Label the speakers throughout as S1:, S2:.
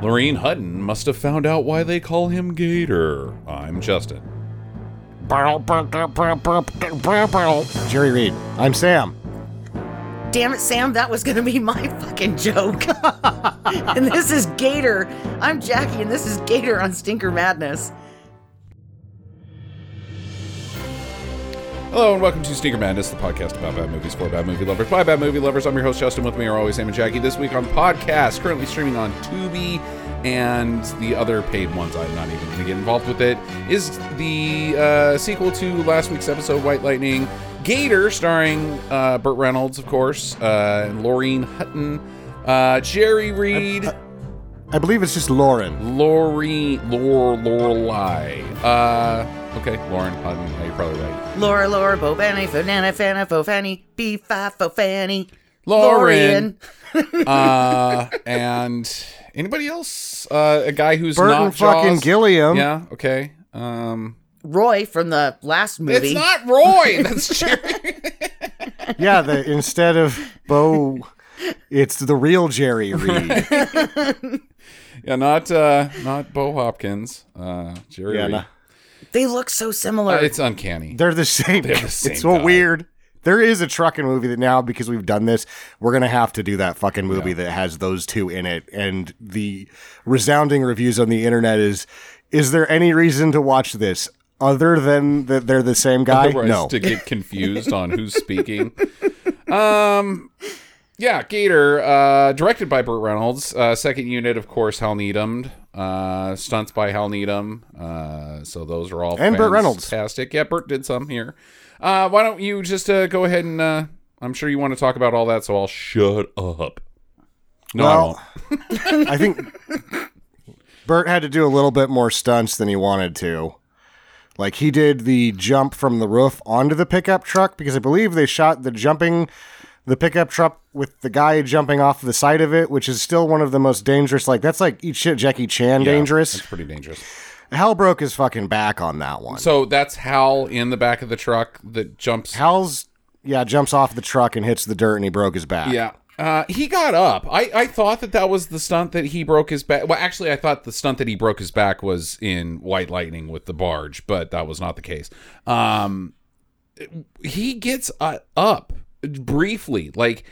S1: Lorene Hutton must have found out why they call him Gator. I'm Justin.
S2: Jerry Reed. I'm Sam.
S3: Damn it, Sam, that was gonna be my fucking joke. and this is Gator. I'm Jackie, and this is Gator on Stinker Madness.
S1: Hello and welcome to Stinker Madness, the podcast about bad movies for bad movie lovers by bad movie lovers. I'm your host Justin. With me are always Sam and Jackie. This week on podcast, currently streaming on Tubi and the other paid ones. I'm not even going to get involved with it. Is the uh, sequel to last week's episode, White Lightning, Gator, starring uh, Burt Reynolds, of course, uh, and Lorene Hutton, uh, Jerry Reed.
S2: I believe it's just Lauren.
S1: Lori, Lore, Lorelai. Uh, okay, Lauren Hutton. Yeah, you're probably right.
S3: Laura, Laura, Bo, Benny, Fanana, Fana, Fo, Fanny, B5, Fo, Fanny.
S1: Lauren. uh, and anybody else? Uh, a guy who's
S2: Burton
S1: not
S2: fucking
S1: Jaws?
S2: Gilliam.
S1: Yeah. Okay. Um,
S3: Roy from the last movie.
S1: it's not Roy. That's Jerry.
S2: Yeah, the instead of Bo, it's the real Jerry Reed.
S1: yeah, not uh, not Bo Hopkins. Uh, Jerry.
S2: Yeah,
S1: Reed.
S2: no,
S3: They look so similar.
S1: Uh, it's uncanny.
S2: they're the same.
S1: They're the same
S2: it's so
S1: guy.
S2: weird. There is a trucking movie that now because we've done this, we're gonna have to do that fucking movie that has those two in it. And the resounding reviews on the internet is: Is there any reason to watch this other than that they're the same guy?
S1: Otherwise,
S2: no.
S1: to get confused on who's speaking. Um, yeah, Gator, uh, directed by Burt Reynolds. Uh, second unit, of course, Hal Needham. Uh, stunts by Hal Needham. Uh, so those are all
S2: And Burt Reynolds.
S1: Fantastic. Yeah, Burt did some here. Uh, why don't you just uh, go ahead and uh, I'm sure you want to talk about all that, so I'll shut up. No, I won't.
S2: I think Burt had to do a little bit more stunts than he wanted to. Like he did the jump from the roof onto the pickup truck because I believe they shot the jumping the pickup truck with the guy jumping off the side of it, which is still one of the most dangerous. Like that's like eat shit Jackie Chan
S1: Yeah,
S2: dangerous.
S1: That's pretty dangerous.
S2: Hal broke his fucking back on that one.
S1: So that's Hal in the back of the truck that jumps.
S2: Hal's yeah jumps off the truck and hits the dirt and he broke his back.
S1: Yeah. Uh, he got up. I, I thought that that was the stunt that he broke his back. Well, actually, I thought the stunt that he broke his back was in White Lightning with the barge, but that was not the case. Um, he gets uh, up briefly. Like,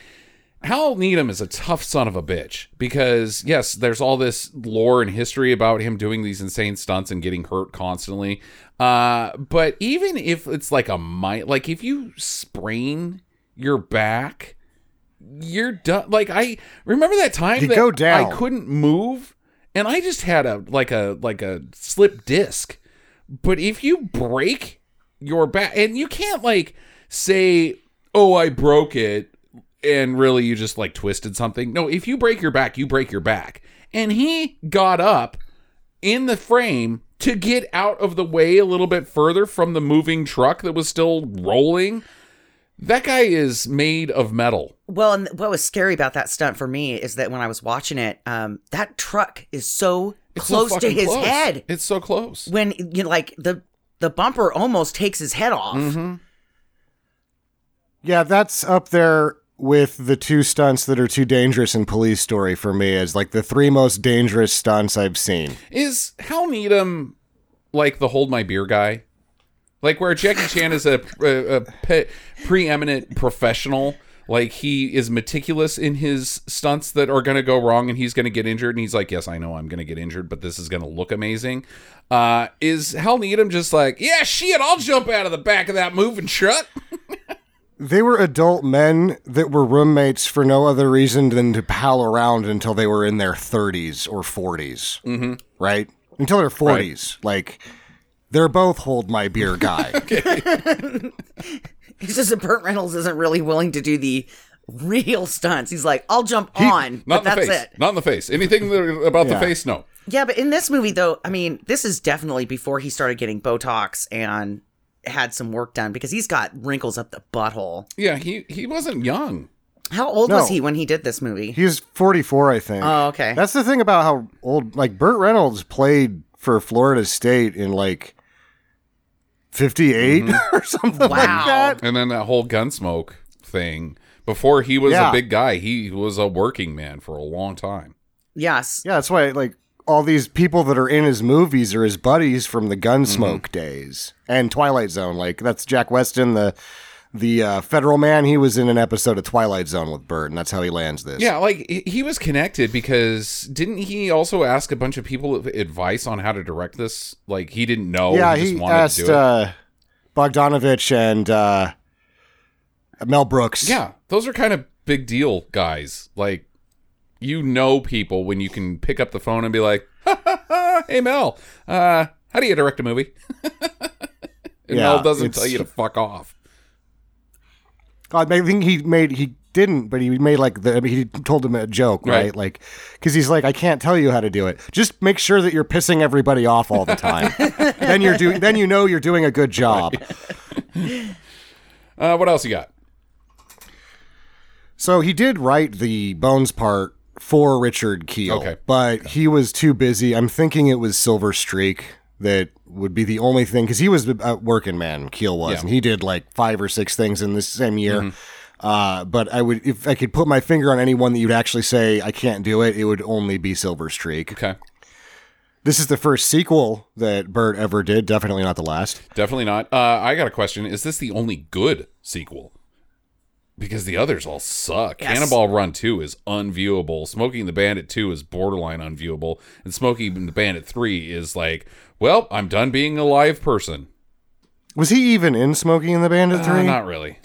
S1: Hal Needham is a tough son of a bitch because, yes, there's all this lore and history about him doing these insane stunts and getting hurt constantly. Uh, but even if it's like a might, like if you sprain your back, you're done. Like I remember that time
S2: You
S1: that
S2: go down.
S1: I couldn't move, and I just had a like a like a slip disc. But if you break your back, and you can't like say, "Oh, I broke it," and really you just like twisted something. No, if you break your back, you break your back. And he got up in the frame to get out of the way a little bit further from the moving truck that was still rolling. That guy is made of metal.
S3: well, and what was scary about that stunt for me is that when I was watching it, um, that truck is so
S1: It's so
S3: close to his
S1: close.
S3: head.
S1: It's so close.
S3: When you know, like the the bumper almost takes his head off.
S1: Mm-hmm.
S2: Yeah, that's up there with the two stunts that are too dangerous in Police Story for me as like the three most dangerous stunts I've seen.
S1: Is Hal Needham like the hold my beer guy? Like where Jackie Chan is a, a, a pe- preeminent professional, like he is meticulous in his stunts that are going to go wrong and he's going to get injured and he's like, "Yes, I know I'm going to get injured, but this is going to look amazing." Uh is Hal Needham just like, "Yeah, shit, I'll jump out of the back of that moving truck."
S2: They were adult men that were roommates for no other reason than to pal around until they were in their 30s or 40s. Mm-hmm. Right? Until their 40s. Like, they're both hold my beer guy.
S3: It's just that Burt Reynolds isn't really willing to do the real stunts. He's like, I'll jump on,
S1: Not
S3: but
S1: in the
S3: that's
S1: face.
S3: it.
S1: Not in the face. Anything that, about the face, no.
S3: Yeah, but in this movie, though, I mean, this is definitely before he started getting Botox and had some work done because he's got wrinkles up the butthole.
S1: Yeah, he he wasn't young.
S3: How old
S2: No.
S3: was he when he did this movie?
S2: He was 44, I think.
S3: Oh, okay.
S2: That's the thing about how old, like, Burt Reynolds played for Florida State in, like, 58 mm-hmm. or something like
S3: Wow.
S2: that.
S1: And then that whole Gunsmoke thing. Before he was
S2: Yeah.
S1: a big guy, he was a working man for a long time.
S3: Yes.
S2: Yeah, that's why like all these people that are in his movies are his buddies from the Gunsmoke
S1: Mm-hmm.
S2: days and Twilight Zone. Like that's Jack Weston, the the uh, federal man. He was in an episode of Twilight Zone with Burt, and that's how he lands this.
S1: Yeah, like he- was connected because didn't he also ask a bunch of people advice on how to direct this? Like he didn't know.
S2: yeah.
S1: he, just
S2: He
S1: wanted
S2: asked
S1: to do it.
S2: uh, Bogdanovich and uh, Mel Brooks.
S1: yeah, those are kind of big deal guys. Like you know people when you can pick up the phone and be like, "Hey Mel, uh, how do you direct a movie?" and
S2: Yeah,
S1: Mel doesn't
S2: it's-
S1: tell you to fuck off.
S2: God, I think he made he didn't, but he made like the he told him a joke, right?
S1: Right.
S2: Like because he's like, I can't tell you how to do it. Just make sure that you're pissing everybody off all the time. then you're doing. Then you know you're doing a good job.
S1: Uh, what else you got?
S2: So he did write the Bones part for Richard Kiel,
S1: Okay.
S2: but he was too busy. I'm thinking it was Silver Streak that would be the only thing because he was a working man. Keel was,
S1: Yeah.
S2: and he did like five or six things in this same year. Uh, but I would, if I could put my finger on anyone that you'd actually say I can't do it, it would only be Silver Streak.
S1: Okay,
S2: This is the first sequel that Burt ever did. Definitely not the last.
S1: definitely not. Uh, I got a question. Is this the only good sequel? Because the others all suck.
S3: Yes.
S1: Cannonball Run 2 is unviewable. Smokey and the Bandit 2 is borderline unviewable. And Smokey and the Bandit 3 is like, well, I'm done being a live person.
S2: Was he even in Smokey and the Bandit
S1: Uh,
S2: Three?
S1: not really.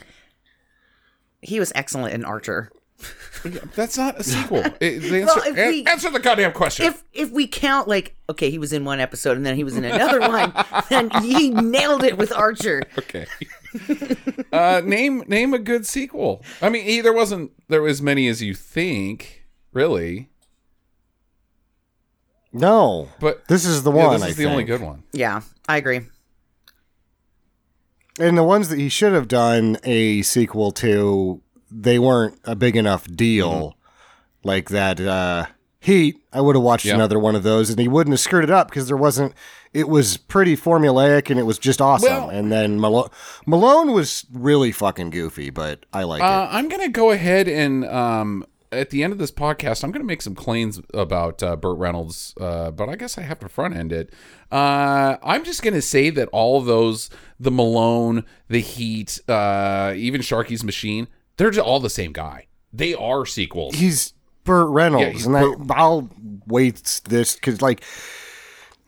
S3: He was excellent in Archer.
S1: That's not a sequel. It- the
S3: Well,
S1: answer,
S3: if we-
S1: answer the goddamn question.
S3: If if we count like okay, he was in one episode and then he was in another one, then he nailed it with Archer.
S1: okay. uh, name name a good sequel. I mean, eh, there wasn't there as many as you think, really.
S2: no,
S1: But
S2: this is the
S1: yeah,
S2: one.
S1: this
S2: I
S1: is the only good one.
S3: Yeah, I agree.
S2: And the ones that he should have done a sequel to, they weren't a big enough deal. Like that uh, Heat, I would have watched
S1: Yeah.
S2: another one of those, and he wouldn't have screwed it up because there wasn't. It was pretty formulaic, and it was just awesome.
S1: Well-
S2: and then Malone, Malone was really fucking goofy, but I like
S1: Uh, I'm gonna go ahead and um, at the end of this podcast, I'm gonna make some claims about uh, Burt Reynolds, uh, but I guess I have to front end it. Uh, I'm just gonna say that all of those, the Malone, the Heat, uh, even Sharky's Machine, they're just all the same guy. They are sequels.
S2: He's Burt Reynolds,
S1: he's
S2: and I, I'll wait this because like.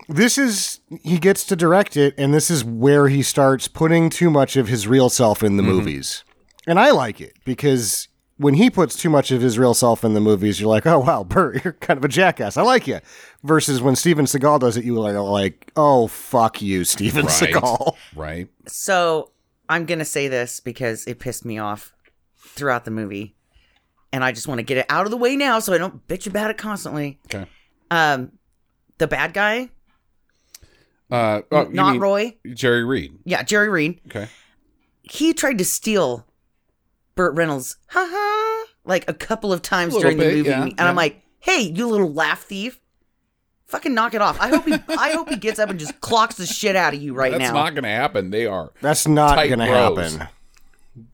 S2: This is he gets to direct it, and this is where he starts putting too much of his real self in the mm-hmm. movies. And I like it because when he puts too much of his real self in the movies, you're like, oh wow, Burt, you're kind of a jackass. I like you. Versus when Steven Seagal does it, you are like, oh fuck you, Steven
S1: Right.
S2: Seagal.
S1: right?
S3: So I'm gonna say this because it pissed me off throughout the movie, and I just want to get it out of the way now so I don't bitch about it constantly.
S1: Okay.
S3: Um, the bad guy,
S1: Uh, oh,
S3: not Roy.
S1: Jerry Reed.
S3: Yeah, Jerry Reed.
S1: Okay.
S3: He tried to steal Burt Reynolds, ha ha, like a couple of times
S1: A little
S3: during the movie,
S1: yeah,
S3: and
S1: yeah.
S3: I'm like, hey, you little laugh thief. Fucking knock it off. I hope he I hope he gets up and just clocks the shit out of you right
S1: That's
S3: now.
S1: That's not gonna happen. They are.
S2: That's not gonna
S1: bros.
S2: happen.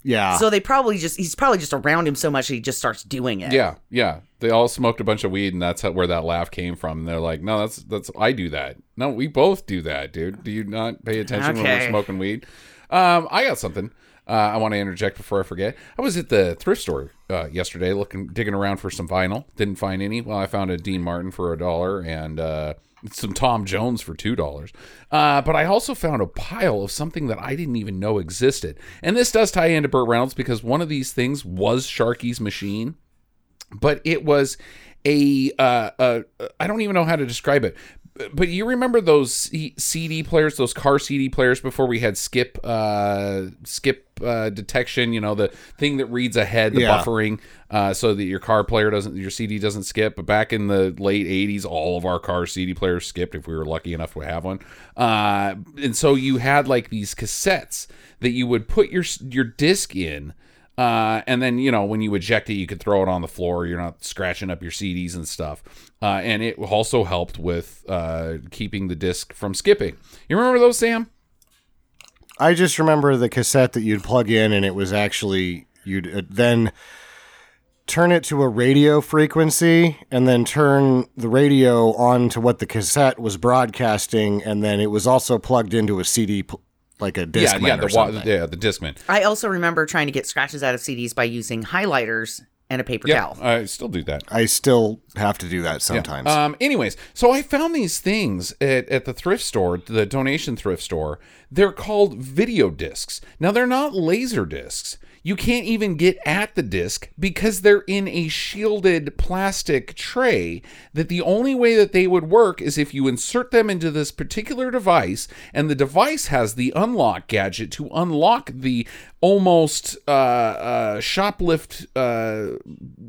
S2: Yeah.
S3: So they probably just he's probably just around him so much he just starts doing it.
S1: Yeah, yeah. They all smoked a bunch of weed, and that's how, where that laugh came from. And they're like, "No, that's that's I do that. No, we both do that, dude. Do you not pay attention when we're smoking weed?" Um, I got something. Uh, I want to interject before I forget. I was at the thrift store uh, yesterday, looking, digging around for some vinyl. Didn't find any. Well, I found a Dean Martin for a dollar and uh, some Tom Jones for two dollars. Uh, but I also found a pile of something that I didn't even know existed. And this does tie into Burt Reynolds because one of these things was Sharky's machine but it was a uh, uh I don't even know how to describe it. But you remember those C- CD players, those car CD players before we had skip uh skip uh detection, you know, the thing that reads ahead, the
S2: Yeah.
S1: buffering uh so that your car player doesn't your CD doesn't skip. But back in the late 80s, all of our car CD players skipped if we were lucky enough to have one. Uh and so you had like these cassettes that you would put your your disc in uh, and then you know when you eject it, you could throw it on the floor. You're not scratching up your CDs and stuff. Uh, and it also helped with uh, keeping the disc from skipping. You remember those, Sam?
S2: I just remember the cassette that you'd plug in, and it was actually you'd uh, then turn it to a radio frequency and then turn the radio on to what the cassette was broadcasting, and then it was also plugged into a CD, pl- like a
S1: Yeah,
S2: Discman
S1: yeah,
S2: or
S1: the wa-
S2: something.
S1: yeah, the Discman.
S3: I also remember trying to get scratches out of CDs by using highlighters and a paper
S1: Yeah,
S3: towel.
S1: I still do that.
S2: I still have to do that sometimes.
S1: Um, anyways, so I found these things at, at the thrift store, the donation thrift store. They're called video discs. Now, they're not laser discs. You can't even get at the disc because they're in a shielded plastic tray. That the only way that they would work is if you insert them into this particular device, and the device has the unlock gadget to unlock the almost uh, uh, shoplift, uh,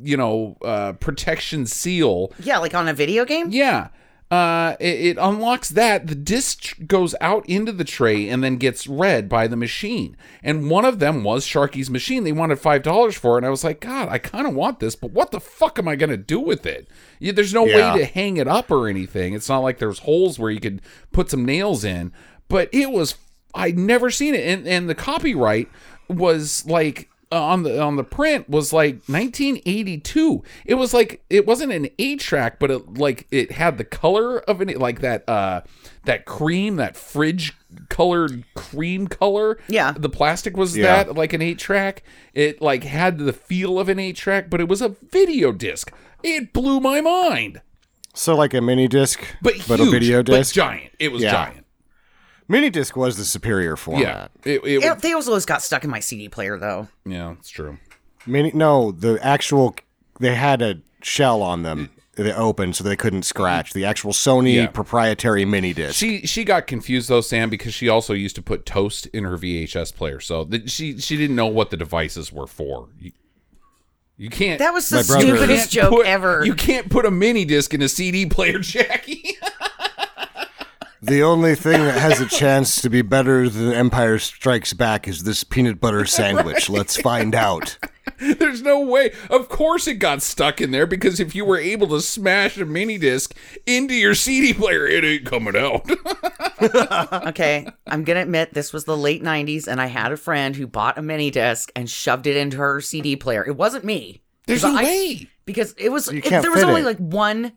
S1: you know, uh, protection seal
S3: yeah, like on a video game?
S1: yeah. Uh, it, it unlocks that. The disc goes out into the tray and then gets read by the machine. And one of them was Sharky's machine. They wanted five dollars for it, and I was like, God, I kind of want this, but what the fuck am I gonna do with it? Yeah, there's no
S2: Yeah.
S1: way to hang it up or anything. It's not like there's holes where you could put some nails in. But it was I'd never seen it, and and the copyright was like on the on the print was like 1982. It was like it wasn't an eight track, but it like it had the color of an like that uh that cream that fridge colored cream color.
S3: Yeah.
S1: the plastic was
S2: Yeah.
S1: that like an eight track. It like had the feel of an eight track, but it was a video disc. It blew my mind.
S2: so like a mini disc,
S1: But,
S2: a
S1: huge,
S2: video
S1: but
S2: disc.
S1: giant. It was
S2: Yeah.
S1: giant.
S2: Mini disc was the superior
S1: form.
S2: Yeah,
S1: it, it,
S3: It- they also always got stuck in my CD player, though.
S1: yeah, it's true.
S2: Mini, no, the actual they had a shell on them. They opened so they couldn't scratch. The actual Sony
S1: Yeah.
S2: proprietary mini disc.
S1: She she got confused though, Sam, because she also used to put toast in her VHS player, so that she she didn't know what the devices were for. You, you can't.
S3: That was the stupidest joke
S1: put-
S3: ever.
S1: You can't put a mini disc in a CD player, Jackie.
S2: The only thing that has a chance to be better than Empire Strikes Back is this peanut butter sandwich. Let's find out.
S1: There's no way. Of course, it got stuck in there because if you were able to smash a mini disc into your CD player, it ain't coming out.
S3: okay, I'm gonna admit this was the late '90s, and I had a friend who bought a mini disc and shoved it into her CD player. It wasn't me.
S1: There's
S3: 'Cause
S1: no
S3: I-
S1: way.
S3: because it was it-
S2: can't
S3: there was only
S2: it.
S3: like one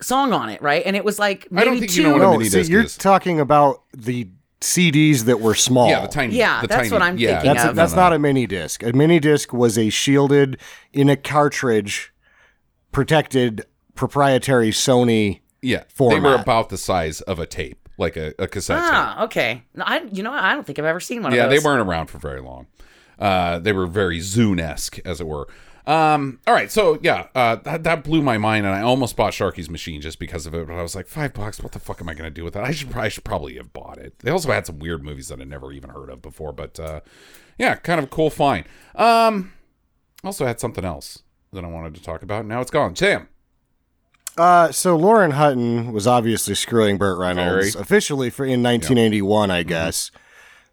S3: song on it, right? And it was like
S1: I don't
S3: maybe
S1: think
S3: two.
S1: you know what a
S2: No,
S1: mini
S2: see,
S1: disc
S2: you're
S1: is.
S2: talking about the CDs that were small.
S1: Yeah, the tiny.
S3: Yeah,
S1: the
S3: that's
S1: tiny,
S3: what I'm
S1: yeah.
S3: thinking
S2: That's
S3: of.
S2: that's not a mini disc. A mini disc was a shielded in a cartridge, protected proprietary Sony.
S1: Yeah, they were about the size of a tape, like a, a cassette tape.
S3: Ah, okay. No, I you know? I don't think I've ever seen one
S1: Yeah,
S3: of
S1: they weren't around for very long. Uh, they were very Zune esque, as it were. Um, all right, so yeah, uh, that, that blew my mind, and I almost bought Sharky's machine just because of it. But I was like, five bucks, what the fuck am I going to do with that? I should, I should probably have bought it. They also had some weird movies that I never even heard of before, but uh, yeah, kind of cool find. Um, also had something else that I wanted to talk about. Now it's gone. Sam,
S2: Uh, so Lauren Hutton was obviously screwing Burt Reynolds
S1: Very.
S2: officially for in 1981, I guess.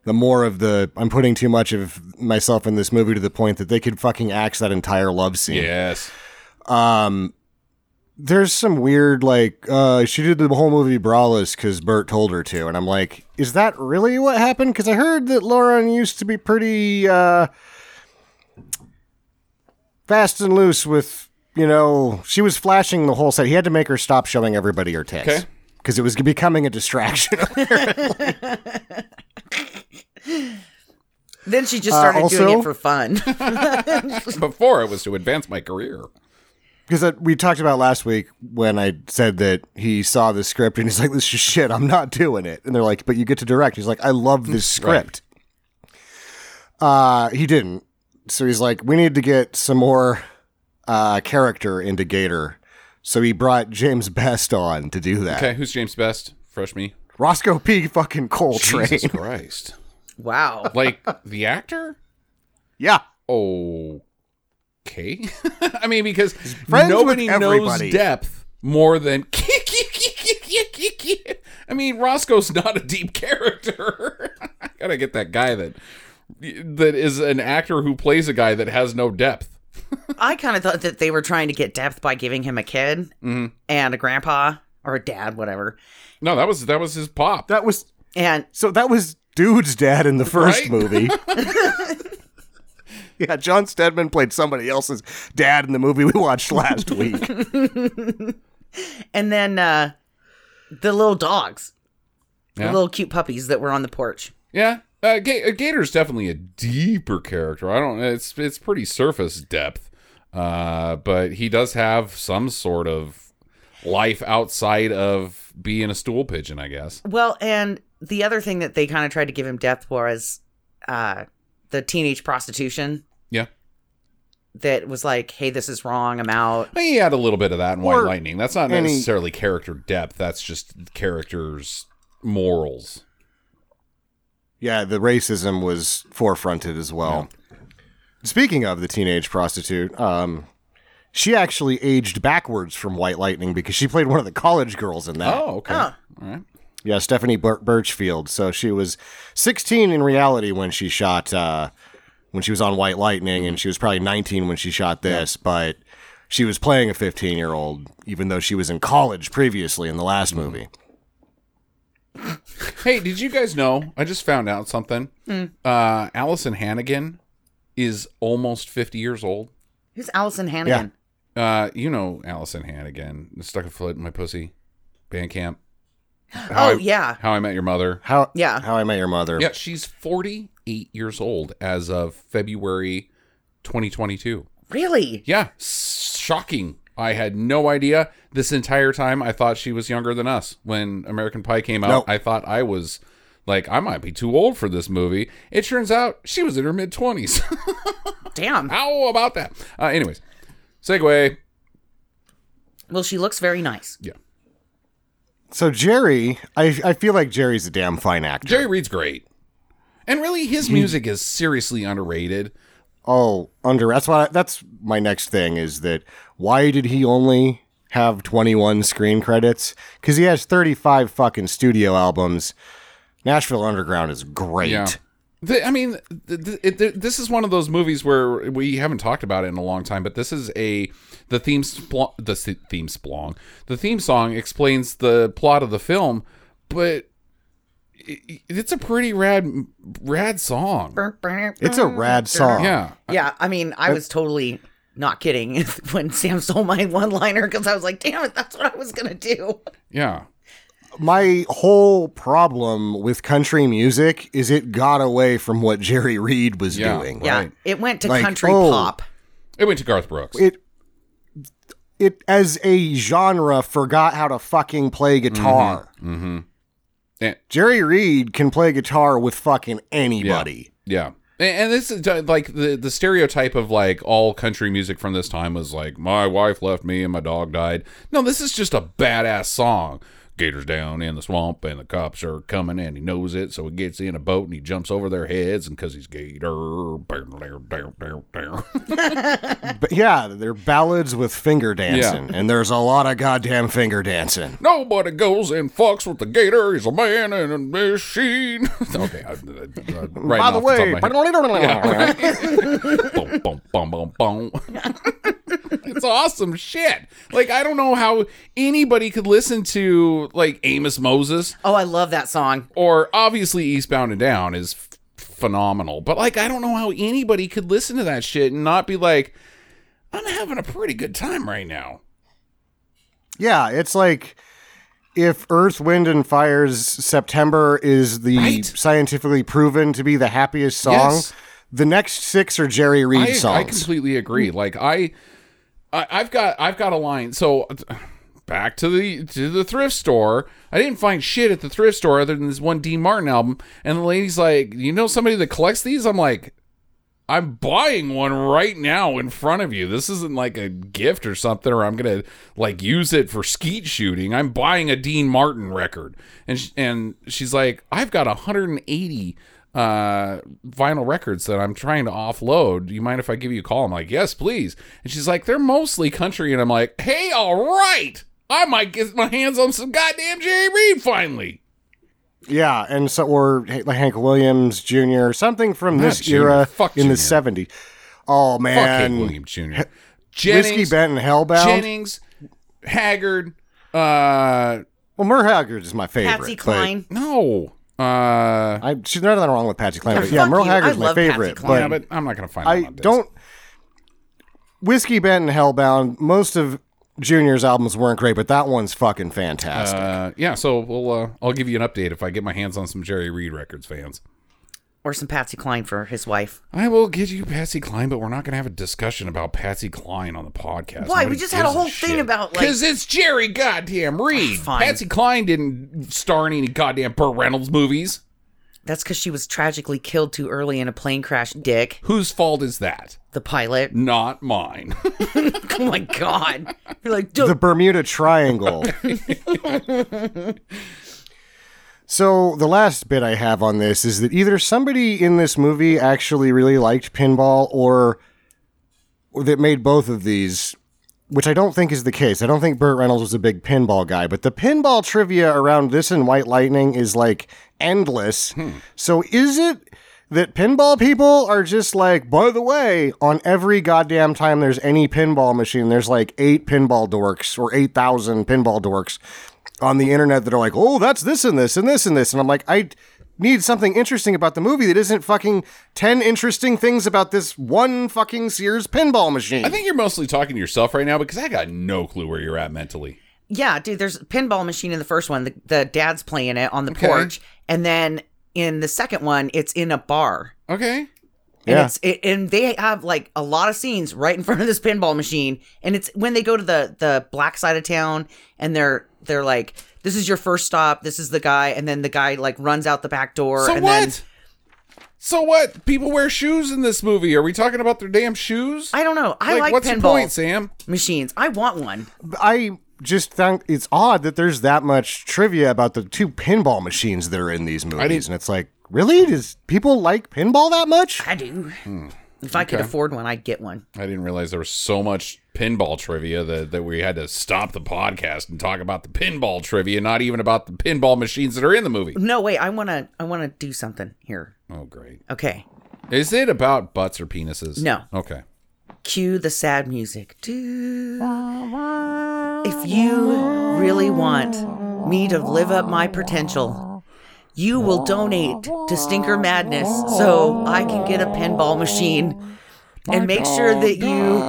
S2: The more of the I'm putting too much of myself in this movie to the point that they could fucking axe that entire love scene.
S1: yes,
S2: There's some weird like uh, she did the whole movie braless because Burt told her to, and I'm like, is that really what happened? Because I heard that Lauren used to be pretty uh, fast and loose with you know she was flashing the whole set. He had to make her stop showing everybody her tits.
S1: Okay.
S2: Because it was becoming a distraction.
S3: Then she just
S2: Uh,
S3: started doing it for fun.
S1: before it was to advance my career.
S2: Because we talked about last week when I said that he saw the script and he's like, "This is shit. I'm not doing it." And they're like, "But you get to direct." He's like, "I love this script." Uh, he didn't. So he's like, "We need to get some more uh, character into Gator." So he brought James Best on to do that.
S1: Okay, who's James Best? Fresh me.
S2: Roscoe P. Fucking Coltrane.
S1: Jesus Christ.
S3: Wow.
S1: Like the actor?
S2: yeah. Oh.
S1: Okay. I mean, because
S2: friends
S1: nobody knows
S2: everybody.
S1: depth more than. I mean, Roscoe's not a deep character. I gotta get that guy that that is an actor who plays a guy that has no depth.
S3: I kind of thought that they were trying to get depth by giving him a kid
S1: Mm-hmm.
S3: and a grandpa or a dad, whatever.
S1: No, that was that was his pop.
S2: That was
S3: And
S2: so. That was dude's dad in the first
S1: Right?
S2: movie. Yeah, John Steadman played somebody else's dad in the movie we watched last week.
S3: And then uh, the little dogs,
S1: Yeah.
S3: the little cute puppies that were on the porch.
S1: Yeah, uh, Ga- uh, Gator's definitely a deeper character. I don't. It's it's pretty surface depth, uh, but he does have some sort of life outside of being a stool pigeon, I guess.
S3: Well, and the other thing that they kind of tried to give him depth was uh, the teenage prostitution.
S1: Yeah.
S3: That was like, hey, this is wrong. I'm out.
S1: He had a little bit of that in White
S2: Or
S1: Lightning. That's not
S2: any-
S1: necessarily character depth. That's just characters' morals.
S2: Yeah, the racism was forefronted as well. Speaking of the teenage prostitute, um, she actually aged backwards from White Lightning because she played one of the college girls in that.
S1: Oh, okay.
S3: Huh.
S1: All right.
S2: Yeah, Stephanie Bir- Burchfield. So she was 16 in reality when she shot, uh, when she was on White Lightning, and she was probably 19 when she shot this, but she was playing a 15 year old, even though she was in college previously in the last movie.
S1: Hey, did you guys know? I just found out something. Uh, Alyson Hannigan is almost 50 years old.
S3: Who's Alyson Hannigan?
S1: Uh, you know Alyson Hannigan, stuck a foot in my pussy, Bandcamp. How
S3: Oh,
S1: I-
S3: yeah.
S1: How I Met Your Mother.
S2: How,
S3: Yeah.
S2: How I Met Your Mother.
S1: Yeah, she's 48 years old as of February 2022.
S3: Really?
S1: Yeah, shocking. I had no idea this entire time. I thought she was younger than us. When American Pie came out,
S2: Nope.
S1: I thought I was like, I might be too old for this movie. It turns out she was in her mid 20s.
S3: Damn.
S1: How about that? Uh, anyways, segue.
S3: Well, she looks very nice.
S1: Yeah.
S2: So Jerry, I, I feel like Jerry's a damn fine actor.
S1: Jerry Reed's great. And really, his music is seriously underrated.
S2: Oh, under that's why that's my next thing is that why did he only have 21 screen credits? Cuz he has 35 fucking studio albums. Nashville Underground is great.
S1: Yeah. The, I mean, th th it, th this is one of those movies where we haven't talked about it in a long time, but this is a the theme spl- the theme splong the theme song explains the plot of the film, but it, it's a pretty rad rad song.
S2: It's a rad song.
S1: Yeah,
S3: Yeah, I mean, I was totally not kidding when Sam stole my one liner because I was like, damn it, that's what I was going to do.
S1: yeah,
S2: My whole problem with country music is it got away from what Jerry Reed was
S1: Yeah.
S2: doing.
S3: Yeah,
S1: Right.
S3: it went to
S2: Like,
S3: country
S2: oh.
S3: pop.
S1: it went to Garth Brooks.
S2: It it as a genre forgot how to fucking play guitar.
S1: mm-hmm. And,
S2: Jerry Reed can play guitar with fucking anybody.
S1: Yeah. And and this is uh, like the the stereotype of like all country music from this time was like my wife left me and my dog died. No, this is just a badass song. Gators down in the swamp and the cops are coming and he knows it, so he gets in a boat and he jumps over their heads and because he's Gator.
S2: But yeah, they're ballads with finger dancing, and there's a lot of goddamn finger dancing.
S1: Nobody goes and fucks with the Gator. He's a man and a machine. okay, I, I, I, right
S2: By the way,
S1: boom, boom, boom, boom, boom. It's awesome shit. Like I don't know how anybody could listen to like Amos Moses
S3: Oh, I love that song.
S1: or obviously Eastbound and Down is f- phenomenal, but like I don't know how anybody could listen to that shit and not be like, I'm having a pretty good time right now.
S2: yeah, it's like if Earth, Wind, and Fire's September is the
S1: Right.
S2: scientifically proven to be the happiest song,
S1: Yes.
S2: the next six are Jerry Reed
S1: I, I
S2: songs.
S1: completely agree. Like I, I've got I've got a line. So back to the to the thrift store. I didn't find shit at the thrift store other than this one Dean Martin album. And the lady's like, "You know somebody that collects these?" I'm like. I'm buying one right now in front of you. This isn't like a gift or something, or I'm gonna like use it for skeet shooting. I'm buying a Dean Martin record, and sh- and she's like, I've got 180 uh, vinyl records that I'm trying to offload. Do you mind if I give you a call? I'm like, yes, please. And she's like, they're mostly country, and I'm like, hey, all right, I might get my hands on some goddamn Jerry Reed finally.
S2: Yeah, and so or like Hank Williams Jr. something from
S1: Not
S2: this
S1: Jr.,
S2: era
S1: fuck
S2: in the '70s. Oh
S1: Fuck
S2: man,
S1: Hank Williams Jr.
S2: Whiskey
S1: Jennings,
S2: Benton Hellbound.
S1: Jennings, Haggard. Uh,
S2: Well, Mer Haggard is my favorite.
S3: Patsy
S2: but-
S3: Cline.
S1: no, Uh,
S2: I, she's nothing wrong with Patsy Cline,
S3: Yeah,
S2: but yeah, Merle
S3: you.
S2: Haggard's
S3: I
S2: my
S3: love Patsy
S2: favorite.
S3: Cline.
S1: yeah,
S2: But
S1: but I'm not gonna find.
S2: I
S1: them on disc.
S2: don't. Whiskey Bent and Hellbound. Most of Junior's albums weren't great, but that one's fucking fantastic.
S1: Uh, yeah, so we'll. Uh, I'll give you an update if I get my hands on some Jerry Reed records, fans.
S3: Or some Patsy Cline for his wife.
S1: I will get you Patsy Cline, but we're not going to have a discussion about Patsy Cline on the podcast.
S3: Why? We just had a
S1: gives
S3: whole thing
S1: shit.
S3: about, like-
S1: because it's Jerry goddamn ah, Reed.
S3: Fine.
S1: Patsy Cline didn't star in any goddamn Burt Reynolds movies.
S3: That's because she was tragically killed too early in a plane crash. Dick,
S1: Whose fault is that?
S3: the pilot.
S1: Not mine.
S3: oh my god! You're like,
S2: the. Bermuda Triangle. so the last bit I have on this is that either somebody in this movie actually really liked pinball, or, that made both of these. Which I don't think is the case. I don't think Burt Reynolds was a big pinball guy, but the pinball trivia around this and White Lightning is like endless. Hmm. So is it that pinball people are just like, by the way, on every goddamn time there's any pinball machine, there's like eight pinball dorks or 8,000 pinball dorks on the internet that are like, oh, that's this and this and this and this. And I'm like, I need something interesting about the movie that isn't fucking 10 interesting things about this one fucking Sears pinball machine.
S1: I think you're mostly talking to yourself right now because I got no clue where you're at mentally.
S3: Yeah, dude. There's a pinball machine in the first one. The, the dad's playing it on the
S1: Okay.
S3: porch, and then in the second one, it's in a bar.
S1: Okay.
S3: And
S2: Yeah.
S3: it's it, and they have like a lot of scenes right in front of this pinball machine, and it's when they go to the the black side of town, and they're they're like, "This is your first stop. This is the guy," and then the guy like runs out the back door.
S1: So
S3: and
S1: what?
S3: Then,
S1: so what? People wear shoes in this movie. Are we talking about their damn shoes?
S3: I don't know. I like,
S1: what's your
S3: pinball
S1: point, Sam?
S3: machines. I want one.
S2: I just think it's odd that there's that much trivia about the two pinball machines that are in these movies. And it's like, really? Does people like pinball that much?
S3: I do. If I could
S1: Okay.
S3: afford one, I'd get one.
S1: I didn't realize there was so much pinball trivia that, that we had to stop the podcast and talk about the pinball trivia, not even about the pinball machines that are in the movie.
S3: No, wait. I wanna. I wanna do something here.
S1: Oh, great.
S3: Okay.
S1: Is it about butts or penises?
S3: No.
S1: Okay.
S3: Cue the sad music. Do. If you really want me to live up my potential, you will donate to Stinker Madness so I can get a pinball machine. And make sure that you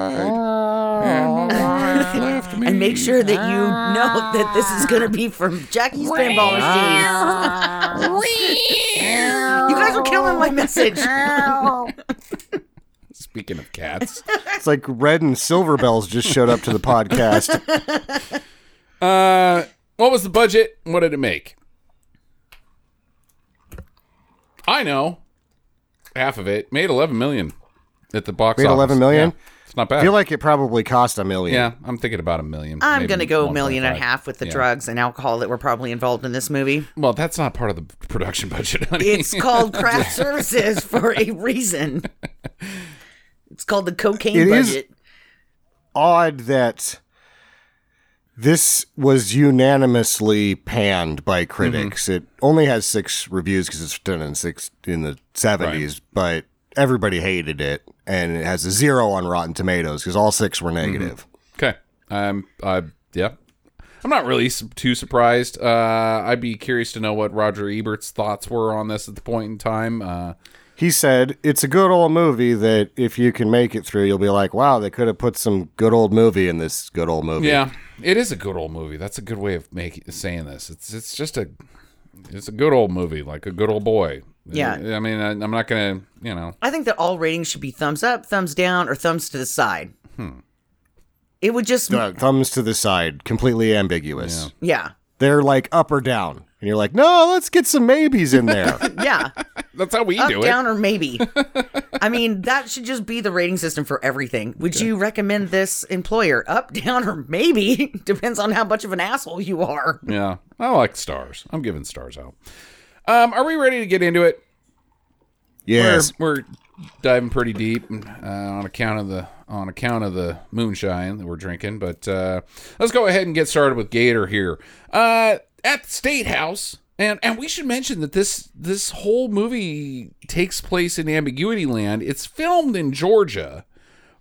S3: and make sure that you know that this is gonna be from Jackie's pinball machine. you guys are killing my message.
S1: Speaking of cats,
S2: It's like red and silver bells just showed up to the podcast.
S1: uh, what was the budget? What did it make? I know. Half of it made 11 million at the box
S2: Made
S1: office.
S2: 11 million?
S1: Yeah, it's not bad.
S2: I feel like it probably cost a million.
S1: yeah, I'm thinking about a million.
S3: I'm
S1: maybe
S3: gonna go a million and a
S1: 1.5.
S3: half with the
S1: Yeah.
S3: drugs and alcohol that were probably involved in this movie.
S1: Well, that's not part of the production budget, honey.
S3: It's called craft services for a reason. It's called the cocaine
S2: It is-
S3: budget.
S2: Odd that this was unanimously panned by critics. It only has six reviews because it's done in six in the 70s, but everybody hated it. And it has a zero on Rotten Tomatoes because all six were negative.
S1: Okay. Um. I yeah. I'm not really too surprised. Uh, I'd be curious to know what Roger Ebert's thoughts were on this at the point in time. Uh,
S2: He said, It's a good old movie that if you can make it through, you'll be like, wow, they could have put some good old movie in this good old movie.
S1: yeah, it is a good old movie. That's a good way of making saying this. It's it's just a it's a good old movie, like a good old boy.
S3: Yeah.
S1: I mean, I, I'm not gonna, you know,
S3: I think that all ratings should be thumbs up, thumbs down, or thumbs to the side. It would just
S2: Uh, thumbs to the side, completely ambiguous.
S3: yeah.
S2: They're like up or down. And you're like, no, let's get some maybes in there.
S3: Yeah.
S1: that's how we
S3: Up,
S1: do it.
S3: Up down, or maybe. I mean, that should just be the rating system for everything. Would you recommend this employer? Up, down, or maybe? Depends on how much of an asshole you are.
S1: Yeah, I like stars. I'm giving stars out. Um, are we ready to get into it?
S2: yes.
S1: we're, we're diving pretty deep uh, on account of the on account of the moonshine that we're drinking. But uh, let's go ahead and get started with Gator here uh, at the State House. And, and we should mention that this this whole movie takes place in ambiguity land. It's filmed in Georgia,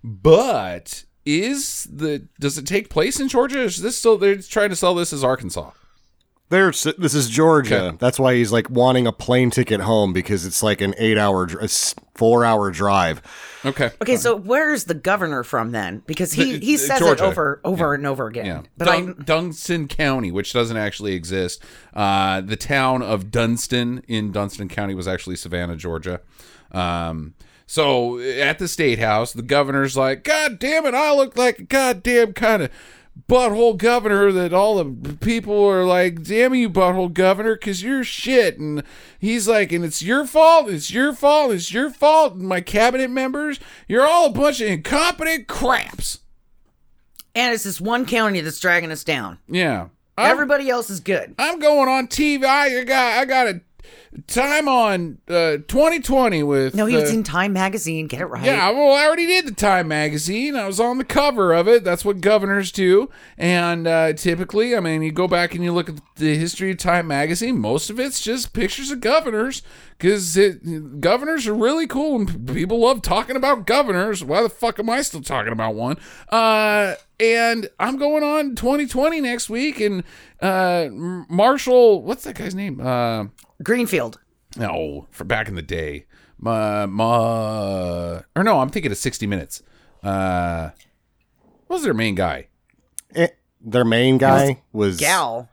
S1: but is the does it take place in Georgia? Is this still they're trying to sell this as Arkansas?
S2: There's this is Georgia.
S1: Okay.
S2: That's why he's like wanting a plane ticket home because it's like an eight hour, dr- four hour drive.
S1: Okay.
S3: Okay, so where's the governor from then? Because he
S1: The-
S3: he says
S1: Georgia.
S3: it over over and over again.
S1: Yeah,
S3: But
S1: Dun- Dunston County, which doesn't actually exist. Uh, the town of Dunston in Dunston County was actually Savannah, Georgia. Um, so at the state house, the governor's like, "God damn it, I look like a goddamn kind of." Butthole governor that all the people are like, damn you, butthole governor, because you're shit. And he's like, and it's your fault, it's your fault, it's your fault. And my cabinet members, you're all a bunch of incompetent craps.
S3: and it's this one county that's dragging us down.
S1: Yeah. I'm-
S3: Everybody else is good.
S1: I'm going on TV. I got I got a time on uh, 2020 with.
S3: No, he was
S1: uh,
S3: in Time magazine. Get it right.
S1: Yeah, well, I already did the Time magazine. I was on the cover of it. That's what governors do. And uh, typically, I mean, you go back and you look at the history of Time magazine. Most of it's just pictures of governors because governors are really cool and people love talking about governors. Why the fuck am I still talking about one? Uh, and I'm going on 2020 next week, and uh, Marshall, what's that guy's name? Uh,
S3: Greenfield.
S1: No, for back in the day. Ma, ma, or no, I'm thinking of 60 Minutes. Uh, what was their main guy?
S2: Eh, their main guy was
S3: Gal.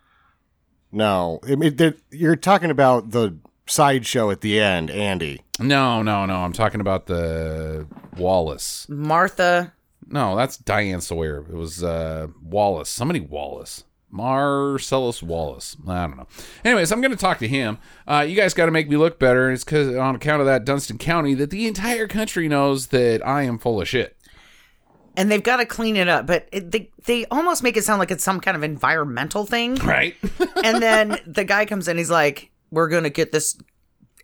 S2: No, I mean, you're talking about the sideshow at the end, Andy.
S1: No, no, no. I'm talking about the Wallace.
S3: Martha.
S1: No, that's Diane Sawyer. It was uh, Wallace. Somebody Wallace. Marcellus Wallace. I don't know. Anyways, I'm going to talk to him. Uh, you guys got to make me look better. It's because on account of that Dunston County that the entire country knows that I am full of shit.
S3: And they've got to clean it up, but it, they they almost make it sound like it's some kind of environmental thing.
S1: Right?
S3: and then the guy comes in, he's like, "We're gonna get this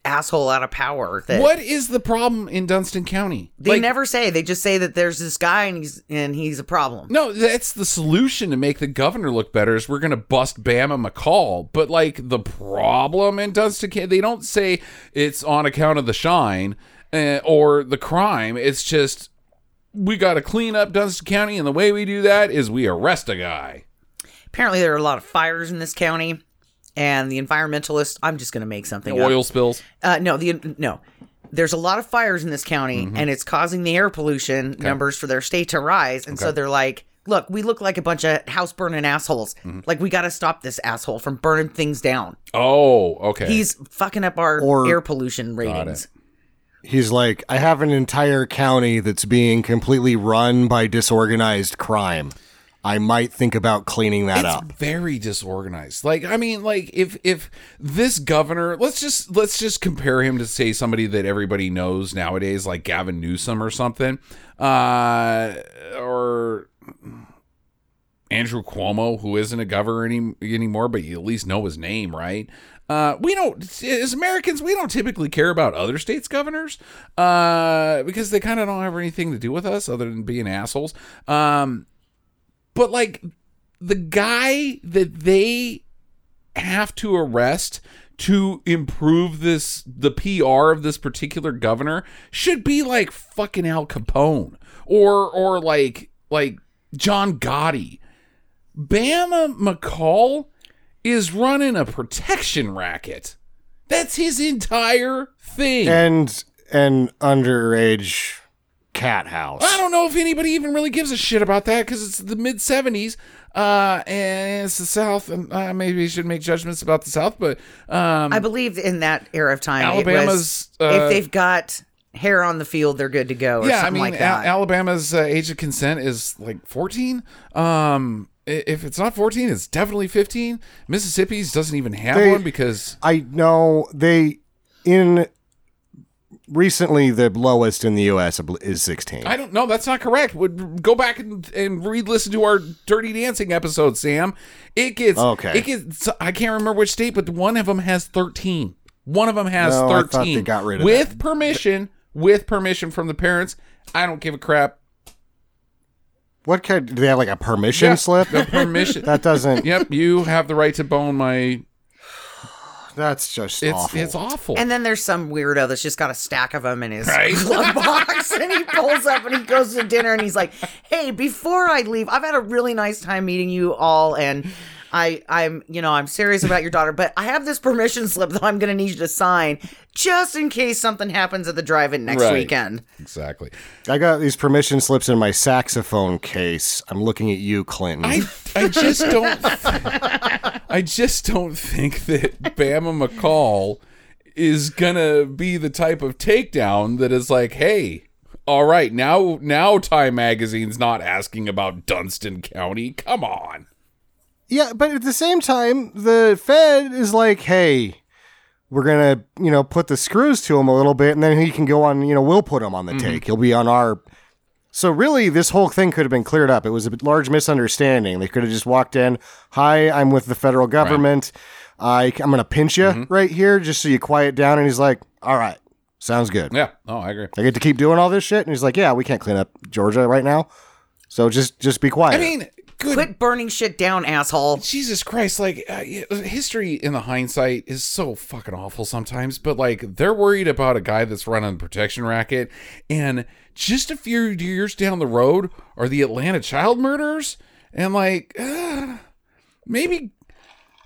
S3: asshole out of power." That
S1: what is the problem in Dunston County?
S3: they
S1: Like,
S3: never say. They just say that there's this guy and he's and he's a problem.
S1: No, that's the solution to make the governor look better. Is we're gonna bust Bama McCall, but like the problem in Dunston, County, they don't say it's on account of the shine uh, or the crime. It's just we got to clean up Dunston County, and the way we do that is we arrest a guy.
S3: Apparently, there are a lot of fires in this county, and the environmentalists. I'm just gonna make something up.
S1: Oil spills.
S3: Uh, no, the no. There's a lot of fires in this county,
S1: Mm-hmm.
S3: and it's causing the air pollution numbers for their state to rise. And so they're like, "Look, we look like a bunch of house burning assholes.
S1: Mm-hmm.
S3: Like we got to stop this asshole from burning things down.
S1: Oh, okay.
S3: He's fucking up our
S2: Or-
S3: air pollution ratings."
S2: He's like, I have an entire county that's being completely run by disorganized crime. I might think about cleaning that
S1: it's
S2: up.
S1: very disorganized like i mean like if if this governor let's just let's just compare him to say somebody that everybody knows nowadays like gavin newsom or something uh or andrew cuomo who isn't a governor any, anymore but you at least know his name right uh, we don't, as Americans, we don't typically care about other states' governors uh, because they kind of don't have anything to do with us other than being assholes. Um, but like the guy that they have to arrest to improve this the PR of this particular governor should be like fucking Al Capone or or like like John Gotti. Bama McCall is running a protection racket. That's his entire thing.
S2: And an underage cat house.
S1: I don't know if anybody even really gives a shit about that because it's the mid 70s uh, and it's the South. And uh, maybe you should make judgments about the South, but um,
S3: I believe in that era of time, it
S1: Alabama's,
S3: was,
S1: uh,
S3: if they've got hair on the field, they're good to go, or
S1: yeah, I
S3: something
S1: mean,
S3: like that.
S1: Al- Alabama's uh, age of consent is like 14. Um, if it's not 14, it's definitely 15. Mississippi's doesn't even have
S2: They-
S1: one because
S2: I know they in recently the lowest in the U.S. Is 16.
S1: I don't know. That's not correct. Would go back and, and re-listen to our Dirty Dancing episode, Sam. It gets
S2: Okay.
S1: It gets. I can't remember which state, but one of them has thirteen. One of them has
S2: No, I thought
S1: thirteen.
S2: they got rid of
S1: with
S2: that.
S1: permission. With permission from the parents. I don't give a crap.
S2: what kind? Do they have like a permission
S1: Yeah,
S2: slip?
S1: The permission.
S2: that doesn't.
S1: yep, you have the right to bone my.
S2: That's just
S1: It's
S2: awful.
S1: it's awful.
S3: And then there's some weirdo that's just got a stack of them in his
S1: Right.
S3: glove box, and he pulls up and he goes to dinner and he's like, "Hey, before I leave, I've had a really nice time meeting you all, and I, I'm, you know, I'm serious about your daughter, but I have this permission slip that I'm going to need you to sign just in case something happens at the drive-in next
S1: Right.
S3: weekend.
S1: Exactly.
S2: I got these permission slips in my saxophone case. I'm looking at you, Clinton.
S1: I I just don't I just don't think that Bama McCall is gonna be the type of takedown that is like, hey, all right, now now Time Magazine's not asking about Dunston County. Come on.
S2: Yeah, but at the same time, the Fed is like, hey, we're gonna, you know, put the screws to him a little bit, and then he can go on. You know, we'll put him on the mm-hmm. take. He'll be on our. So really, this whole thing could have been cleared up. It was a large misunderstanding. They could have just walked in. Hi, I'm with the federal government. I, I'm gonna pinch you mm-hmm. right here, just so you quiet down. And he's like, all right, sounds good.
S1: Yeah. Oh, I agree.
S2: I get to keep doing all this shit. And he's like, yeah, we can't clean up Georgia right now. So just just be quiet.
S1: I mean, good
S3: Quit burning shit down, asshole.
S1: Jesus Christ, like uh, history in the hindsight is so fucking awful sometimes, but like they're worried about a guy that's running the protection racket and just a few years down the road are the Atlanta child murders and like uh, maybe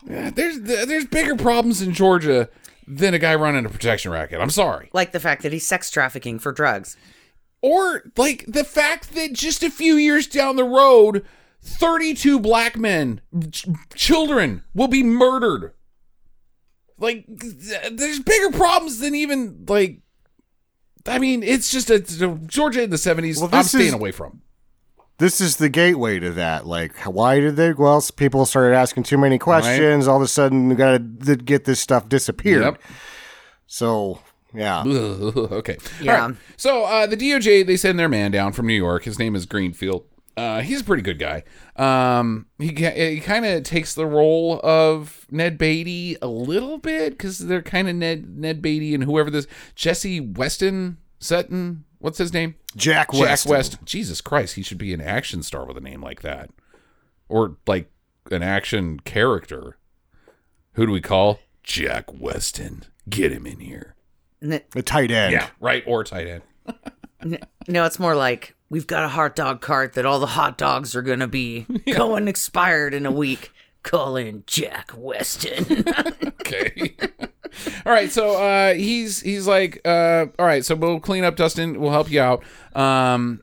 S1: uh, there's there's bigger problems in Georgia than a guy running a protection racket. I'm sorry.
S3: Like the fact that he's sex trafficking for drugs.
S1: Or like the fact that just a few years down the road 32 black men, ch- children, will be murdered. Like, th- there's bigger problems than even, like, I mean, it's just a, it's a- Georgia in the 70s,
S2: Well,
S1: I'm staying
S2: is-
S1: away from.
S2: this is the gateway to that. Like, why did they? Well, people started asking too many questions. All of a sudden, we got to get this stuff disappeared.
S1: Yep.
S2: So, yeah.
S1: okay.
S3: Yeah.
S1: All right. So uh, the DOJ they send their man down from New York. His name is Greenfield. Uh, he's a pretty good guy. Um, he he kind of takes the role of Ned Beatty a little bit because they're kind of Ned Ned Beatty and whoever this Jesse Weston Sutton. What's his name?
S2: Jack West.
S1: Jack West. Jesus Christ, he should be an action star with a name like that, or like an action character. Who do we call? Jack Weston. Get him in here.
S2: The tight end.
S1: Yeah, right. Or tight end.
S3: No, it's more like we've got a hot dog cart that all the hot dogs are going to be going expired in a week. Call in Jack Weston.
S1: Okay. all right. So uh, he's he's like, uh, all right. So we'll clean up Dustin. We'll help you out. Um,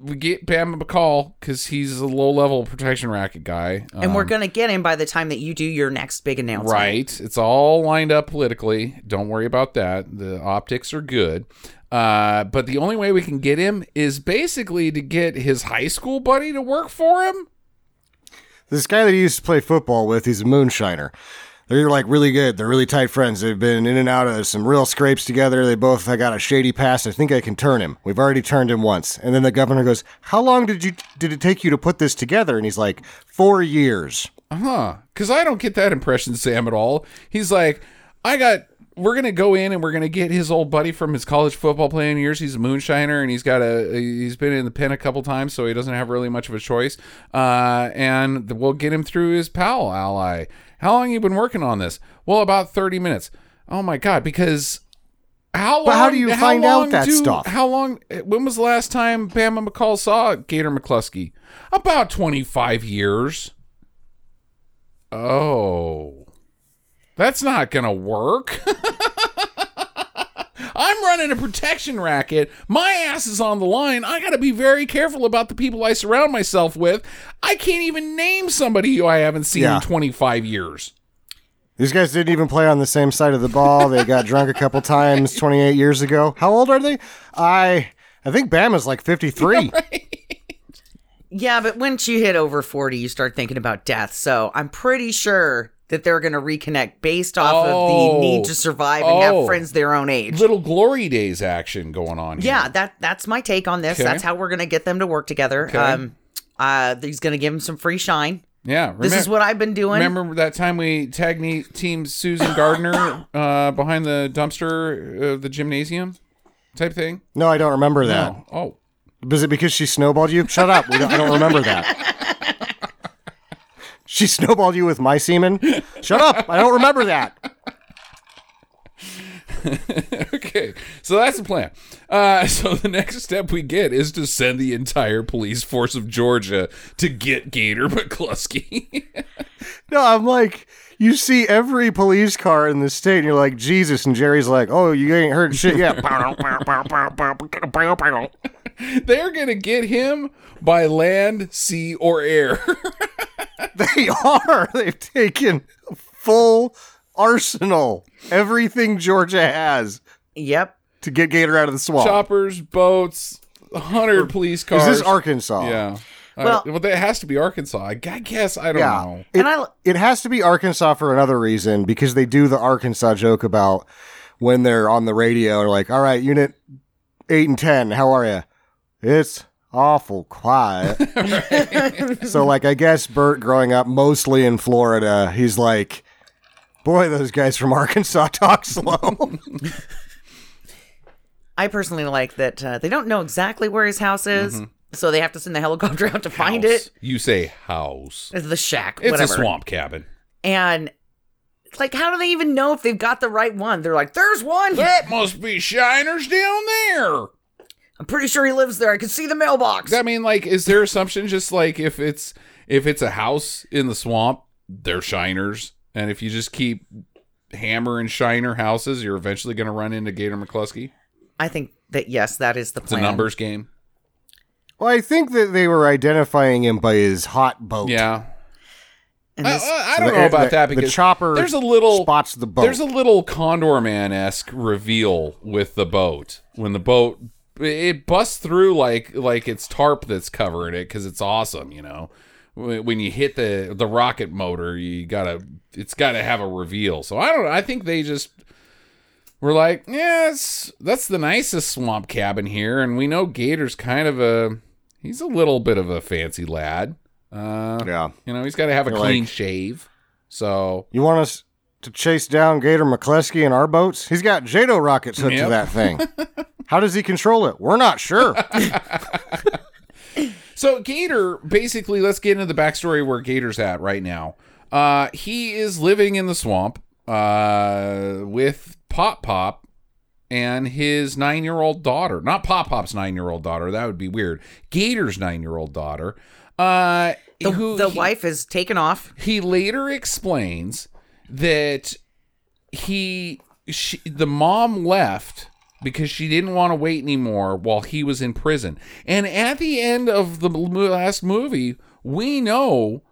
S1: we get Bama McCall because he's a low level protection racket guy.
S3: and we're going to get him by the time that you do your next big announcement.
S1: Right. It's all lined up politically. Don't worry about that. The optics are good. Uh, but the only way we can get him is basically to get his high school buddy to work for him.
S2: This guy that he used to play football with, he's a moonshiner. They're like really good. They're really tight friends. They've been in and out of some real scrapes together. They both I got a shady past. I think I can turn him. We've already turned him once. And then the governor goes, "How long did you did it take you to put this together?" And he's like, four years."
S1: Huh. Because I don't get that impression, Sam, at all. He's like, I got. We're gonna go in and we're gonna get his old buddy from his college football playing years. He's a moonshiner and he's got a. He's been in the pen a couple times, so he doesn't have really much of a choice. Uh, and we'll get him through his pal ally. How long you been working on this? Well, about thirty minutes. Oh my god! Because how long?
S2: But how do you find out that
S1: do-
S2: stuff?
S1: How long? When was the last time Bama McCall saw Gator McCluskey? About twenty five years. Oh, that's not gonna work. I'm running a protection racket. My ass is on the line. I got to be very careful about the people I surround myself with. I can't even name somebody who I haven't seen
S2: Yeah.
S1: in 25 years.
S2: These guys didn't even play on the same side of the ball. They got drunk a couple times 28 years ago. How old are they? I I think Bama's like 53.
S3: Yeah, but once you hit over 40, you start thinking about death. So I'm pretty sure that they're going to reconnect based off of
S1: Oh.
S3: the need to survive and
S1: Oh.
S3: have friends their own age.
S1: Little glory days action going on. Here.
S3: Yeah, that that's my take on this.
S1: Okay.
S3: That's how we're going to get them to work together.
S1: Okay.
S3: Um, uh, he's going to give them some free shine.
S1: yeah.
S3: This is what I've been doing.
S1: Remember that time we tag ne- team Susan Gardner uh, behind the dumpster of the gymnasium type thing?
S2: No, I don't remember that.
S1: No. Oh.
S2: Was it because she snowballed you? Shut up. Don't, I don't remember that. She snowballed you with my semen? Shut up. I don't remember that.
S1: okay, so that's the plan. Uh, so the next step we get is to send the entire police force of Georgia to get Gator McCluskey.
S2: No, I'm like, you see every police car in the state, and you're like, Jesus. And Jerry's like, oh, you ain't heard shit yet.
S1: They're gonna get him by land, sea, or air.
S2: they are. They've taken full arsenal, everything Georgia has
S3: Yep.
S2: to get Gator out of the swamp.
S1: Choppers, boats, hundred police cars.
S2: Is this Arkansas?
S1: Yeah.
S3: Well-
S1: uh, well, that has to be Arkansas. I guess I don't
S2: Yeah.
S1: know.
S2: It,
S3: And I-
S2: it has to be Arkansas for another reason because they do the Arkansas joke about when they're on the radio. They're like, all right, unit eight and 10, how are you? It's awful quiet. so, like, I guess Burt growing up mostly in Florida, he's like, boy, those guys from Arkansas talk slow.
S3: I personally like that uh, they don't know exactly where his house is, so they have to send the helicopter out to find it.
S1: You say house.
S3: It's the shack,
S1: It's
S3: whatever.
S1: a swamp cabin.
S3: And like, how do they even know if they've got the right one? They're like, there's one.
S1: That must be Shiners down there.
S3: I'm pretty sure he lives there. I can see the mailbox.
S1: I mean, like, is their assumption just like if it's if it's a house in the swamp, they're Shiners, and if you just keep hammering Shiner houses, you're eventually going to run into Gator McCluskey.
S3: I think that yes, that is the
S1: It's a numbers game.
S2: well, I think that they were identifying him by his hot boat.
S1: Yeah, I,
S3: this-
S1: I- I don't
S2: the-
S1: know about
S2: the-
S1: that
S2: the
S1: because
S2: chopper
S1: there's a little
S2: spots the boat.
S1: There's a little Condorman esque reveal with the boat when the boat it busts through like like it's tarp that's covering it because it's awesome. You know, when you hit the the rocket motor, you gotta it's got to have a reveal. So I don't know. I think they just were like, yeah, it's, that's the nicest swamp cabin here, and we know Gator's kind of a he's a little bit of a fancy lad. Uh,
S2: yeah.
S1: you know, he's got to have a
S2: They're
S1: clean
S2: like-
S1: shave. So
S2: You want us to chase down Gator McCluskey in our boats? He's got JATO rockets hooked
S1: Yep.
S2: to that thing. How does he control it? We're not sure.
S1: So Gator, basically, let's get into the backstory where Gator's at right now. Uh, he is living in the swamp uh, with Pop Pop and his nine-year-old daughter. Not Pop Pop's nine-year-old daughter. That would be weird. Gator's nine-year-old daughter. Uh,
S3: the,
S1: who
S3: the
S1: he-
S3: wife is taken off.
S1: he later explains that he she, the mom left because she didn't want to wait anymore while he was in prison. And at the end of the last movie, we know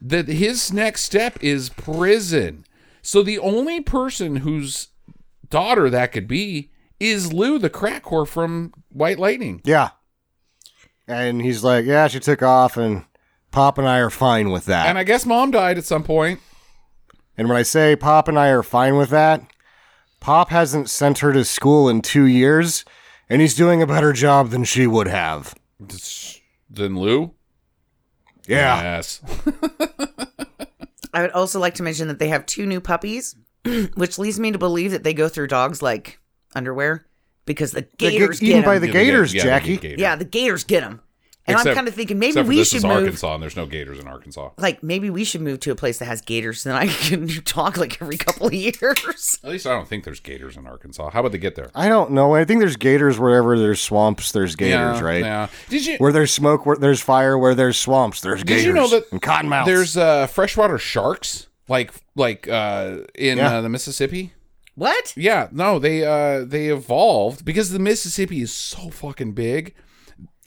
S1: that his next step is prison. So the only person whose daughter that could be is Lou the crack whore from White Lightning.
S2: yeah. And he's like, yeah, she took off, and Pop and I are fine with that.
S1: And I guess mom died at some point.
S2: And when I say Pop and I are fine with that, Pop hasn't sent her to school in two years, and he's doing a better job than she would have.
S1: Than Lou?
S2: Yeah.
S1: Yes.
S3: I would also like to mention that they have two new puppies, which leads me to believe that they go through dogs like underwear because the
S2: They get
S3: gators get,
S2: eaten by
S3: 'em.
S2: the
S1: Yeah, they get-
S2: Gators,
S1: yeah,
S2: Jackie.
S1: get gators.
S3: Yeah, the gators get them. And I'm
S1: Except-
S3: kind of thinking maybe
S1: for
S3: we
S1: this
S3: should
S1: is
S3: move.
S1: Arkansas, and there's no gators in Arkansas.
S3: Like maybe we should move to a place that has gators, and I can talk like every couple of years.
S1: At least I don't think there's gators in Arkansas. How about they get there?
S2: I don't know. I think there's gators wherever there's swamps, there's gators,
S1: yeah,
S2: right?
S1: Yeah. Did you?
S2: Where there's smoke, where there's fire, where there's swamps, there's gators.
S1: Did you know that
S2: and cottonmouths.
S1: There's uh, freshwater sharks, like like uh, in
S2: Yeah.
S1: uh, the Mississippi.
S3: What?
S1: Yeah, no, they uh, they evolved because the Mississippi is so fucking big.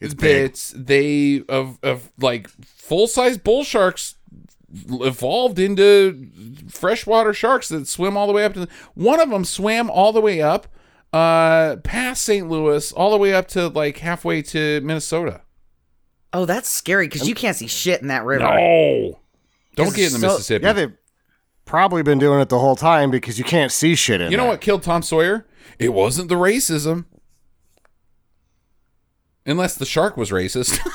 S2: It's big.
S1: that they of of like full size bull sharks evolved into freshwater sharks that swim all the way up to one of them swam all the way up uh past St. Louis all the way up to like halfway to Minnesota.
S3: Oh, that's scary because you can't see shit in that river.
S1: No. Don't get in the
S3: So-
S1: Mississippi.
S2: yeah, they've probably been doing it the whole time because you can't see shit in
S1: you know
S2: there.
S1: what killed Tom Sawyer? It wasn't the racism. Unless the shark was racist.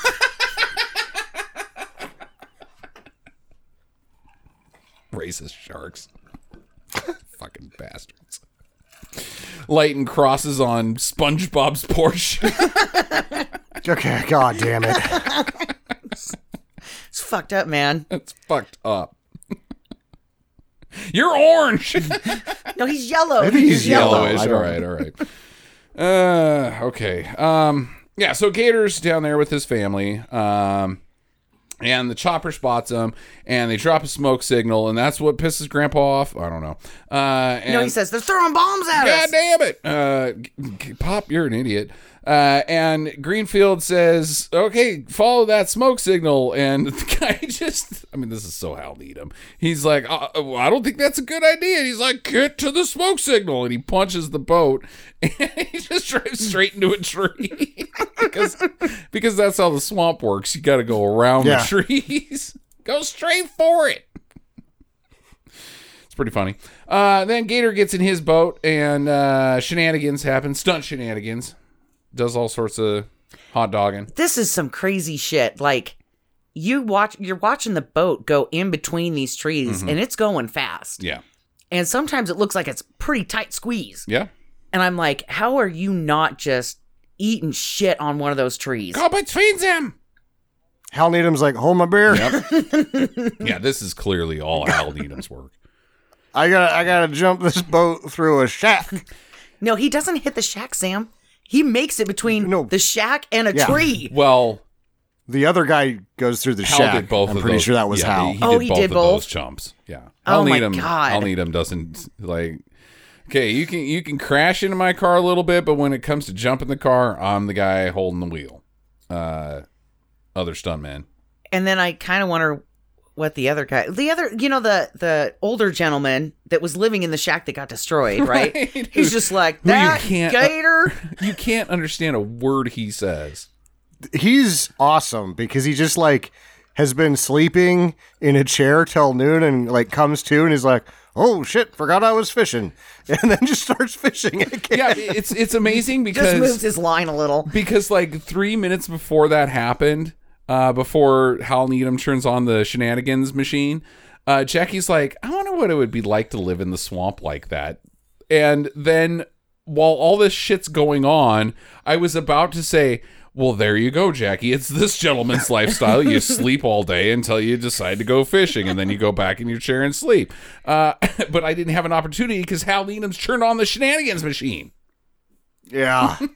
S1: Racist sharks. Fucking bastards. Lighten crosses on SpongeBob's Porsche.
S2: Okay, god damn it.
S3: It's fucked up, man.
S1: It's fucked up. You're orange.
S3: No, he's yellow.
S2: Maybe he's yellow.
S1: Yellowish.
S2: I
S1: All
S2: don't-
S1: right, all right. Uh, okay. Um, yeah. So Gator's down there with his family. Um, and the chopper spots him, and they drop a smoke signal, and that's what pisses Grandpa off. I don't know. Uh, and
S3: No, he says they're throwing bombs at
S1: God
S3: us.
S1: God damn it, uh, Pop, you're an idiot. Uh, and Greenfield says, "Okay, follow that smoke signal." And the guy just—I mean, this is so Hal Needham. He's like, uh, uh, "I don't think that's a good idea." And he's like, "Get to the smoke signal!" And he punches the boat, and he just drives straight into a tree because because that's how the swamp works. You got to go around
S2: Yeah.
S1: the trees. go straight for it. It's pretty funny. Uh, then Gator gets in his boat and uh, shenanigans happen. Stunt shenanigans. Does all sorts of hot dogging.
S3: This is some crazy shit. Like you watch, you're watching the boat go in between these trees,
S1: Mm-hmm.
S3: and it's going fast.
S1: Yeah.
S3: And sometimes it looks like it's pretty tight squeeze.
S1: Yeah.
S3: And I'm like, how are you not just eating shit on one of those trees?
S1: Go between them.
S2: Hal Needham's like, hold my beer.
S1: Yep. yeah, this is clearly all Hal Needham's work.
S2: I gotta, I gotta jump this boat through a shack.
S3: No, he doesn't hit the shack, Sam. He makes it between
S2: No.
S3: the shack and a
S2: Yeah.
S3: tree.
S1: Well,
S2: The other guy goes through the
S1: Hal
S2: shack.
S1: did both
S2: I'm
S1: of
S2: pretty
S1: those.
S2: sure that was
S1: yeah,
S2: Hal.
S1: He, he
S3: Oh,
S1: did
S3: he
S1: both
S3: did
S1: of
S3: both?
S1: those chumps. Yeah.
S3: Oh
S1: Hal
S3: my
S1: Needham,
S3: God.
S1: Hal Needham doesn't like. Okay, you can you can crash into my car a little bit, but when it comes to jumping the car, I'm the guy holding the wheel. Uh, other stuntman.
S3: And then I kind of wonder what the other guy, the other, you know, the the older gentleman that was living in the shack that got destroyed, right?
S1: Right.
S3: He's just like
S1: Who you
S3: that
S1: can't- uh,
S3: gator.
S1: You can't understand a word he says.
S2: He's awesome because he just like has been sleeping in a chair till noon and like comes to and he's like, oh shit, forgot I was fishing, and then just starts fishing again.
S1: Yeah, it's it's amazing because
S3: just moves his line a little.
S1: because like three minutes before that happened, uh, before Hal Needham turns on the shenanigans machine, uh, Jackie's like, I wonder what it would be like to live in the swamp like that. And then while all this shit's going on, I was about to say, well, there you go, Jackie. It's this gentleman's lifestyle. You sleep all day until you decide to go fishing, and then you go back in your chair and sleep. Uh, but I didn't have an opportunity because Hal Needham's turned on the shenanigans machine.
S2: Yeah.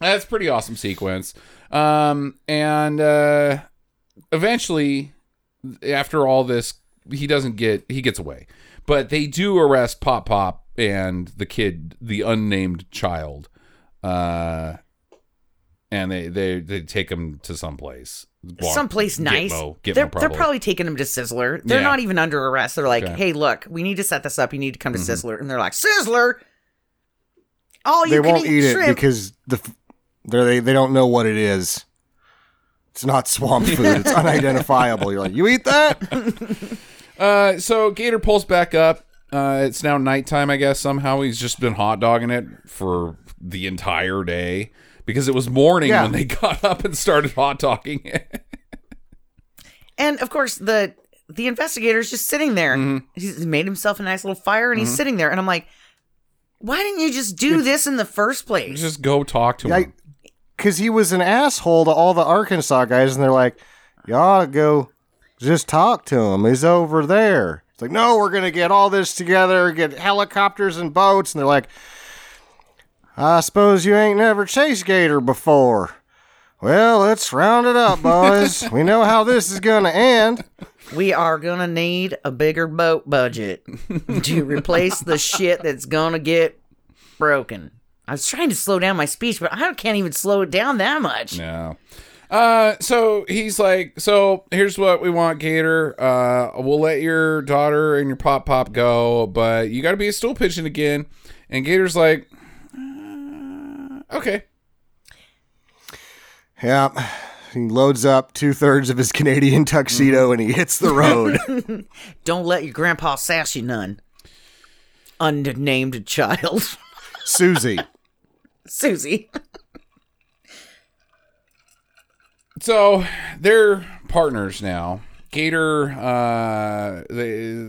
S1: That's a pretty awesome sequence. Um, and uh, eventually, after all this, he doesn't get he gets away, but they do arrest Pop Pop and the kid, the unnamed child. Uh, and they they they take him to someplace, Walk-
S3: Someplace nice.
S1: Gitmo, Gitmo
S3: they're,
S1: probably.
S3: they're probably taking him to Sizzler. They're
S1: Yeah.
S3: not even under arrest. They're like,
S1: Okay.
S3: hey, look, we need to set this up. You need to come to
S1: Mm-hmm.
S3: Sizzler. And they're like, Sizzler? Oh, you
S2: they
S3: can
S2: won't
S3: eat,
S2: eat it
S3: shrimp.
S2: because the f- they're, they they don't know what it is. It's not swamp food. It's unidentifiable. You're like, you eat that?
S1: Uh, so Gator pulls back up. Uh, it's now nighttime, I guess. Somehow he's just been hot dogging it for the entire day because it was morning
S2: Yeah.
S1: when they got up and started hot dogging it.
S3: And of course, the the investigator's just sitting there.
S1: Mm-hmm.
S3: He's made himself a nice little fire and he's sitting there. And I'm like, why didn't you just do this in the first place?
S1: just go talk to
S2: Yeah,
S1: him.
S2: Because he was an asshole to all the Arkansas guys, and they're like, you ought to go just talk to him. He's over there. It's like, no, we're going to get all this together, get helicopters and boats. And they're like, I suppose you ain't never chased Gator before. Well, let's round it up, boys. we know how this is going to end.
S3: we are gonna need a bigger boat budget to replace the shit that's gonna get broken. I was trying to slow down my speech, but I can't even slow it down that much.
S1: No. Uh, so he's like, so here's what we want, Gator. Uh, we'll let your daughter and your pop pop go, but you got to be a stool pigeon again. And Gator's like, uh, okay.
S2: Yeah. He loads up two thirds of his Canadian tuxedo and he hits the road.
S3: Don't let your grandpa sass you none. Unnamed child.
S2: Susie.
S3: Susie.
S1: So they're partners now. Gator, uh, they,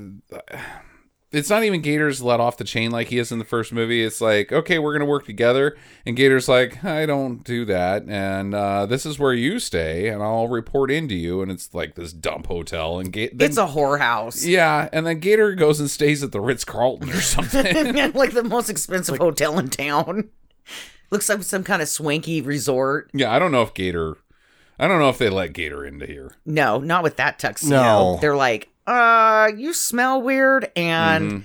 S1: it's not even Gator's let off the chain like he is in the first movie. It's like, okay, we're gonna work together, and Gator's like, I don't do that, and uh, this is where you stay, and I'll report into you, and it's like this dump hotel, and Ga- then,
S3: It's a whorehouse.
S1: yeah, and then Gator goes and stays at the Ritz Carlton or something.
S3: like the most expensive hotel in town. Looks like some kind of swanky resort.
S1: yeah, I don't know if Gator, I don't know if they let Gator into here.
S3: No, not with that tuxedo.
S2: No.
S3: They're like, uh, you smell weird and
S1: Mm-hmm.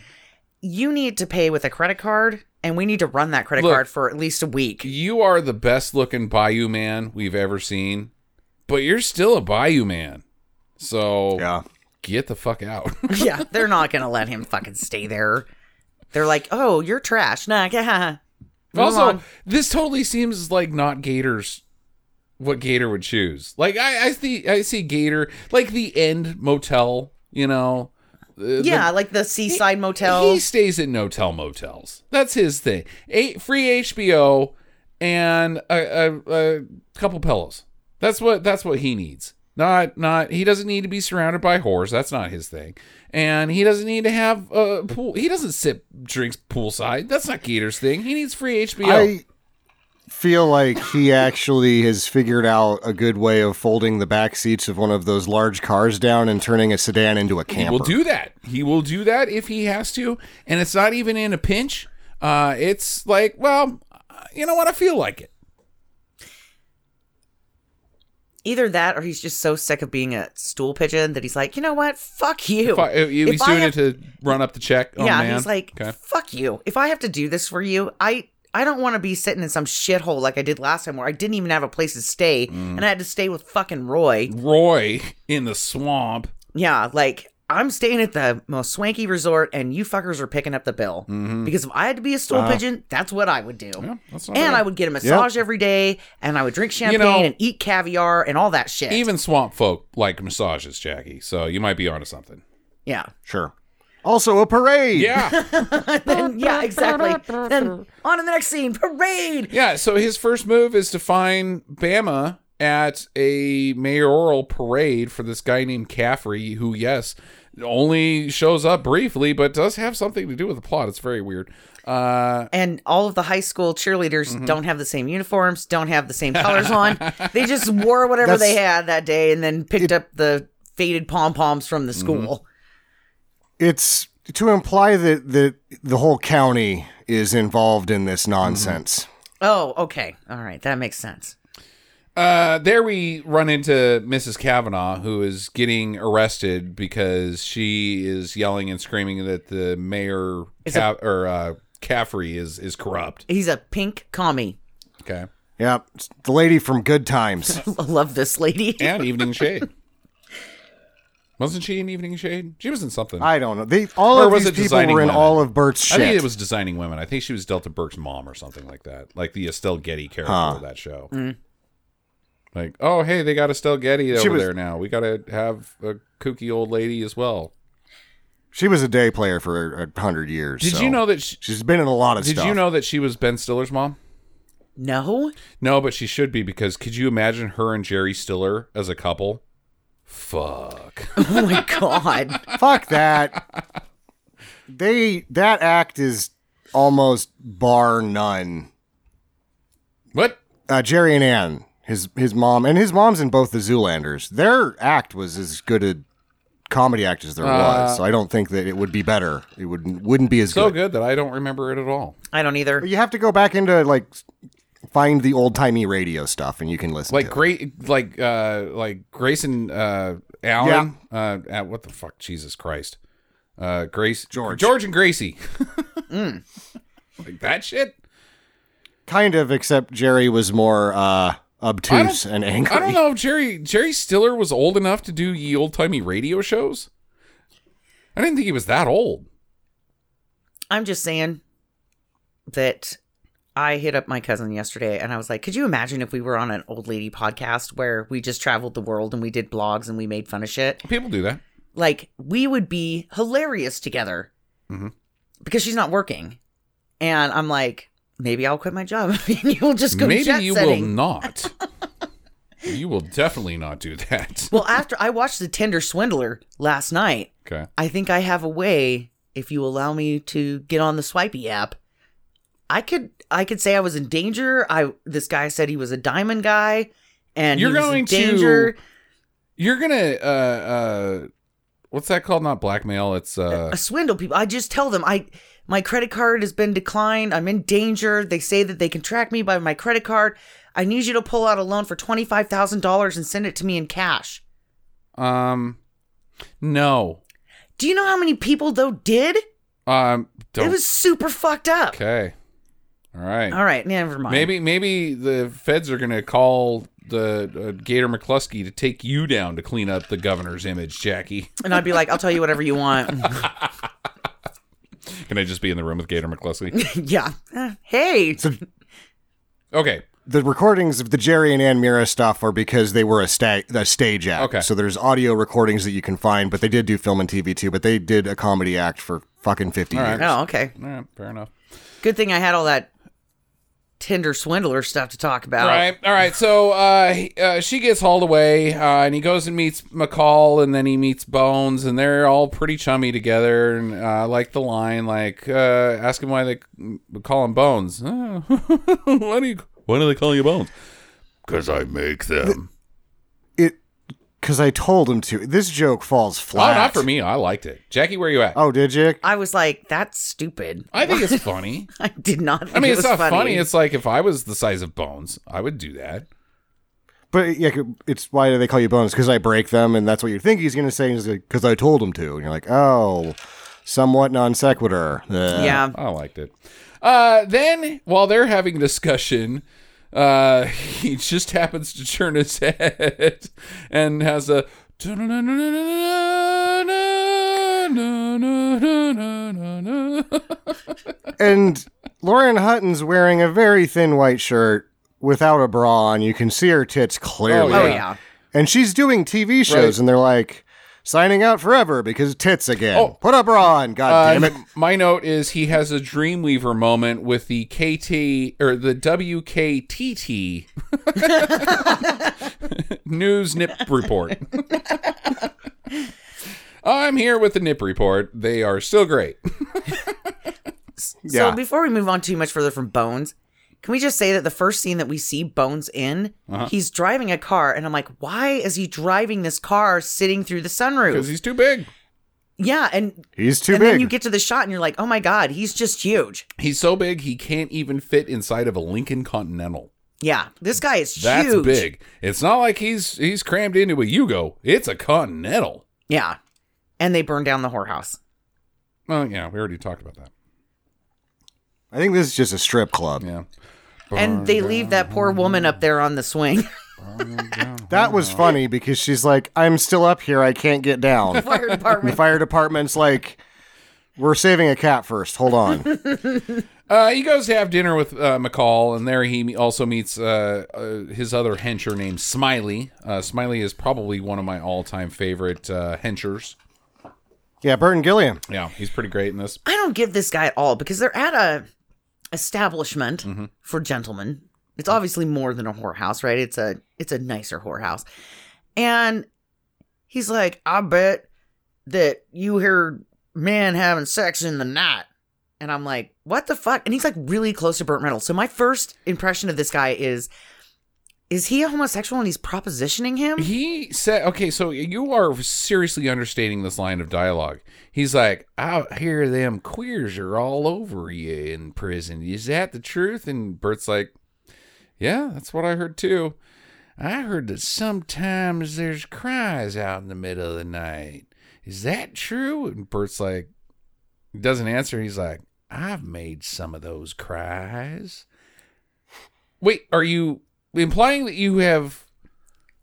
S3: you need to pay with a credit card and we need to run that credit
S1: Look.
S3: card for at least a week.
S1: You are the best looking Bayou man we've ever seen, but you're still a Bayou man. So
S2: Yeah.
S1: get the fuck out.
S3: yeah, they're not going to let him fucking stay there. They're like, oh, you're trash. Nah, yeah.
S1: Also,
S3: on.
S1: this totally seems like not Gator's what Gator would choose. Like I, I see I see Gator like the end motel, you know. uh,
S3: yeah,
S1: the-
S3: like the seaside motel.
S1: He stays at no-tell motels. That's his thing. A free HBO and a, a, a couple pillows. That's what that's what he needs. Not not he doesn't need to be surrounded by whores. That's not his thing. And he doesn't need to have a pool. He doesn't sip drinks poolside. That's not Gator's thing. He needs free HBO.
S2: I feel like he actually has figured out a good way of folding the back seats of one of those large cars down and turning a sedan into a camper.
S1: He will do that. He will do that if he has to, and it's not even in a pinch. Uh, it's like, well, you know what? I feel like it.
S3: Either that or he's just so sick of being a stool pigeon that he's like, you know what? Fuck you.
S1: If I, he's
S3: If
S1: doing
S3: have-
S1: it to run up the check. Oh,
S3: yeah,
S1: man.
S3: he's like,
S1: okay.
S3: fuck you. If I have to do this for you, I I don't want to be sitting in some shithole like I did last time where I didn't even have a place to stay
S1: Mm.
S3: and I had to stay with fucking Roy.
S1: Roy in the swamp.
S3: Yeah, like I'm staying at the most swanky resort and you fuckers are picking up the bill. Because if I had to be a stool pigeon, that's what I would do.
S1: Mm-hmm. Yeah,
S3: and
S1: bad.
S3: I would get a massage every day and I would drink champagne
S1: know-
S3: and eat caviar and all that shit.
S1: Even swamp folk like massages, Jackie. So you might be onto something.
S3: yeah.
S2: Sure. Also, a parade.
S1: Yeah.
S3: Then, yeah, exactly. then on to the next scene, parade.
S1: yeah. So his first move is to find Bama at a mayoral parade for this guy named Caffrey, who, yes, only shows up briefly, but does have something to do with the plot. It's very weird. Uh,
S3: and all of the high school cheerleaders
S1: Mm-hmm.
S3: don't have the same uniforms, don't have the same colors on. They just wore whatever
S2: That's-
S3: they had that day and then picked up the faded pom poms from the
S1: Mm-hmm.
S3: school.
S2: It's to imply that the the whole county is involved in this nonsense.
S3: Oh, okay. All right. That makes sense.
S1: Uh, there we run into Mrs. Kavanaugh, who is getting arrested because she is yelling and screaming that the mayor
S3: Is
S1: Ca- or uh, Caffrey is is corrupt.
S3: He's a pink commie.
S1: Okay,
S2: Yep, it's the lady from Good Times.
S3: I love this lady.
S1: and Evening Shade. Wasn't she in Evening Shade? She was in something. I,
S2: I don't know. They all
S1: Or
S2: of
S1: was
S2: these
S1: it
S2: people were in
S1: Women?
S2: all of Burt's shit.
S1: think it was Designing Women. I think she was Delta Burke's mom or something like that, like the Estelle Getty character of that show. Like, oh hey, they got Estelle Getty over
S2: was-
S1: there now. We got to have a kooky old lady as well.
S2: She was a day player for a hundred years.
S1: Did
S2: so
S1: you know that? She,
S2: she's been in a lot of
S1: did
S2: stuff?
S1: you know that she was Ben Stiller's mom?
S3: No?
S1: No, but she should be because could you imagine her and Jerry Stiller as a couple? Fuck.
S3: Oh my god.
S2: Fuck that. they that act is almost bar none.
S1: what?
S2: Uh, Jerry and Anne, his his mom, and his mom's in both the Zoolanders. Their act was as good a comedy act as there was. So I don't think that it would be better. It would wouldn't be as good.
S1: So
S2: good.
S1: good that I don't remember it at all.
S3: I don't either.
S2: But you have to go back into like find the old timey radio stuff, and you can listen.
S1: Like
S2: to it.
S1: great, like uh, like Grayson uh, Allen. Uh, at, what the fuck? Jesus Christ. Uh, Grace
S2: George.
S1: George and Gracie. Like that shit.
S2: kind of, except Jerry was more uh, obtuse and angry.
S1: I don't know if Jerry Jerry Stiller was old enough to do ye old timey radio shows. I didn't think he was that old.
S3: I'm just saying that I hit up my cousin yesterday and I was like, could you imagine if we were on an old lady podcast where we just traveled the world and we did blogs and we made fun of shit?
S1: People do that.
S3: Like, we would be hilarious together
S1: Mhm.
S3: because she's not working. And I'm like, maybe I'll quit my job and you'll just go
S1: Maybe you
S3: setting.
S1: will not. you will definitely not do that.
S3: Well, after I watched The Tinder Swindler last night,
S1: Okay.
S3: I think I have a way if you allow me to get on the Swipey app, I could I could say I was in danger. I this guy said he was a diamond guy, and
S1: You're
S3: he was in
S1: going to-. You're gonna uh uh what's that called? Not blackmail, it's uh
S3: a swindle people. I just tell them I my credit card has been declined. I'm in danger. They say that they can track me by my credit card. I need you to pull out a loan for twenty five thousand dollars and send it to me in cash.
S1: um no.
S3: Do you know how many people though did?
S1: Um don't
S3: It was super fucked up.
S1: Okay. All right.
S3: All right, never mind.
S1: Maybe maybe the feds are gonna call the uh, Gator McCluskey to take you down to clean up the governor's image, Jackie.
S3: and I'd be like, I'll tell you whatever you want.
S1: Can I just be in the room with Gator McCluskey?
S3: yeah. Uh, hey.
S1: Okay.
S2: The recordings of the Jerry and Anne Meara stuff are because they were a, sta- a stage act.
S1: Okay.
S2: So there's audio recordings that you can find, but they did do film and TV too. But they did a comedy act for fucking 50
S1: All right.
S2: years.
S3: Oh, okay.
S1: All right. Fair enough.
S3: Good thing I had all that Tinder swindler stuff to talk about.
S1: All right, all right. So uh, he- uh, she gets hauled away, uh, and he goes and meets McCall, and then he meets Bones, and they're all pretty chummy together. And uh, I like the line, like, uh, ask him why they call him Bones. "Oh, why do you? Why do they call you Bones? Because I make them.
S2: It because I told him to. This joke falls flat.
S1: Oh,
S2: flat.
S1: not for me. I liked it. Jackie, where are you at?
S2: Oh, did you?
S3: I was like, that's stupid.
S1: I think it's funny.
S3: I did not. Think
S1: I mean,
S3: it
S1: it's
S3: was
S1: not funny. It's like if I was the size of Bones, I would do that.
S2: But yeah, it's why do they call you Bones? Because I break them, and that's what you think he's going to say. Because I told him to, and you're like, oh, somewhat non sequitur. Uh,
S3: yeah.
S1: I liked it. Uh, then, while they're having discussion, uh, he just happens to turn his head and has a.
S2: And Lauren Hutton's wearing a very thin white shirt without a bra on. You can see her tits clearly.
S3: Oh
S1: Yeah.
S3: yeah.
S2: And she's doing TV shows,
S1: Right.
S2: and they're like, signing out forever because tits again.
S1: Oh.
S2: Put a bra on, god
S1: Uh,
S2: damn it.
S1: my note is he has a Dreamweaver moment with the KT or the WKTT news nip report. I'm here with the nip report. They are still great.
S3: So
S2: Yeah.
S3: before we move on too much further from Bones, can we just say that the first scene that we see Bones in,
S1: Uh-huh.
S3: he's driving a car, and I'm like, why is he driving this car sitting through the sunroof?
S1: Because he's too big.
S3: Yeah, and
S2: He's too
S3: and
S2: big.
S3: then you get to the shot, and you're like, oh my god, he's just huge.
S1: He's so big he can't even fit inside of a Lincoln Continental.
S3: Yeah, this guy is
S1: That's
S3: huge.
S1: big. It's not like he's he's crammed into a Yugo. It's a Continental.
S3: Yeah, and they burned down the whorehouse.
S1: Oh yeah, we already talked about that.
S2: I think this is just a strip club.
S1: Yeah.
S3: And they leave that poor woman up there on the swing.
S2: That was funny because she's like, I'm still up here. I can't get down.
S3: Fire
S2: the
S3: department.
S2: fire department's like, we're saving a cat first. Hold on.
S1: Uh, he goes to have dinner with uh, McCall, and there he also meets uh, uh, his other hencher named Smiley. Uh, Smiley is probably one of my all-time favorite uh, henchers.
S2: yeah, Burton Gilliam.
S1: Yeah, he's pretty great in this.
S3: I don't give this guy at all because they're at a establishment
S1: Mm-hmm.
S3: for gentlemen. It's obviously more than a whorehouse, right? It's a it's a nicer whorehouse. And he's like, I bet that you heard men having sex in the night. And I'm like, what the fuck? And he's like really close to Burt Reynolds. So my first impression of this guy is is he a homosexual and he's propositioning him?
S1: He said, okay, so you are seriously understating this line of dialogue. He's like, out here, them queers are all over you in prison. Is that the truth? And Burt's like, yeah, that's what I heard too. I heard that sometimes there's cries out in the middle of the night. Is that true? And Burt's like, doesn't answer. He's like, I've made some of those cries. Wait, are you implying that you have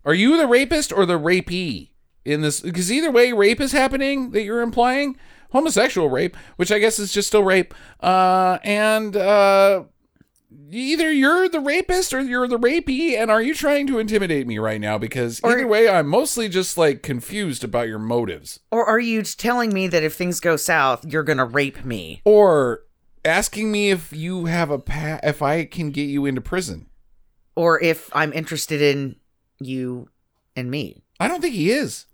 S1: are you the rapist or the rapee in this? Because either way, rape is happening that you're implying homosexual rape, which I guess is just still rape. Uh, and uh, either you're the rapist or you're the rapee. And are you trying to intimidate me right now? Because
S3: Or-
S1: either way, I'm mostly just like confused about your motives
S3: Or are you telling me that if things go south, you're gonna rape me?
S1: or asking me if you have a pa- if I can get you into prison.
S3: Or if I'm interested in you and me?
S1: I don't think he is.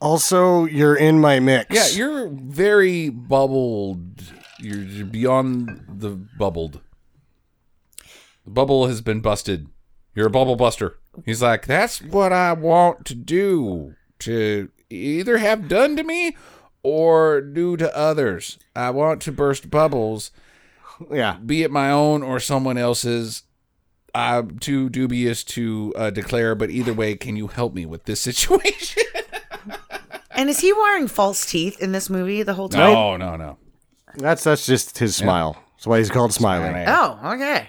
S2: Also, you're in my mix.
S1: Yeah, you're very bubbled. You're, you're beyond the bubbled. The bubble has been busted. You're a bubble buster. He's like, that's what I want to do. To either have done to me or do to others. I want to burst bubbles,
S2: yeah.
S1: be it my own or someone else's. I'm too dubious to uh, declare, but either way, can you help me with this situation?
S3: And is he wearing false teeth in this movie the whole time?
S1: no, no, no.
S2: That's that's just his smile. That's why he's called smiling.
S3: Oh, okay.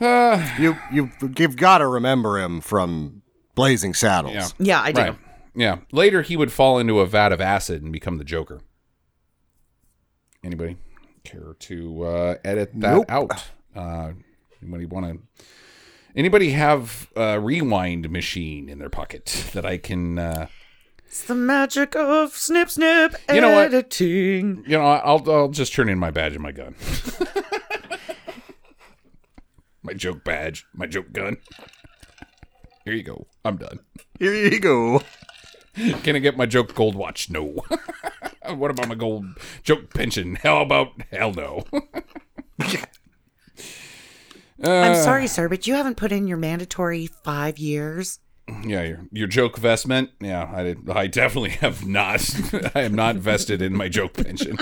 S1: Uh,
S2: You you you've got to remember him from Blazing Saddles.
S1: Yeah.
S3: Yeah, I do.
S1: Right. Yeah. Later, he would fall into a vat of acid and become the Joker. Anybody care to uh, edit that
S2: Nope.
S1: out? Uh, anybody want to? Anybody have a rewind machine in their pocket that I can? Uh,
S3: It's the magic of snip snip
S1: You know what?
S3: editing.
S1: you know, I'll I'll just turn in my badge and my gun. my joke badge, my joke gun. Here you go. I'm done.
S2: Here you go.
S1: Can I get my joke gold watch? No. what about my gold joke pension? How about hell no?
S3: I'm sorry, sir, but you haven't put in your mandatory five years.
S1: yeah, your your joke vestment. Yeah, I did. I definitely have not. I am not vested in my joke pension.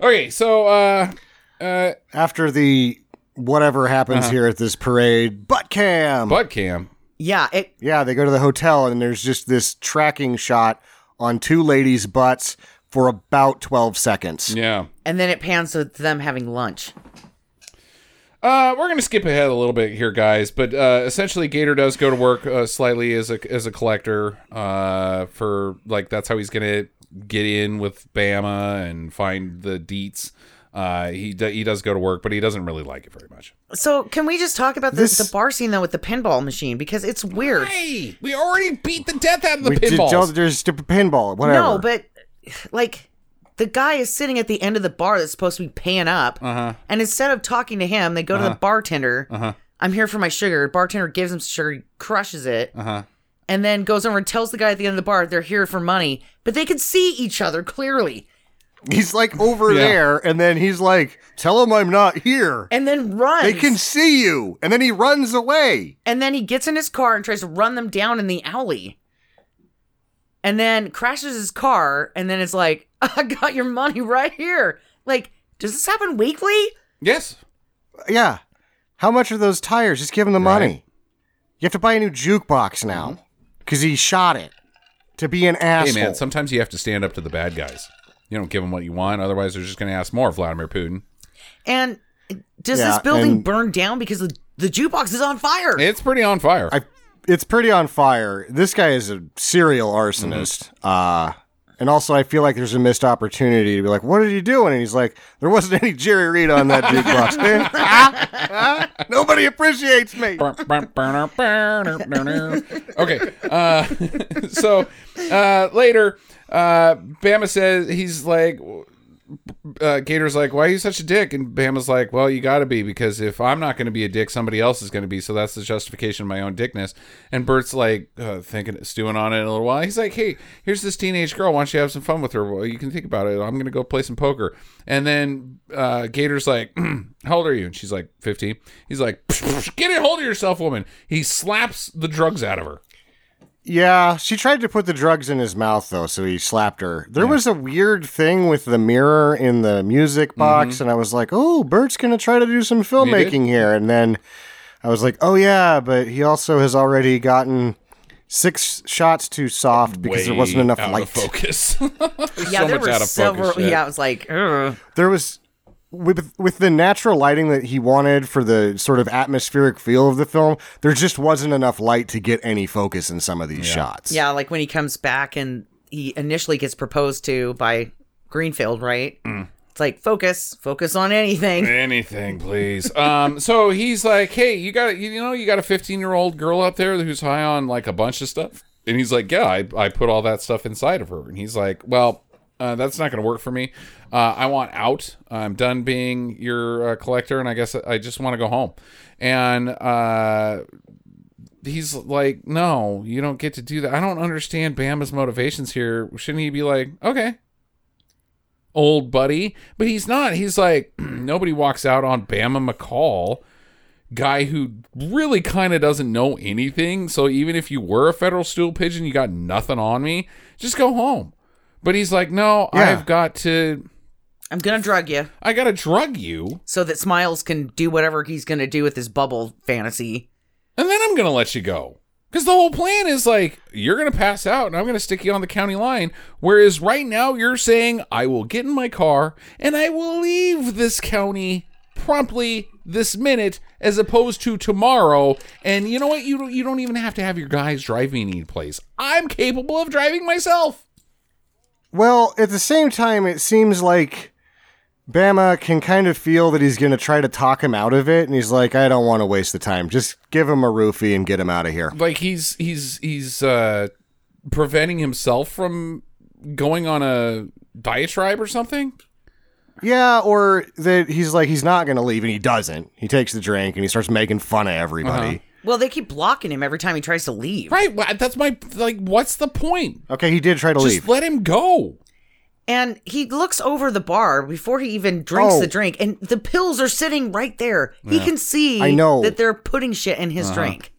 S1: okay, so uh, uh,
S2: After the whatever happens here at this parade, butt cam.
S1: butt cam.
S3: Yeah, it
S2: yeah, they go to the hotel and there's just this tracking shot on two ladies' butts for about 12 seconds.
S1: Yeah.
S3: and then it pans to them having lunch.
S1: Uh, we're gonna skip ahead a little bit here, guys. But uh, essentially, Gator does go to work uh, slightly as a as a collector. Uh, for like that's how he's gonna get in with Bama and find the deets. Uh, he do, he does go to work, but he doesn't really like it very much.
S3: So can we just talk about the,
S2: This-
S3: the bar scene though with the pinball machine because it's weird.
S1: Hey, we already beat the death out of the
S2: We did, there's stupid pinball, whatever.
S3: No, but like the guy is sitting at the end of the bar that's supposed to be paying up,
S1: Uh-huh.
S3: and instead of talking to him, they go to the bartender.
S1: Uh-huh.
S3: I'm here for my sugar. Bartender gives him sugar, he crushes it,
S1: Uh-huh.
S3: and then goes over and tells the guy at the end of the bar they're here for money, but they can see each other clearly,
S2: he's like over
S1: Yeah.
S2: there, and then he's like, "Tell him I'm not here."
S3: and then runs.
S2: They can see you, and then he runs away.
S3: and then he gets in his car and tries to run them down in the alley. And then crashes his car, and then it's like, I got your money right here. Like, does this happen weekly?
S1: yes.
S2: Yeah. How much are those tires? Just give him the
S1: Right.
S2: money. You have to buy a new jukebox now mm-hmm. because he shot it to be an
S1: Hey man, sometimes you have to stand up to the bad guys. You don't give them what you want, otherwise they're just going to ask more. Vladimir Putin.
S3: And does
S2: Yeah,
S3: this building
S2: and-
S3: burn down because the, the jukebox is on fire?
S1: It's pretty on fire.
S2: I, it's pretty on fire. This guy is a serial arsonist. Uh, and also, I feel like there's a missed opportunity to be like, "What are you doing?" And he's like, "There wasn't any Jerry Reed on that jukebox." man. Ah, ah, nobody appreciates me.
S1: okay. Uh, so uh, later, uh, Bama says he's like, uh, Gator's like, "Why are you such a dick?" And Bama's like, "Well, you got to be because if I'm not going to be a dick, somebody else is going to be. So that's the justification of my own dickness." And Burt's like, uh, thinking, stewing on it a little while. He's like, "Hey, here's this teenage girl. Why don't you have some fun with her? Well, you can think about it. I'm going to go play some poker." And then uh, Gator's like, "How old are you?" And she's like, "15." He's like, "Get a hold of yourself, woman." He slaps the drugs out of her.
S2: Yeah, she tried to put the drugs in his mouth though, so he slapped her. There was a weird thing with the mirror in the music mm-hmm. box, and I was like, "Oh, Burt's gonna try to do some filmmaking here." And then I was like, "Oh yeah, but he also has already gotten six shots too soft because there wasn't enough
S1: out
S2: light."
S1: Of focus.
S3: Yeah,
S1: so
S3: there
S1: much
S3: were
S1: out of
S3: several.
S1: shit.
S3: Yeah, I was like, Ugh.
S2: There was with with the natural lighting that he wanted for the sort of atmospheric feel of the film. There just wasn't enough light to get any focus in some of these shots.
S3: yeah, like when he comes back and he initially gets proposed to by Greenfield, right?
S1: Mm.
S3: It's like focus, focus on anything.
S1: Anything, please. um, so he's like, "Hey, you got you know you got a 15 year old girl up there who's high on like a bunch of stuff," and he's like, "Yeah, I I put all that stuff inside of her," and he's like, "Well." Uh, that's not going to work for me. Uh, I want out. I'm done being your uh, collector, and I guess I just want to go home. And uh, he's like, no, you don't get to do that. I don't understand Bama's motivations here. Shouldn't he be like, okay, old buddy? But he's not. He's like, nobody walks out on Bama McCall, guy who really kind of doesn't know anything. So even if you were a federal stool pigeon, you got nothing on me. Just go home. But he's like, no,
S2: Yeah.
S1: I've got to.
S3: I'm gonna drug you
S1: I gotta drug you,
S3: so that Smiles can do whatever he's gonna do with his bubble fantasy.
S1: and then I'm gonna let you go. Because the whole plan is like, you're gonna pass out, and I'm gonna stick you on the county line. Whereas right now, you're saying, I will get in my car and I will leave this county promptly this minute, as opposed to tomorrow. And you know what? You don't, you don't even have to have your guys drive me any place. I'm capable of driving myself.
S2: Well, at the same time, it seems like Bama can kind of feel that he's going to try to talk him out of it, and he's like, "I don't want to waste the time. Just give him a roofie and get him out of here."
S1: like he's he's he's uh preventing himself from going on a diatribe or something
S2: Yeah, or that he's like he's not going to leave, and he doesn't. He takes the drink and he starts making fun of everybody.
S3: Well, they keep blocking him every time he tries to leave.
S1: right wha- that's my like what's the point
S2: Okay, he did try to leave.
S1: just
S2: leave.
S1: let him go
S3: And he looks over the bar before he even drinks
S2: Oh.
S3: the drink, and the pills are sitting right there. He can see
S2: I know.
S3: that they're putting shit in his uh-huh. drink.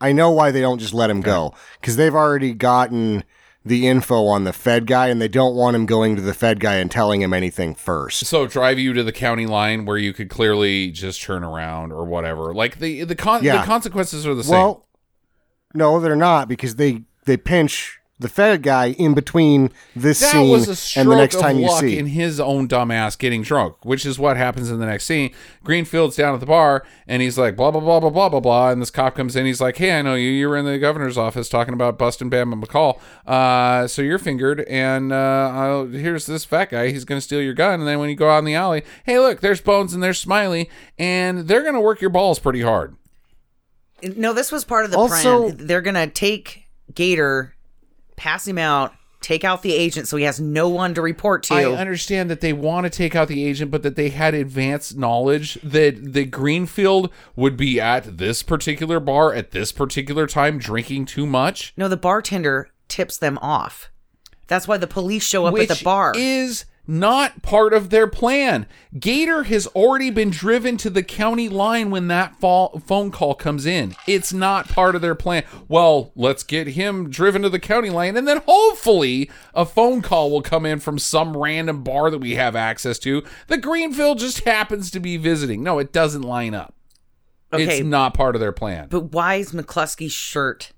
S2: I know why they don't just let him go because they've already gotten the info on the Fed guy, and they don't want him going to the Fed guy and telling him anything first.
S1: so drive you to the county line where you could clearly just turn around or whatever like the the con-
S2: Yeah.
S1: the consequences are the same
S2: Well, no, they're not because they they pinch the Fed guy in between this
S1: that
S2: scene
S1: was a stroke
S2: and the next
S1: of
S2: time you
S1: luck
S2: see.
S1: in his own dumbass getting drunk, which is what happens in the next scene. Greenfield's down at the bar and he's like blah blah blah blah blah blah blah, and this cop comes in. He's like, "Hey, I know you. You were in the governor's office talking about busting Bama McCall. Uh, so you're fingered, and uh, I'll, here's this fat guy. He's gonna steal your gun, and then when you go out in the alley, hey, look, there's Bones and there's Smiley, and they're gonna work your balls pretty hard.
S3: No, this was part of the
S2: Also-
S3: plan. They're gonna take Gator, pass him out, take out the agent, so he has no one to report to.
S1: I understand that they want to take out the agent, but that they had advanced knowledge that the Greenfield would be at this particular bar at this particular time drinking too much,
S3: no, the bartender tips them off. That's why the police show up
S1: which
S3: at the bar.
S1: is not part of their plan. Gator has already been driven to the county line when that fall, phone call comes in. It's not part of their plan. Well, let's get him driven to the county line, and then hopefully a phone call will come in from some random bar that we have access to. The Greenfield just happens to be visiting. No, it doesn't line up.
S3: Okay.
S1: It's not part of their plan.
S3: but why is McCluskey's shirt?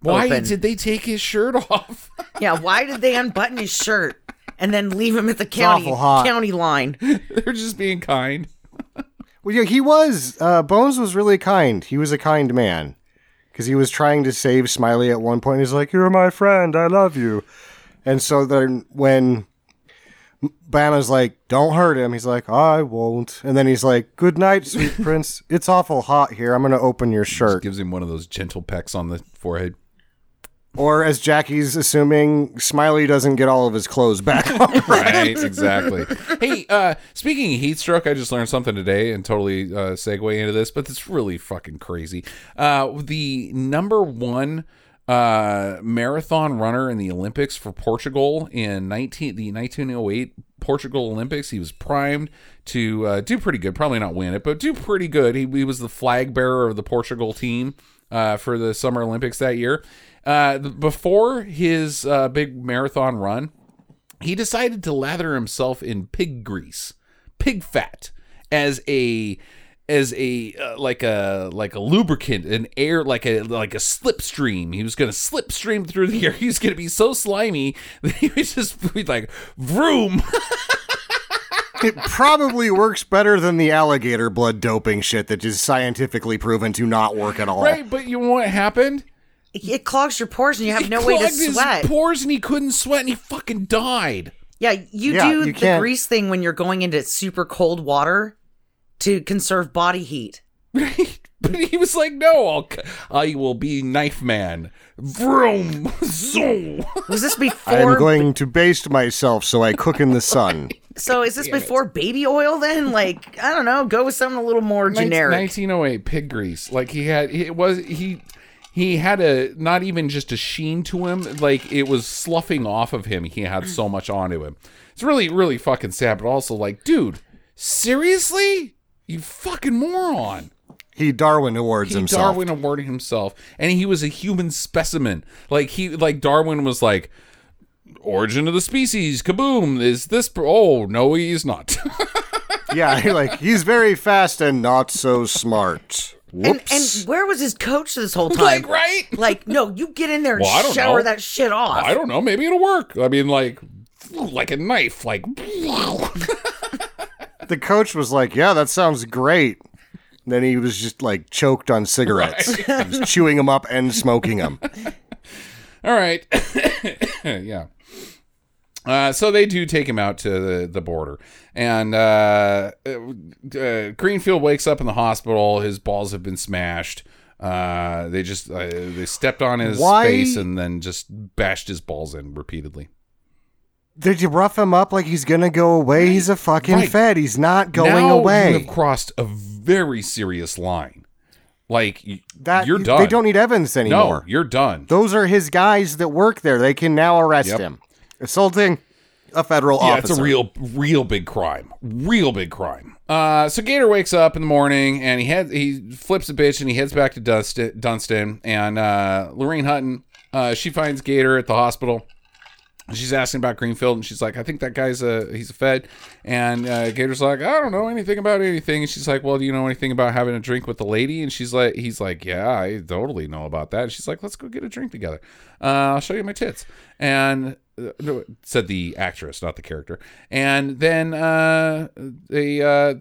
S1: Why
S3: open?
S1: did they take his shirt off?
S3: Yeah, why did they unbutton his shirt and then leave him at the county
S2: awful hot.
S3: county line?
S1: They're just being kind.
S2: Well, yeah, he was. Uh, Bones was really kind. He was a kind man because he was trying to save Smiley at one point. He's like, "You're my friend. I love you." And so then when Bama's like, "Don't hurt him," he's like, "I won't." And then he's like, "Good night, sweet prince. It's awful hot here. I'm gonna open your shirt."
S1: Gives him one of those gentle pecks on the forehead.
S2: Or as Jackie's assuming, Smiley doesn't get all of his clothes back. On.
S1: right exactly. Hey uh speaking of heat stroke i just learned something today and totally uh segue into this but it's really fucking crazy. Uh the number one uh marathon runner in the olympics for portugal in 19 the 1908 portugal olympics he was primed to uh, do pretty good. Probably not win it but do pretty good. He, he was the flag bearer of the portugal team uh, for the summer olympics that year uh, before his uh, big marathon run he decided to lather himself in pig grease, pig fat, as a as a uh, like a like a lubricant, an air like a like a slipstream. He was gonna slipstream through the air. He was gonna be so slimy that he was just be like vroom.
S2: it probably works better than the alligator blood doping shit that is scientifically proven to not work at all.
S1: right, but you know what happened?
S3: It clogs your pores and you have
S1: He
S3: no way to
S1: clogged his
S3: sweat.
S1: pores and he couldn't sweat and he fucking died.
S3: Yeah, you
S2: Yeah,
S3: do
S2: you
S3: the
S2: can't-
S3: grease thing when you're going into super cold water to conserve body heat.
S1: But he was like, "No, I'll, c- I will be knife man." Vroom, zoom.
S3: Was this before?
S2: I'm going to baste myself so I cook in the sun.
S3: so is this before baby oil? Then, like, I don't know. Go with something a little more generic.
S1: 1908 pig grease. Like he had, it was he he had a not even just a sheen to him, like it was sloughing off of him. He had so much onto him. It's really, really fucking sad, but also like, dude, seriously? You fucking moron.
S2: He Darwin awards
S1: He
S2: himself.
S1: Darwin awarded himself, and he was a human specimen. Like he, like Darwin was like, origin of the species, kaboom! Is this? Oh no, he's not.
S2: yeah, like he's very fast and not so smart.
S3: And, and where was his coach this whole time?
S1: like right?
S3: Like, no, you get in there and
S1: Well, I don't
S3: shower
S1: know.
S3: that shit off.
S1: I don't know. Maybe it'll work. I mean, like, like a knife. Like,
S2: the coach was like, "Yeah, that sounds great." Then he was just like choked on cigarettes. he was chewing them up and smoking them.
S1: all right, yeah. Uh, so they do take him out to the, the border, and uh, uh, Greenfield wakes up in the hospital. His balls have been smashed. Uh, they just uh, they stepped on his
S2: Why-
S1: face and then just bashed his balls in repeatedly.
S2: Did you rough him up like he's gonna go away? He's a fucking
S1: Right.
S2: fed. He's not going
S1: now
S2: away.
S1: you have crossed a very serious line. Like
S2: that
S1: you're done.
S2: They don't need evidence
S1: no,
S2: anymore.
S1: you're done.
S2: Those are his guys that work there. They can now arrest
S1: Yep.
S2: him. Assaulting a federal
S1: Yeah,
S2: officer.
S1: it's a real, real big crime. Real big crime. Uh, so Gator wakes up in the morning and he heads, he flips a bitch and he heads back to Dunstan, Dunstan and uh, Lorraine Hutton, uh, she finds Gator at the hospital. She's asking about Greenfield, and she's like, "I think that guy's a he's a Fed." And uh, Gator's like, "I don't know anything about anything." And she's like, "Well, do you know anything about having a drink with the lady?" And she's like, "He's like, yeah, I totally know about that." And she's like, "Let's go get a drink together. Uh, I'll show you my tits." And no, said the actress, not the character. And then uh, they uh,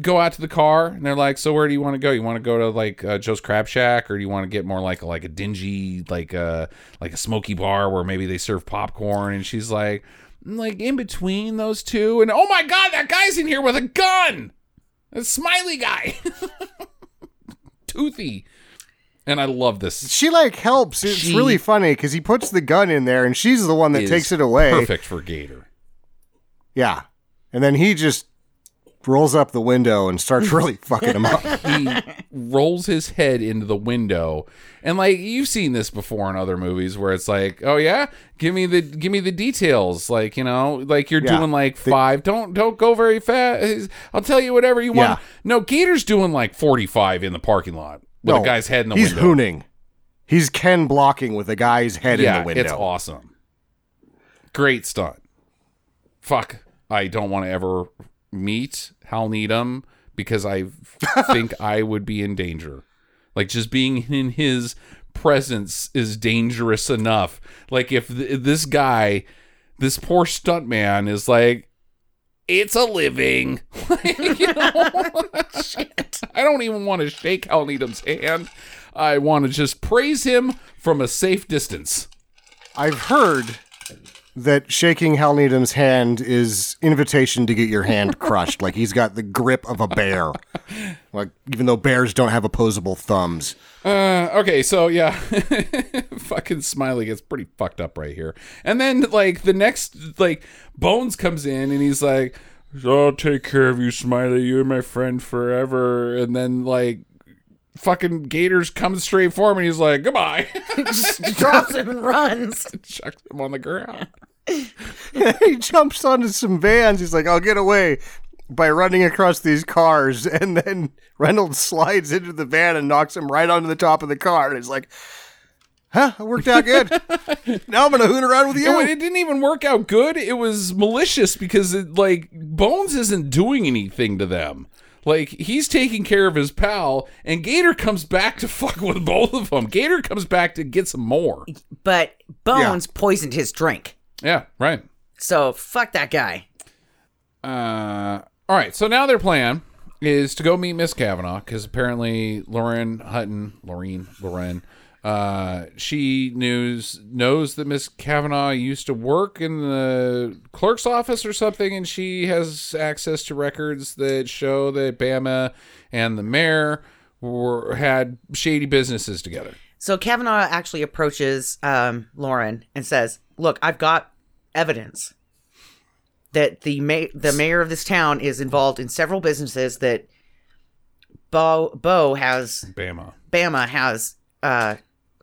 S1: go out to the car and they're like, "So where do you want to go? You want to go to like uh, Joe's Crab Shack, or do you want to get more like like a dingy like uh like a smoky bar where maybe they serve popcorn?" And she's like, "Mm, "Like in between those two. And oh my god, that guy's in here with a gun, a smiley guy, toothy." And I love this.
S2: She like helps. It's
S1: She-
S2: really funny because he puts the gun in there and she's the one that takes it away.
S1: Perfect for Gator.
S2: Yeah. And then he just rolls up the window and starts really fucking him up.
S1: he rolls his head into the window and like you've seen this before in other movies where it's like oh yeah give me the give me the details like you know like you're
S2: Yeah.
S1: doing like five don't don't go very fast i'll tell you whatever you want
S2: Yeah.
S1: no gator's doing like 45 in the parking lot with
S2: No,
S1: a guy's head in the
S2: he's
S1: window.
S2: hooning. He's Ken blocking with a guy's head
S1: yeah
S2: in the window.
S1: it's awesome. Great stunt. Fuck i don't want to ever meet hal needham because i think i would be in danger. Like just being in his presence is dangerous enough. Like if th- this guy this poor stuntman is like it's a living You know? Shit. i don't even want to shake hal needham's hand i want to just praise him from a safe distance
S2: I've heard that shaking Hal Needham's hand is invitation to get your hand crushed. like he's got the grip of a bear. Like even though bears don't have opposable thumbs.
S1: Uh, okay, so yeah, fucking Smiley gets pretty fucked up right here, and then like the next like Bones comes in and he's like, "I'll take care of you, Smiley. You're my friend forever." And then like fucking Gators comes straight for him and he's like, "Goodbye,"
S3: Just drops him and runs.
S1: chucks him on the ground.
S2: he jumps onto some vans. He's like, I'll get away by running across these cars. And then Reynolds slides into the van and knocks him right onto the top of the car. And he's like, huh, it worked out good. now I'm going to hoon around with
S1: It,
S2: you.
S1: it didn't even work out good. It was malicious because it like Bones isn't doing anything to them. Like he's taking care of his pal, and Gator comes back to fuck with both of them. Gator comes back to get some more.
S3: But Bones poisoned his drink.
S1: Yeah, right.
S3: So fuck that guy.
S1: Uh, all right. So now their plan is to go meet Miss Kavanaugh because apparently Lauren Hutton, Lorraine, Lauren, uh, she knows knows that Miss Kavanaugh used to work in the clerk's office or something, and she has access to records that show that Bama and the mayor were had shady businesses together.
S3: So Kavanaugh actually approaches um, Lauren and says, "Look, I've got evidence that the ma- the mayor of this town is involved in several businesses that Bo Bo has
S1: Bama.
S3: Bama has uh,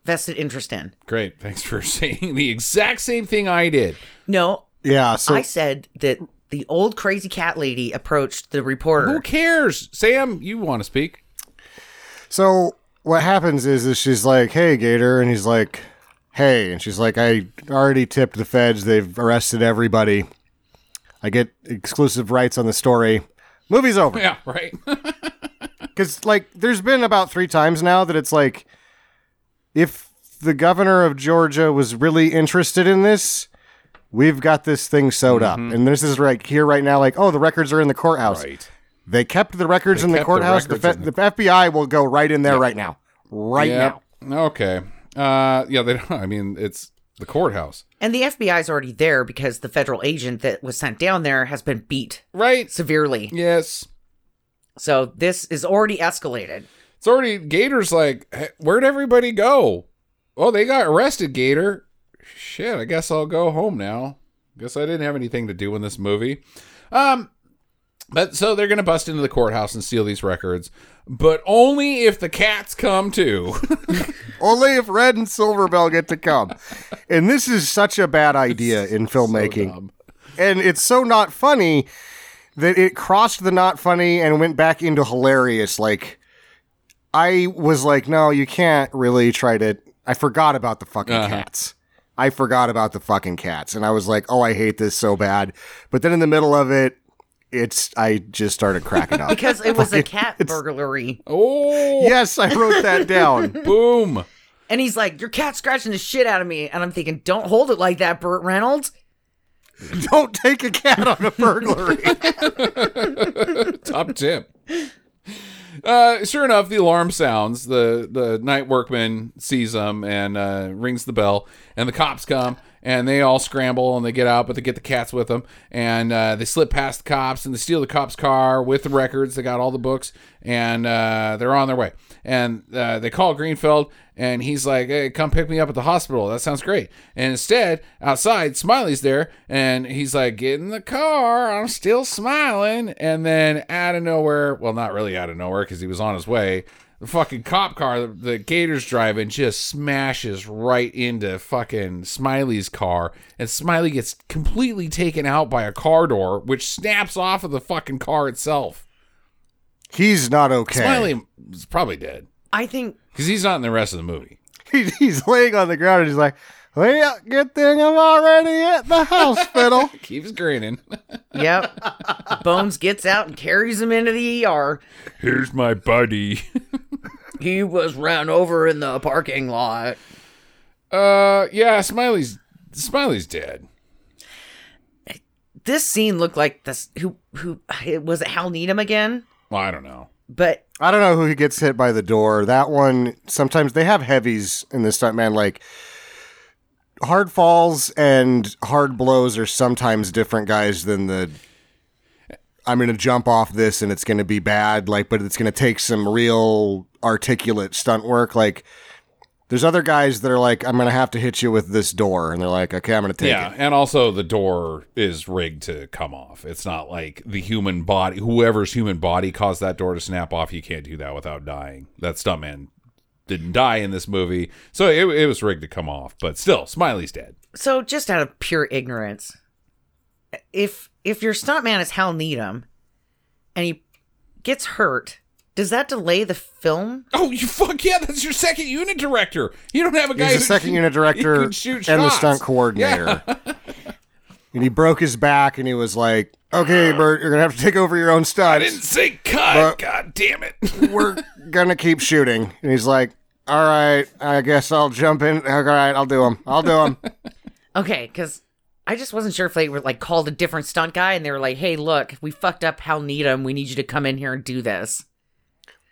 S3: vested interest in.
S1: Great. Thanks for saying the exact same thing I did.
S3: No,
S2: Yeah. So
S3: I said that the old crazy cat lady approached the reporter.
S1: Who cares? Sam, you want to speak?
S2: So what happens is, is she's like, "Hey, Gator," and he's like, "Hey," and she's like, "I already tipped the feds. They've arrested everybody. I get exclusive rights on the story. Movie's over."
S1: Yeah, right.
S2: Because like, there's been about three times now that it's like, if the governor of Georgia was really interested in this. We've got this thing sewed up, and this is right here, right now. Like, oh, the records are in the courthouse.
S1: right.
S2: They kept the records
S1: They
S2: in the
S1: kept the
S2: courthouse. The, fe-
S1: the-
S2: the FBI will go right in there right now. Right
S1: Yeah.
S2: now.
S1: Okay. Uh yeah, they don't I mean, it's the courthouse.
S3: And the FBI's already there because the federal agent that was sent down there has been beat
S1: Right?
S3: severely.
S1: Yes.
S3: So this is already escalated.
S1: It's already Gator's like, hey, where'd everybody go? Oh, they got arrested, Gator. Shit, I guess I'll go home now. Guess I didn't have anything to do in this movie. Um, but so they're gonna bust into the courthouse and steal these records, but only if the cats come too.
S2: Only if Red and Silverbell get to come. And this is such a bad idea in filmmaking.
S1: dumb.
S2: and it's so not funny that it crossed the not funny and went back into hilarious. Like, I was like, no, you can't really try to. I forgot about the fucking
S1: Uh-huh.
S2: cats. I forgot about the fucking cats. And I was like, oh, I hate this so bad. But then in the middle of it, it's, I just started cracking up.
S3: Because it was a cat burglary.
S1: oh,
S2: Yes, I wrote that down.
S1: boom.
S3: And he's like, Your cat's scratching the shit out of me. And I'm thinking, Don't hold it like that, Burt Reynolds.
S2: Don't take a cat on a burglary.
S1: Top tip. Uh, sure enough, the alarm sounds. The the night workman sees them and uh, rings the bell, and the cops come and they all scramble and they get out, but they get the cats with them, and uh, they slip past the cops and they steal the cops' car with the records. They got all the books, and uh, they're on their way. And uh, they call Greenfield, and he's like, "Hey, come pick me up at the hospital." That sounds great. And instead, outside, Smiley's there, and he's like, "Get in the car. I'm still smiling." And then out of nowhere, well, not really out of nowhere because he was on his way. The fucking cop car the, the Gators driving just smashes right into fucking Smiley's car, and Smiley gets completely taken out by a car door, which snaps off of the fucking car itself.
S2: He's not okay.
S1: Smiley is probably dead
S3: I think
S1: because he's not in the rest of the movie.
S2: He, he's laying on the ground and he's like, well, good thing I'm already at the hospital.
S1: Keeps grinning.
S3: Yep. Bones gets out and carries him into the ER.
S1: Here's my buddy.
S3: He was ran over in the parking lot.
S1: Uh, yeah, Smiley's Smiley's dead.
S3: This scene looked like this. Who who was it? Hal Needham again?
S1: Well, I don't know.
S3: But
S2: I don't know who gets hit by the door. That one, sometimes they have heavies in this stuntman. Like, hard falls and hard blows are sometimes different guys than the. I'm going to jump off this and it's going to be bad. Like, but it's going to take some real articulate stunt work. Like, there's other guys that are like, I'm going to have to hit you with this door. And they're like, okay, I'm going to take it.
S1: yeah,
S2: it.
S1: and also the door is rigged to come off. It's not like the human body, whoever's human body caused that door to snap off. You can't do that without dying. That stuntman didn't die in this movie, so it, it was rigged to come off. But still, Smiley's dead.
S3: so just out of pure ignorance, if if your stuntman is Hal Needham and he gets hurt, does that delay the film?
S1: Oh, you fuck yeah! That's your second unit director. You don't have a guy.
S2: He's the
S1: who
S2: second
S1: can-
S2: unit director
S1: can
S2: and
S1: shoot
S2: the stunt coordinator. and he broke his back and he was like, okay, Burt, you're going to have to take over your own stunts."
S1: I didn't say cut.
S2: But-
S1: God damn it!
S2: We're going to keep shooting. And he's like, all right, I guess I'll jump in. All right, I'll do them. I'll do them.
S3: Okay, because I just wasn't sure if they were like called a different stunt guy and they were like, "Hey, look, we fucked up Hal Needham. We need you to come in here and do this."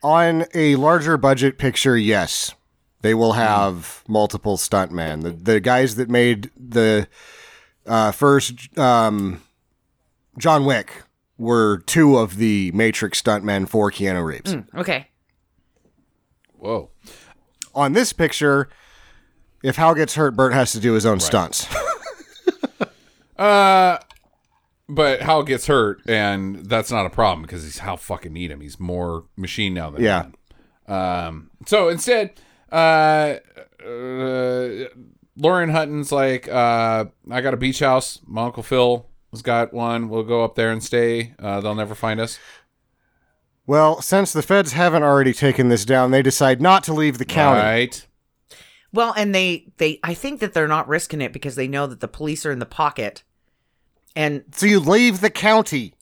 S2: On a larger budget picture, yes, they will have multiple stuntmen. The, the guys that made the uh, first um, John Wick were two of the Matrix stuntmen for Keanu Reeves.
S3: Okay.
S1: Whoa.
S2: On this picture, if Hal gets hurt, Burt has to do his own stunts.
S1: Uh, but Hal gets hurt, and that's not a problem because he's Hal fucking Needham. He's more machine now than
S2: Yeah.
S1: man. Um, so instead, uh, uh, Lauren Hutton's like, uh, I got a beach house. My uncle Phil has got one. We'll go up there and stay. Uh, they'll never find us.
S2: Well, since the feds haven't already taken this down, they decide not to leave the county.
S1: Right.
S3: Well, and they they I think that they're not risking it because they know that the police are in the pocket. And
S2: So you leave the county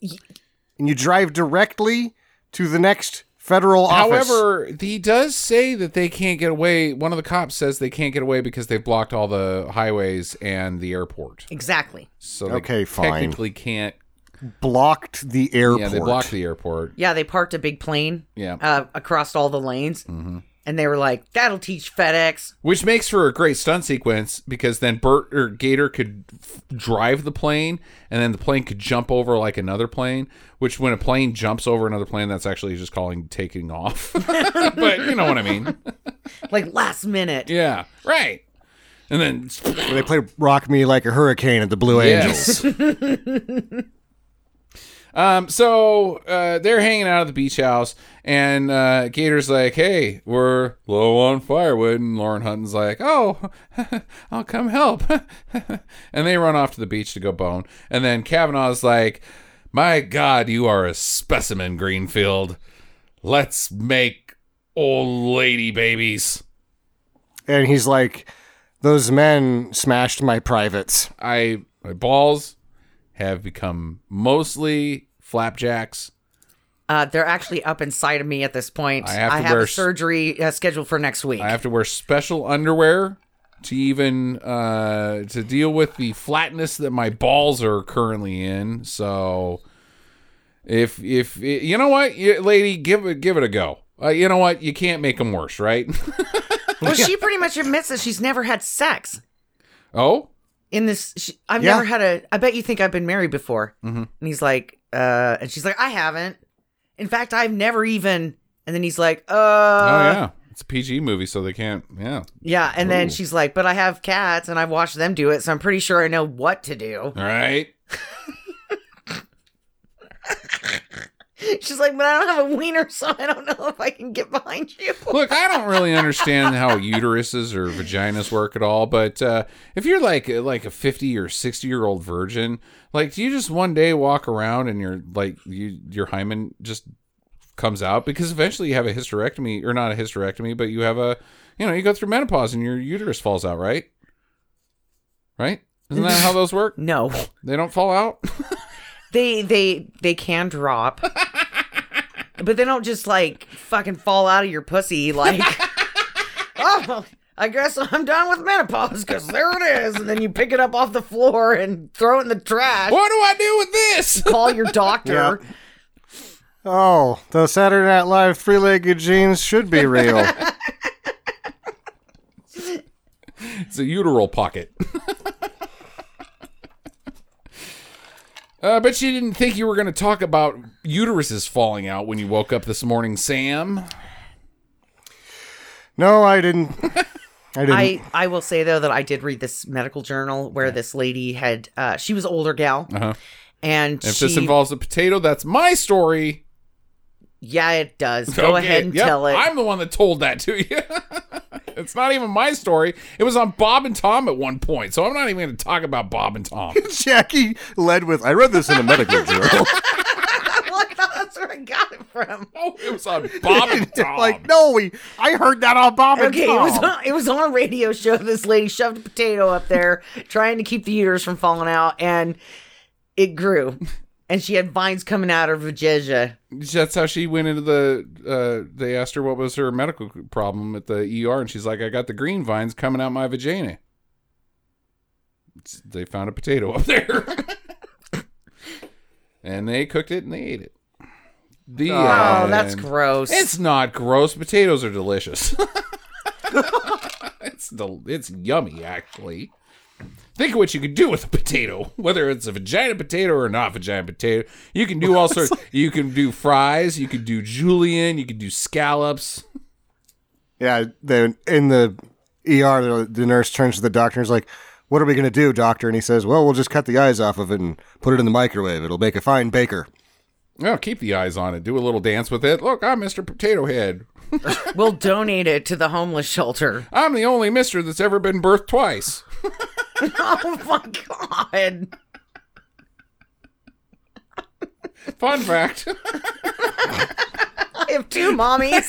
S2: and you drive directly to the next federal office.
S1: However, he does say that they can't get away. One of the cops says they can't get away because they've blocked all the highways and the airport.
S3: exactly.
S1: So they
S2: Okay, fine.
S1: technically can't.
S2: blocked the airport.
S1: Yeah, they blocked the airport.
S3: Yeah, they parked a big plane
S1: Yeah.
S3: uh, across all the lanes. Mm-hmm. And they were like, that'll teach FedEx.
S1: Which makes for a great stunt sequence because then Burt or Gator could f- drive the plane and then the plane could jump over like another plane. Which, when a plane jumps over another plane, that's actually just calling taking off. but you know what I mean?
S3: Like last minute.
S1: Yeah, right. And then,
S2: They play Rock Me Like a Hurricane at the Blue Angels.
S1: yes. um, so uh, they're hanging out at the beach house, and uh, Gator's like, "Hey, we're low on firewood," and Lauren Hutton's like, "Oh, I'll come help," and they run off to the beach to go bone, and then Kavanaugh's like, "My God, you are a specimen, Greenfield. Let's make old lady babies."
S2: And he's like, Those men smashed my privates.
S1: I my balls have become mostly flapjacks.
S3: Uh, they're actually up inside of me at this point.
S1: I have to
S3: have
S1: wear
S3: a surgery uh, scheduled for next week.
S1: I have to wear special underwear to even uh, to deal with the flatness that my balls are currently in. So if if you know what, you- lady, give it give it a go. Uh, you know what, you can't make them worse, right?
S3: well, she pretty much admits that she's never had sex.
S1: oh,
S3: in this she, i've
S2: Yeah.
S3: never had a i bet you think i've been married before. And he's like uh and she's like i haven't. In fact i've never even and then he's like uh.
S1: Oh yeah, it's a PG movie, so they can't. Yeah,
S3: yeah and then she's like but i have cats and i've watched them do it so i'm pretty sure i know what to do.
S1: All right.
S3: she's like but i don't have a wiener so i don't know if i can get behind you
S1: Look, I don't really understand how uteruses or vaginas work at all, but uh, if you're like like a 50 or 60 year old virgin, like do you just one day walk around and you're like you your hymen just comes out because eventually you have a hysterectomy or not a hysterectomy, but you have a you know, you go through menopause and your uterus falls out, right? Right? Isn't that how those work?
S3: no
S1: They don't fall out?
S3: they they they can drop but they don't just like fucking fall out of your pussy like oh i guess i'm done with menopause because there it is and then you pick it up off the floor and throw it in the trash
S1: what do I do with this?
S3: call your doctor
S2: Oh, those Saturday Night Live three legged jeans should be real.
S1: It's a uteral pocket. Uh, but you didn't think you were going to talk about uteruses falling out when you woke up this morning, Sam.
S2: no, I didn't. I didn't.
S3: I, I will say though that I did read this medical journal where this lady had uh, she was an older gal
S1: Uh-huh.
S3: and
S1: If
S3: she
S1: this involves a potato, that's my story.
S3: yeah it does go
S1: Okay,
S3: ahead and
S1: yep,
S3: tell it
S1: I'm the one that told that to you. it's not even my story. It was on Bob and Tom at one point, so I'm not even going to talk about Bob and Tom.
S2: Jackie led with, I read this in a medical journal.
S3: Oh Look, that's where I got it from
S1: oh, it was on Bob and Tom.
S2: like, no, we, I heard that on Bob and
S3: Okay, it
S2: Tom.
S3: was on, it was on a radio show. This lady shoved a potato up there, trying to keep the uterus from falling out, and it grew. And she had vines coming out of her vagina.
S1: That's how she went into the. Uh, they asked her what was her medical problem at the ER, and she's like, "I got the green vines coming out my vagina." It's- they found a potato up there, and they cooked it and they ate it. The
S3: Oh, that's gross.
S1: It's not gross. Potatoes are delicious. it's del- it's yummy actually. Think of what you could do with a potato, whether it's a vagina potato or not vagina potato. You can do all sorts. You can do fries. You could do julienne. You could do scallops.
S2: Yeah, the in the ER, the, the nurse turns to the doctor and is like, "What are we gonna do, doctor?" And he says, "Well, we'll just cut the eyes off of it and put it in the microwave. It'll make a fine baker."
S1: Oh, keep the eyes on it. Do a little dance with it. Look, I'm Mr. Potato Head.
S3: We'll donate it to the homeless shelter.
S1: I'm the only mister that's ever been birthed twice.
S3: Oh my god.
S1: Fun fact.
S3: I have two mommies.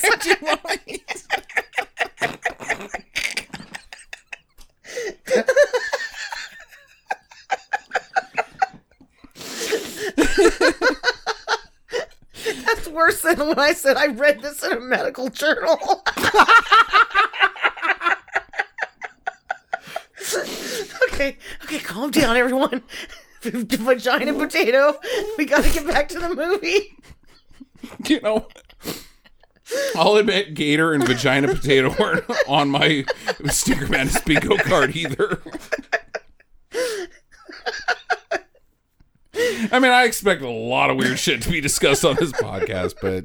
S3: That's worse than when I said I read this in a medical journal. okay, okay, calm down, everyone. Vagina potato. We gotta get back to the movie.
S1: you know, I'll admit Gator and Vagina Potato weren't on my Stinker Madness bingo card either. I mean, I expect a lot of weird shit to be discussed on this podcast, but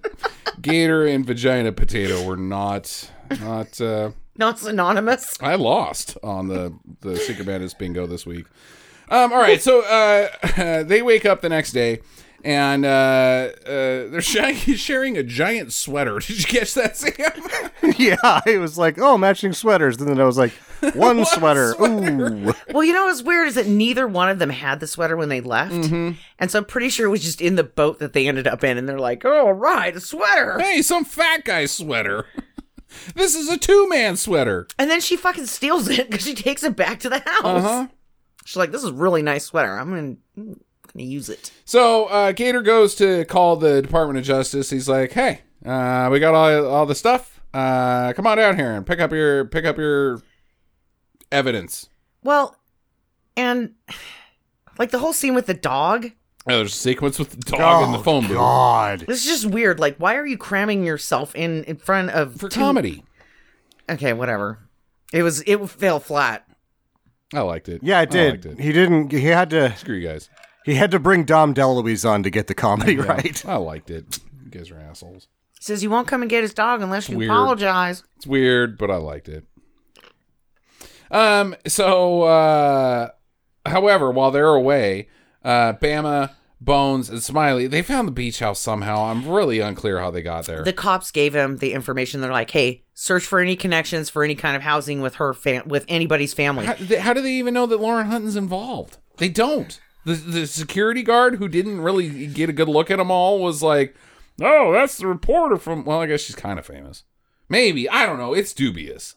S1: Gator and Vagina Potato were not not uh
S3: Not synonymous.
S1: I lost on the the Secret Madness bingo this week. Um, all right, so uh, they wake up the next day and uh, uh, they're sharing, sharing a giant sweater. Did you catch that, Sam?
S2: yeah, it was like, oh, matching sweaters. And then I was like, one, sweater. Ooh.
S3: Well, you know what's weird is that neither one of them had the sweater when they left. And so I'm pretty sure it was just in the boat that they ended up in. And they're like, oh, right, a sweater.
S1: hey, some fat guy sweater. This is a two man sweater.
S3: And then she fucking steals it because she takes it back to the house.
S1: Uh-huh.
S3: She's like, this is a really nice sweater. I'm going to gonna use it.
S1: So uh, Gator goes to call the Department of Justice. He's like, "Hey, uh, we got all all the stuff. Uh, come on down here and pick up your pick up your evidence."
S3: Well, and like the whole scene with the dog,
S1: there's a sequence with the dog in the
S2: Oh,
S1: phone booth
S2: God.
S3: this is just weird. Like, why are you cramming yourself in in front of
S1: for
S3: two-
S1: comedy.
S3: Okay, whatever. It was it fell flat.
S1: I liked it.
S2: Yeah, it did.
S1: liked it.
S2: He didn't. He had to.
S1: Screw you guys.
S2: He had to bring Dom DeLuise on to get the comedy right.
S1: I liked it. You guys are assholes.
S3: Says he won't come and get his dog unless you
S1: Weird.
S3: apologize.
S1: It's weird, but I liked it. Um. So, uh, however, while they're away, uh, Bama, Bones, and Smiley they found the beach house somehow. I'm really unclear how they got there.
S3: The cops gave him the information. They're like, "Hey, search for any connections for any kind of housing with her fam- with anybody's family."
S1: how, how do they even know that Lauren Hutton's involved? They don't. The the security guard who didn't really get a good look at them all was like, "Oh, that's the reporter from." Well, I guess she's kind of famous. Maybe I don't know. It's dubious.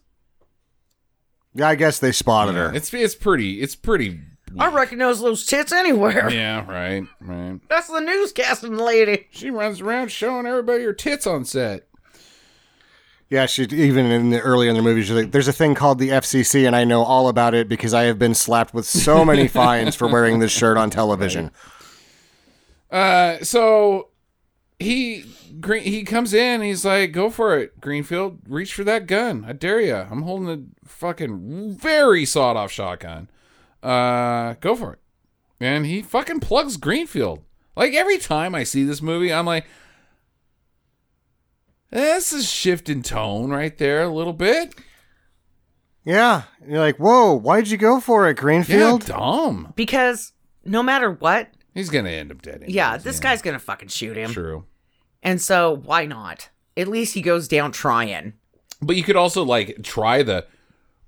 S2: Yeah, I guess they spotted her.
S1: It's it's pretty. It's pretty.
S3: I recognize those tits anywhere.
S1: Yeah. Right. Right.
S3: That's the newscasting lady.
S1: She runs around showing everybody her tits on set.
S2: Yeah, she even in the early in the movie, she's like, "There's a thing called the FCC, and I know all about it because I have been slapped with so many fines for wearing this shirt on television."
S1: Uh, so he green he comes in. He's like, "Go for it, Greenfield. Reach for that gun. I dare you. I'm holding a fucking very sawed off shotgun. Uh, go for it." And he fucking plugs Greenfield. Like every time I see this movie, I'm like, "This is shift in tone right there a little bit."
S2: Yeah, you're like, "Whoa, why'd you go for it, Greenfield?
S1: Yeah,
S2: Greenfield?"
S1: dumb.
S3: Because no matter what,
S1: He's gonna end up dead. anyways,
S3: yeah, this guy's gonna fucking shoot him.
S1: true.
S3: And so why not? At least he goes down trying.
S1: But you could also like try the.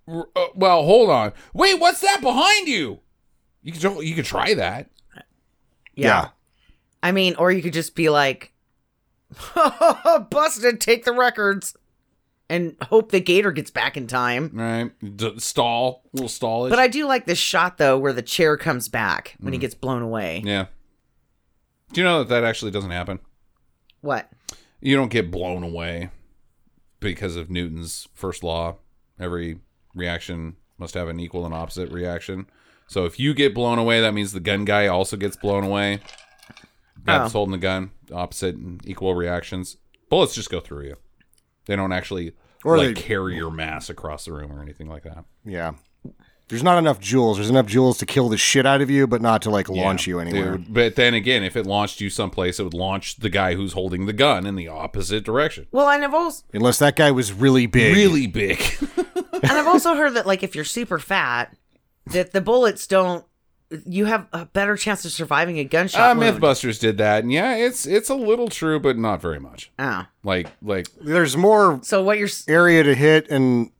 S1: Uh, well, hold on. Wait, what's that behind you? You could you could try that.
S2: yeah.
S3: I mean, or you could just be like, busted, take the records, and hope the gator gets back in time.
S1: Right? D- stall, little stall.
S3: But I do like this shot though, where the chair comes back when he gets blown away.
S1: yeah. Do you know that that actually doesn't happen?
S3: What?
S1: You don't get blown away because of Newton's first law. Every reaction must have an equal and opposite reaction. So if you get blown away, that means the gun guy also gets blown away. That's
S3: Oh.
S1: holding the gun, opposite and equal reactions. Bullets just go through you. They don't actually
S2: Or
S1: like
S2: they-
S1: carry your mass across the room or anything like that.
S2: Yeah. There's not enough joules. There's enough joules to kill the shit out of you, but not to like launch
S1: Yeah.
S2: you anywhere.
S1: Dude, but then again, if it launched you someplace, it would launch the guy who's holding the gun in the opposite direction.
S3: Well, and I've also
S2: Unless that guy was really big.
S1: Really big.
S3: and I've also heard that like if you're super fat, that the bullets don't you have a better chance of surviving a
S1: Uh,
S3: gunshot. wound.
S1: MythBusters did that, and yeah, it's it's a little true, but not very much.
S3: Oh.
S1: Like like
S2: There's more
S3: So what you're s-
S2: area to hit and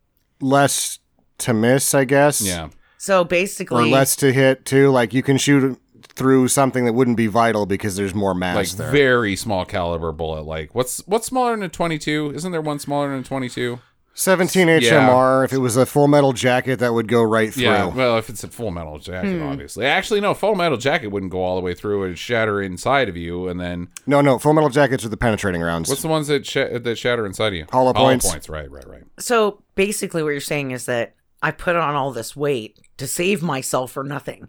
S2: less to miss, I guess.
S1: yeah.
S3: so
S2: Or
S3: basically
S2: less to hit too. Like you can shoot through something that wouldn't be vital because there's more mass
S1: like
S2: there.
S1: very small caliber bullet. Like what's what's smaller than a 22? Isn't there one smaller than a 22?
S2: 17 HMR. If it was a full metal jacket, that would go right through.
S1: Yeah, well, if it's a full metal jacket,
S3: Hmm.
S1: obviously. Actually, no, full metal jacket wouldn't go all the way through It'd shatter inside of you. And then
S2: No, no, full metal jackets are the penetrating rounds.
S1: what's the ones that sh- that shatter inside of you?
S2: Hollow points.
S1: points, right, right, right.
S3: so basically what you're saying is that I put on all this weight to save myself for nothing.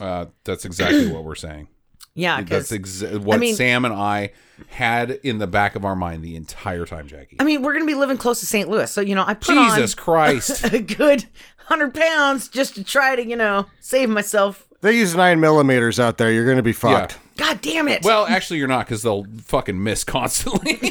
S1: Uh, that's exactly what we're saying.
S3: Yeah,
S1: That's
S3: because
S1: exa- what
S3: mean-
S1: Sam and I had in the back of our mind the entire time, Jackie.
S3: I mean we're gonna be living close to St. Louis, so you know I put
S1: Jesus Christ.
S3: a good hundred pounds just to try to you know save myself.
S2: they use nine millimeters out there. You're going to be fucked.
S3: God damn it!
S1: Well, actually, you're not because they'll fucking miss constantly.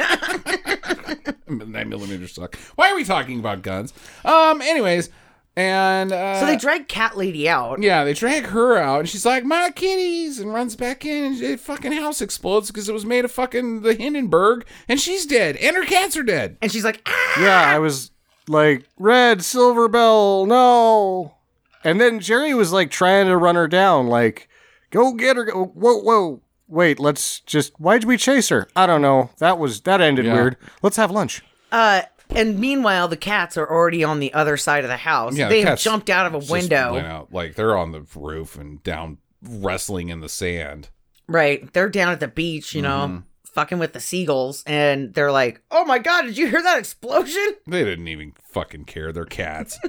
S1: Nine millimeters suck. Why are we talking about guns? Um. Anyways, and uh,
S3: so they drag Cat Lady out.
S1: yeah, they drag her out, and she's like, "My kitties," and runs back in, and the fucking house explodes because it was made of fucking the Hindenburg, and she's dead, and her cats are dead.
S3: And she's like, ah!
S2: Yeah, I was like, red, silver bell, no. And then Jerry was like trying to run her down, like, go get her. Go. Whoa, whoa. Wait, let's just. Why'd we chase her? I don't know. That was. That ended
S1: Yeah.
S2: weird. Let's have lunch.
S3: Uh, and meanwhile, the cats are already on the other side of the house.
S1: Yeah, the
S3: they have
S1: cats
S3: jumped out of a
S1: Just
S3: window.
S1: went out. like they're on the roof and down wrestling in the sand.
S3: Right. They're down at the beach, you know,
S1: Mm-hmm.
S3: fucking with the seagulls. And they're like, oh my God, did you hear that explosion?
S1: They didn't even fucking care. They're cats.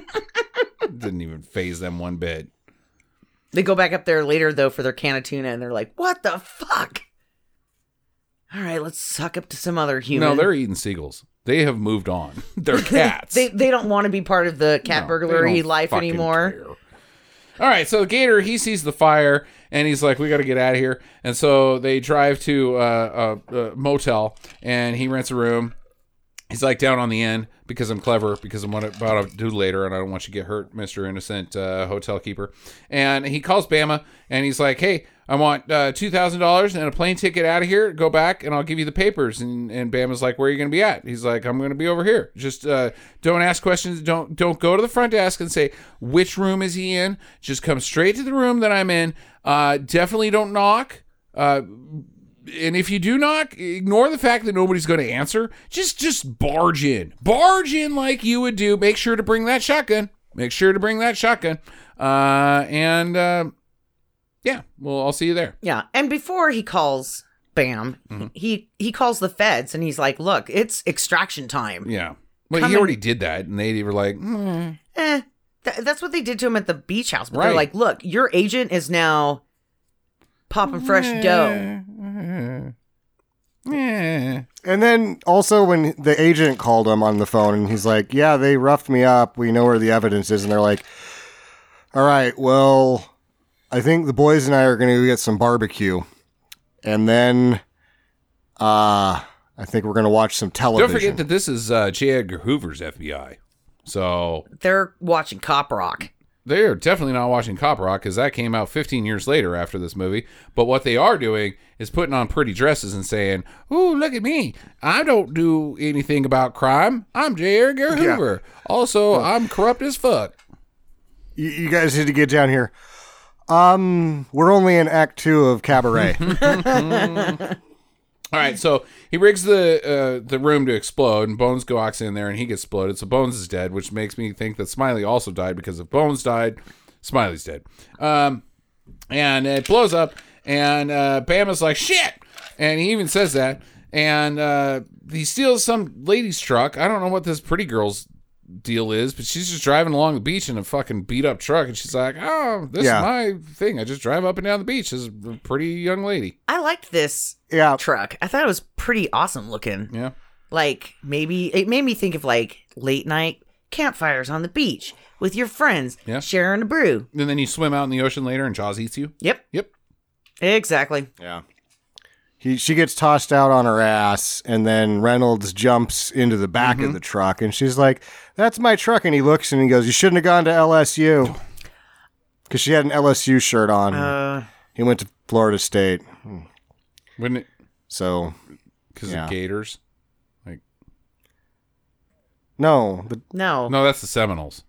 S1: didn't even phase them one bit.
S3: They go back up there later, though, for their can of tuna. And they're like, what the fuck? All right, let's suck up to some other human.
S1: No, they're eating seagulls. They have moved on. They're cats.
S3: They, they don't want to be part of the cat
S1: No,
S3: burglary life anymore.
S1: care. All right, so the gator he sees the fire and he's like, "We got to get out of here." And so they drive to uh, a, a motel and he rents a room. He's like down on the end because I'm clever because I'm about to do later and I don't want you to get hurt, Mister Innocent uh, hotel keeper. And he calls Bama and he's like, "Hey, I want uh, two thousand dollars and a plane ticket out of here. Go back and I'll give you the papers." And and Bama's like, "Where are you going to be at?" He's like, "I'm going to be over here. Just uh, don't ask questions. Don't don't go to the front desk and say which room is he in. Just come straight to the room that I'm in. Uh, definitely don't knock." And if you do knock, ignore the fact that nobody's going to answer. Just just barge in, barge in like you would do. Make sure to bring that shotgun. Make sure to bring that shotgun. Uh, and uh, yeah, well, I'll see you there.
S3: Yeah. And before he calls Bam,
S1: Mm-hmm.
S3: he he calls the feds and he's like, look, it's extraction time.
S1: Yeah. Well,
S3: Come
S1: he
S3: in-
S1: already did that, and they were like, hmm.
S3: Eh, th- that's what they did to him at the beach house. But
S1: Right.
S3: they're like, look, your agent is now popping fresh dough.
S1: Eh.
S2: And then also when the agent called him on the phone and he's like, "Yeah, they roughed me up. We know where the evidence is." And they're like, "All right, well, I think the boys and I are going to get some barbecue." And then uh I think we're going to watch some television.
S1: Don't forget that this is uh, J. Edgar Hoover's FBI. So
S3: They're watching Cop Rock.
S1: They are definitely not watching Cop Rock because that came out 15 years later after this movie. But what they are doing is putting on pretty dresses and saying, "Ooh, look at me! I don't do anything about crime. I'm J. Edgar
S2: Yeah.
S1: Hoover. Also, I'm corrupt as fuck."
S2: you, you guys need to get down here. Um, we're only in Act Two of Cabaret.
S1: All right, so he rigs the uh, the room to explode, and Bones walks in there, and he gets exploded. So Bones is dead, which makes me think that Smiley also died because if Bones died, Smiley's dead. Um, and it blows up, and uh, Bama's like shit, and he even says that, and uh, he steals some lady's truck. I don't know what this pretty girl's deal is, but she's just driving along the beach in a fucking beat up truck, and she's like, "Oh, this
S2: Yeah.
S1: is my thing. I just drive up and down the beach as a pretty young lady."
S3: I liked this
S2: yeah,
S3: truck. I thought it was pretty awesome looking.
S1: Yeah.
S3: Like maybe it made me think of like late night campfires on the beach with your friends,
S1: Yeah.
S3: sharing a brew.
S1: And then you swim out in the ocean later, and Jaws eats you.
S3: Yep,
S1: Yep.
S3: exactly.
S2: Yeah. He, she gets tossed out on her ass, and then Reynolds jumps into the back
S1: Mm-hmm.
S2: of the truck, and she's like, "That's my truck." And he looks and he goes, "You shouldn't have gone to LSU." because she had an LSU shirt on.
S3: Uh,
S2: he went to Florida State,
S1: Wouldn't it?
S2: so
S1: Because
S2: Yeah.
S1: of Gators.
S2: Like, no, the,
S3: no.
S1: No, that's the Seminoles.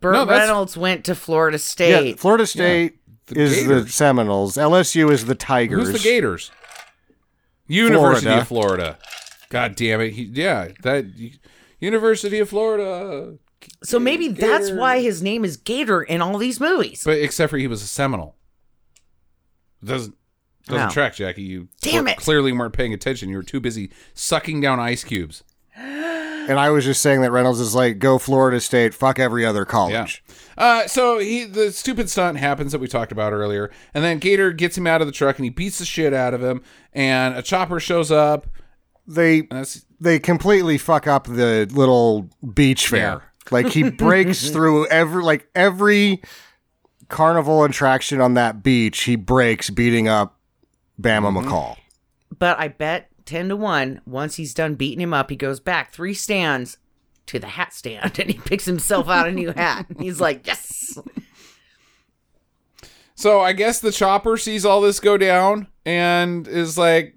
S3: Burt
S1: no,
S3: Reynolds went to Florida State.
S2: yeah,
S3: State.
S2: Florida State
S1: The
S2: is the Seminoles. LSU is the Tigers.
S1: Who's the Gators? University
S2: Florida.
S1: of Florida. God damn it! He, yeah, that University of Florida.
S3: so maybe that's why his name is Gator in all these movies.
S1: But except for he was a Seminole. Doesn't doesn't
S3: No.
S1: track, Jackie. You
S3: Damn
S1: cl-
S3: it.
S1: clearly weren't paying attention. You were too busy sucking down ice cubes.
S2: And I was just saying that Reynolds is like, go Florida State, fuck every other
S1: Yeah.
S2: college.
S1: Uh, so he the stupid stunt happens that we talked about earlier, and then Gator gets him out of the truck and he beats the shit out of him, and a chopper shows up.
S2: They they completely fuck up the little beach fair. Like he breaks through every like every carnival attraction on that beach. He breaks beating up Bama
S1: Mm-hmm.
S2: McCall.
S3: But I bet 10 to 1, once he's done beating him up, he goes back three stands to the hat stand and he picks himself out a new hat. He's like, yes.
S1: So I guess the chopper sees all this go down and is like,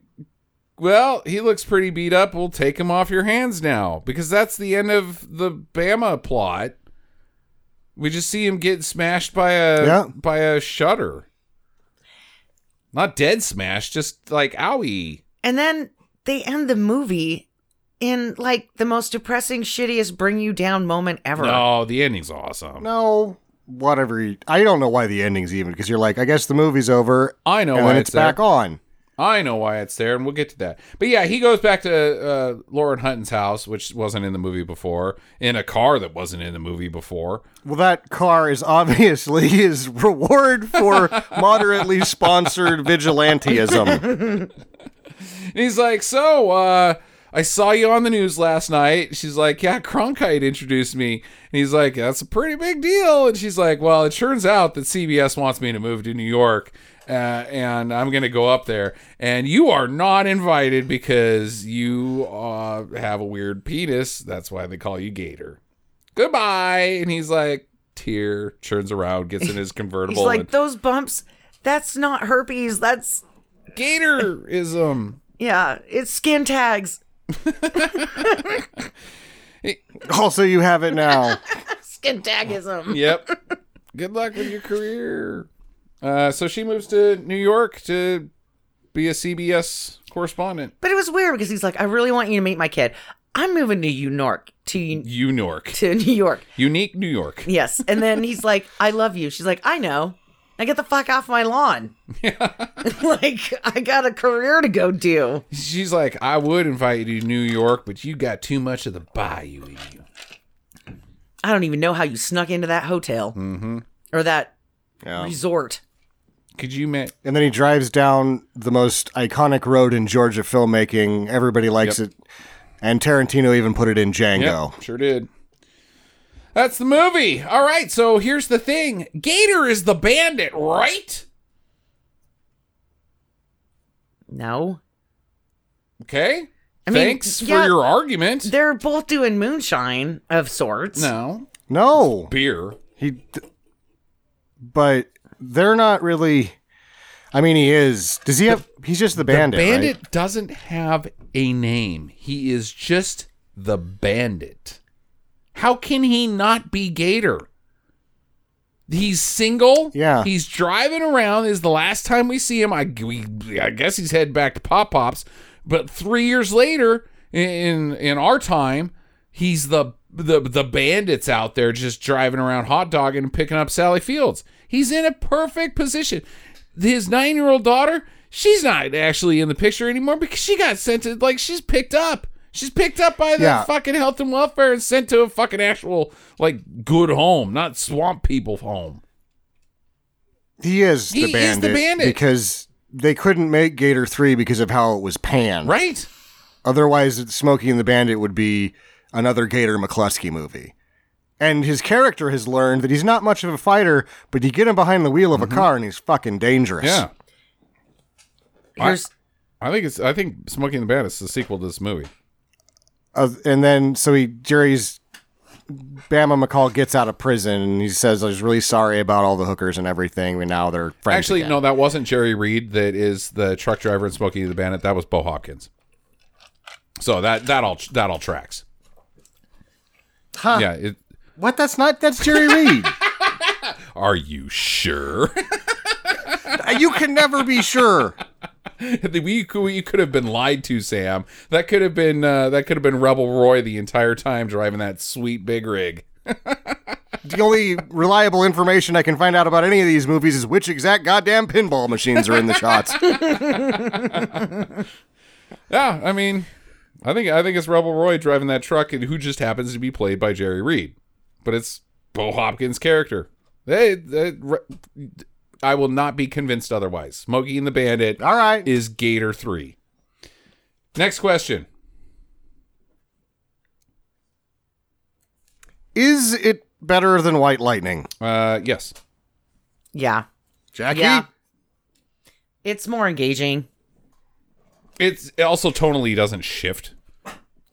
S1: well, he looks pretty beat up. We'll take him off your hands now. Because that's the end of the Bama plot. We just see him get smashed by a
S2: Yeah.
S1: by a shutter. Not dead smash, just like owie.
S3: And then they end the movie in like the most depressing, shittiest bring you down moment ever.
S1: No, the ending's awesome.
S2: No, whatever. you- I don't know why the ending's even because you're like, I guess the movie's over.
S1: I know
S2: and
S1: why
S2: then
S1: it's
S2: it's back
S1: there.
S2: on.
S1: I know why it's there, and we'll get to that. But yeah, he goes back to uh, Lauren Hutton's house, which wasn't in the movie before, in a car that wasn't in the movie before.
S2: Well, that car is obviously his reward for moderately sponsored vigilantism.
S1: And he's like, "So, uh, I saw you on the news last night." She's like, "Yeah, Cronkite introduced me." And he's like, "That's a pretty big deal." And she's like, "Well, it turns out that CBS wants me to move to New York." Uh, and I'm gonna go up there, and you are not invited because you uh, have a weird penis. That's why they call you Gator. Goodbye. And he's like, tear, turns around, gets in his convertible.
S3: He's like,
S1: and
S3: those bumps, that's not herpes. That's,
S1: Gatorism.
S3: yeah, it's skin tags.
S2: also, you have it now.
S3: Skin tagism.
S1: yep. Good luck with your career. Uh, so she moves to New York to be a CBS correspondent.
S3: But it was weird because he's like, I really want you to meet my kid. I'm moving to New York, to,
S1: New York.
S3: to New York.
S1: Unique New York.
S3: Yes. And then he's like, I love you. She's like, I know. Now get the fuck off my lawn. like, I got a career to go do.
S1: She's like, I would invite you to New York, but you got too much of the bayou in you.
S3: I don't even know how you snuck into that hotel mm-hmm. or that
S2: Yeah.
S3: resort.
S1: Could you ma-
S2: And then he drives down the most iconic road in Georgia filmmaking. Everybody likes it. And Tarantino even put it in Django.
S1: Yep, sure did. That's the movie. All right, so here's the thing Gator is the bandit, right?
S3: No.
S1: Okay.
S3: I mean,
S1: Thanks
S3: yeah,
S1: for your argument.
S3: They're both doing moonshine of sorts.
S1: No.
S2: No,
S1: Beer.
S2: he. d- But they're not really. I mean, he is. Does he have? He's just the bandit.
S1: the
S2: right?
S1: bandit doesn't have a name. He is just the bandit. How can he not be Gator? He's single.
S2: Yeah.
S1: He's driving around. This is the last time we see him. I, we, I guess he's heading back to Pop Pops. But three years later, in in our time, he's the the the bandits out there just driving around hot dogging and picking up Sally Fields. He's in a perfect position. His nine year old daughter, she's not actually in the picture anymore because she got sent to like she's picked up. She's picked up by the
S2: Yeah.
S1: fucking health and welfare and sent to a fucking actual like good home, not swamp people home.
S2: He is
S1: He
S2: the
S1: is the
S2: bandit.
S1: bandit.
S2: because they couldn't make Gator three because of how it was panned.
S1: Right?
S2: Otherwise, Smokey and the Bandit would be another Gator McCluskey movie. And his character has learned that he's not much of a fighter, but you get him behind the wheel of a mm-hmm. car and he's fucking dangerous.
S1: Yeah.
S3: Here's
S1: I think it's I think Smokey and the Bandit is the sequel to this movie.
S2: Uh, and then so he Jerry's Bama McCall gets out of prison and he says "I he's really sorry about all the hookers and everything, and now they're friends.
S1: Actually,
S2: again.
S1: no, that wasn't Jerry Reed. That is the truck driver in Smokey the Bandit. That was Bo Hopkins. So that that all that all tracks.
S2: Huh.
S1: Yeah. It,
S2: What? That's not. That's Jerry Reed.
S1: are you sure?
S2: you can never be sure.
S1: we could, we could have been lied to, Sam. That could have been uh, that could have been Rebel Roy the entire time driving that sweet big rig.
S2: The only reliable information I can find out about any of these movies is which exact goddamn pinball machines are in the shots.
S1: Yeah, I mean, I think I think it's Rebel Roy driving that truck, and who just happens to be played by Jerry Reed, but it's Bo Hopkins' character. They, they, I will not be convinced otherwise. Smokey and the Bandit
S2: All right.
S1: is Gator three. Next question.
S2: Is it better than White Lightning?
S1: Uh, yes.
S3: Yeah.
S2: Jackie?
S3: Yeah. It's more engaging.
S1: It's it also tonally doesn't shift.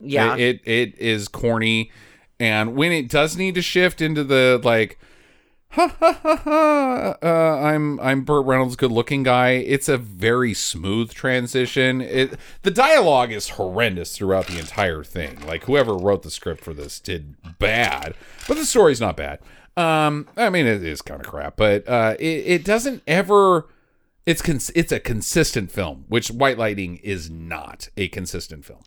S3: Yeah.
S1: It, it it is corny, and when it does need to shift into the like, ha ha ha ha, uh, I'm I'm Burt Reynolds, good looking guy. It's a very smooth transition. It the dialogue is horrendous throughout the entire thing. Like whoever wrote the script for this did bad, but the story's not bad. Um, I mean it is kind of crap, but uh, it it doesn't ever. It's cons- it's a consistent film, which White Lightning is not a consistent film.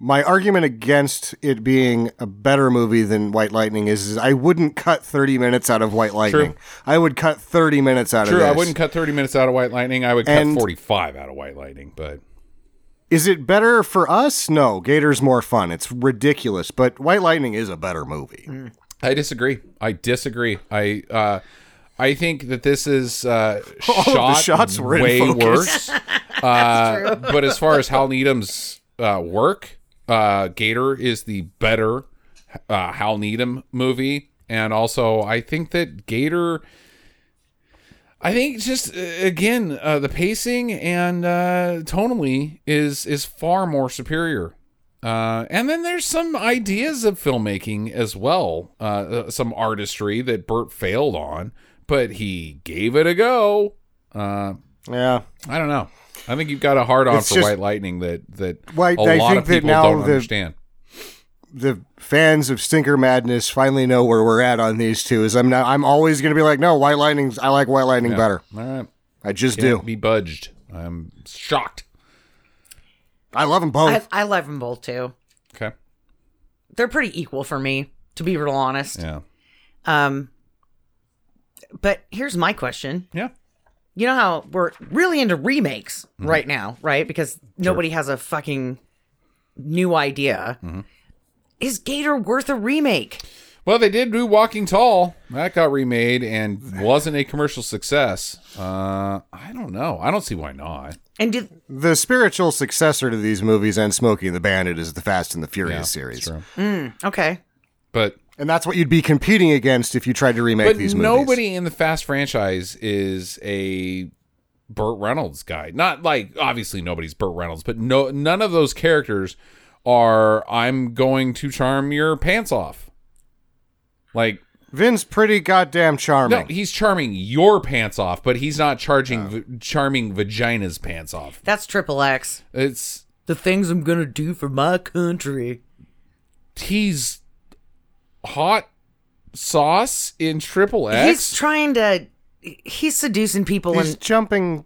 S2: My argument against it being a better movie than White Lightning is, is I wouldn't cut 30 minutes out of White Lightning. I would cut 30 minutes out
S1: True,
S2: of this.
S1: True, I wouldn't cut 30 minutes out of White Lightning. I would cut
S2: And-
S1: 45 out of White Lightning, but
S2: Is it better for us? No, Gator's more fun. It's ridiculous, but White Lightning is a better movie.
S1: I disagree. I disagree. I uh I think that this is uh
S2: All of the
S1: shot
S2: shots were
S1: way
S2: focus.
S1: worse. Uh, but as far as Hal Needham's uh, work, uh, Gator is the better uh, Hal Needham movie, and also I think that Gator. I think just uh, again uh, the pacing and uh, tonally is is far more superior. Uh, and then there's some ideas of filmmaking as well, uh, uh, some artistry that Burt failed on, but he gave it a go. Uh,
S2: Yeah.
S1: I don't know. I think you've got a hard on for
S2: just-
S1: White Lightning that that
S2: White-
S1: a
S2: I
S1: lot
S2: think
S1: of
S2: that
S1: people
S2: now
S1: don't
S2: the-
S1: understand.
S2: The fans of Stinker Madness finally know where we're at on these two. Is I'm not, I'm always going to be like, no, White Lightning's. I like White Lightning better.
S1: All right,
S2: I just
S1: can't
S2: do.
S1: be budged. I'm shocked.
S2: I love them both.
S3: I, I love them both too.
S1: Okay,
S3: They're pretty equal for me, to be real honest.
S1: yeah,
S3: Um, but here's my question.
S1: yeah.
S3: You know how we're really into remakes
S1: Mm-hmm.
S3: right now, right? Because nobody has a fucking new idea.
S1: Mm-hmm.
S3: Is Gator worth a remake?
S1: Well, they did do Walking Tall. That got remade and wasn't a commercial success. Uh, I don't know. I don't see why not.
S3: And did
S2: the spiritual successor to these movies and Smokey and the Bandit is the Fast and the Furious
S1: Yeah,
S2: series.
S1: it's true.
S3: okay,
S1: But
S2: And that's what you'd be competing against if you tried to remake
S1: but
S2: these movies.
S1: nobody in the Fast franchise is a Burt Reynolds guy. Not like obviously nobody's Burt Reynolds, but no none of those characters are I'm going to charm your pants off. Like
S2: Vin's pretty goddamn
S1: no,
S2: charming.
S1: he's charming your pants off, but he's not charging oh. v- charming vagina's pants off.
S3: that's Triple X.
S1: It's
S3: The things I'm gonna do for my country.
S1: he's hot sauce in triple X.
S3: He's trying to. He's seducing people,
S2: He's
S3: and
S2: jumping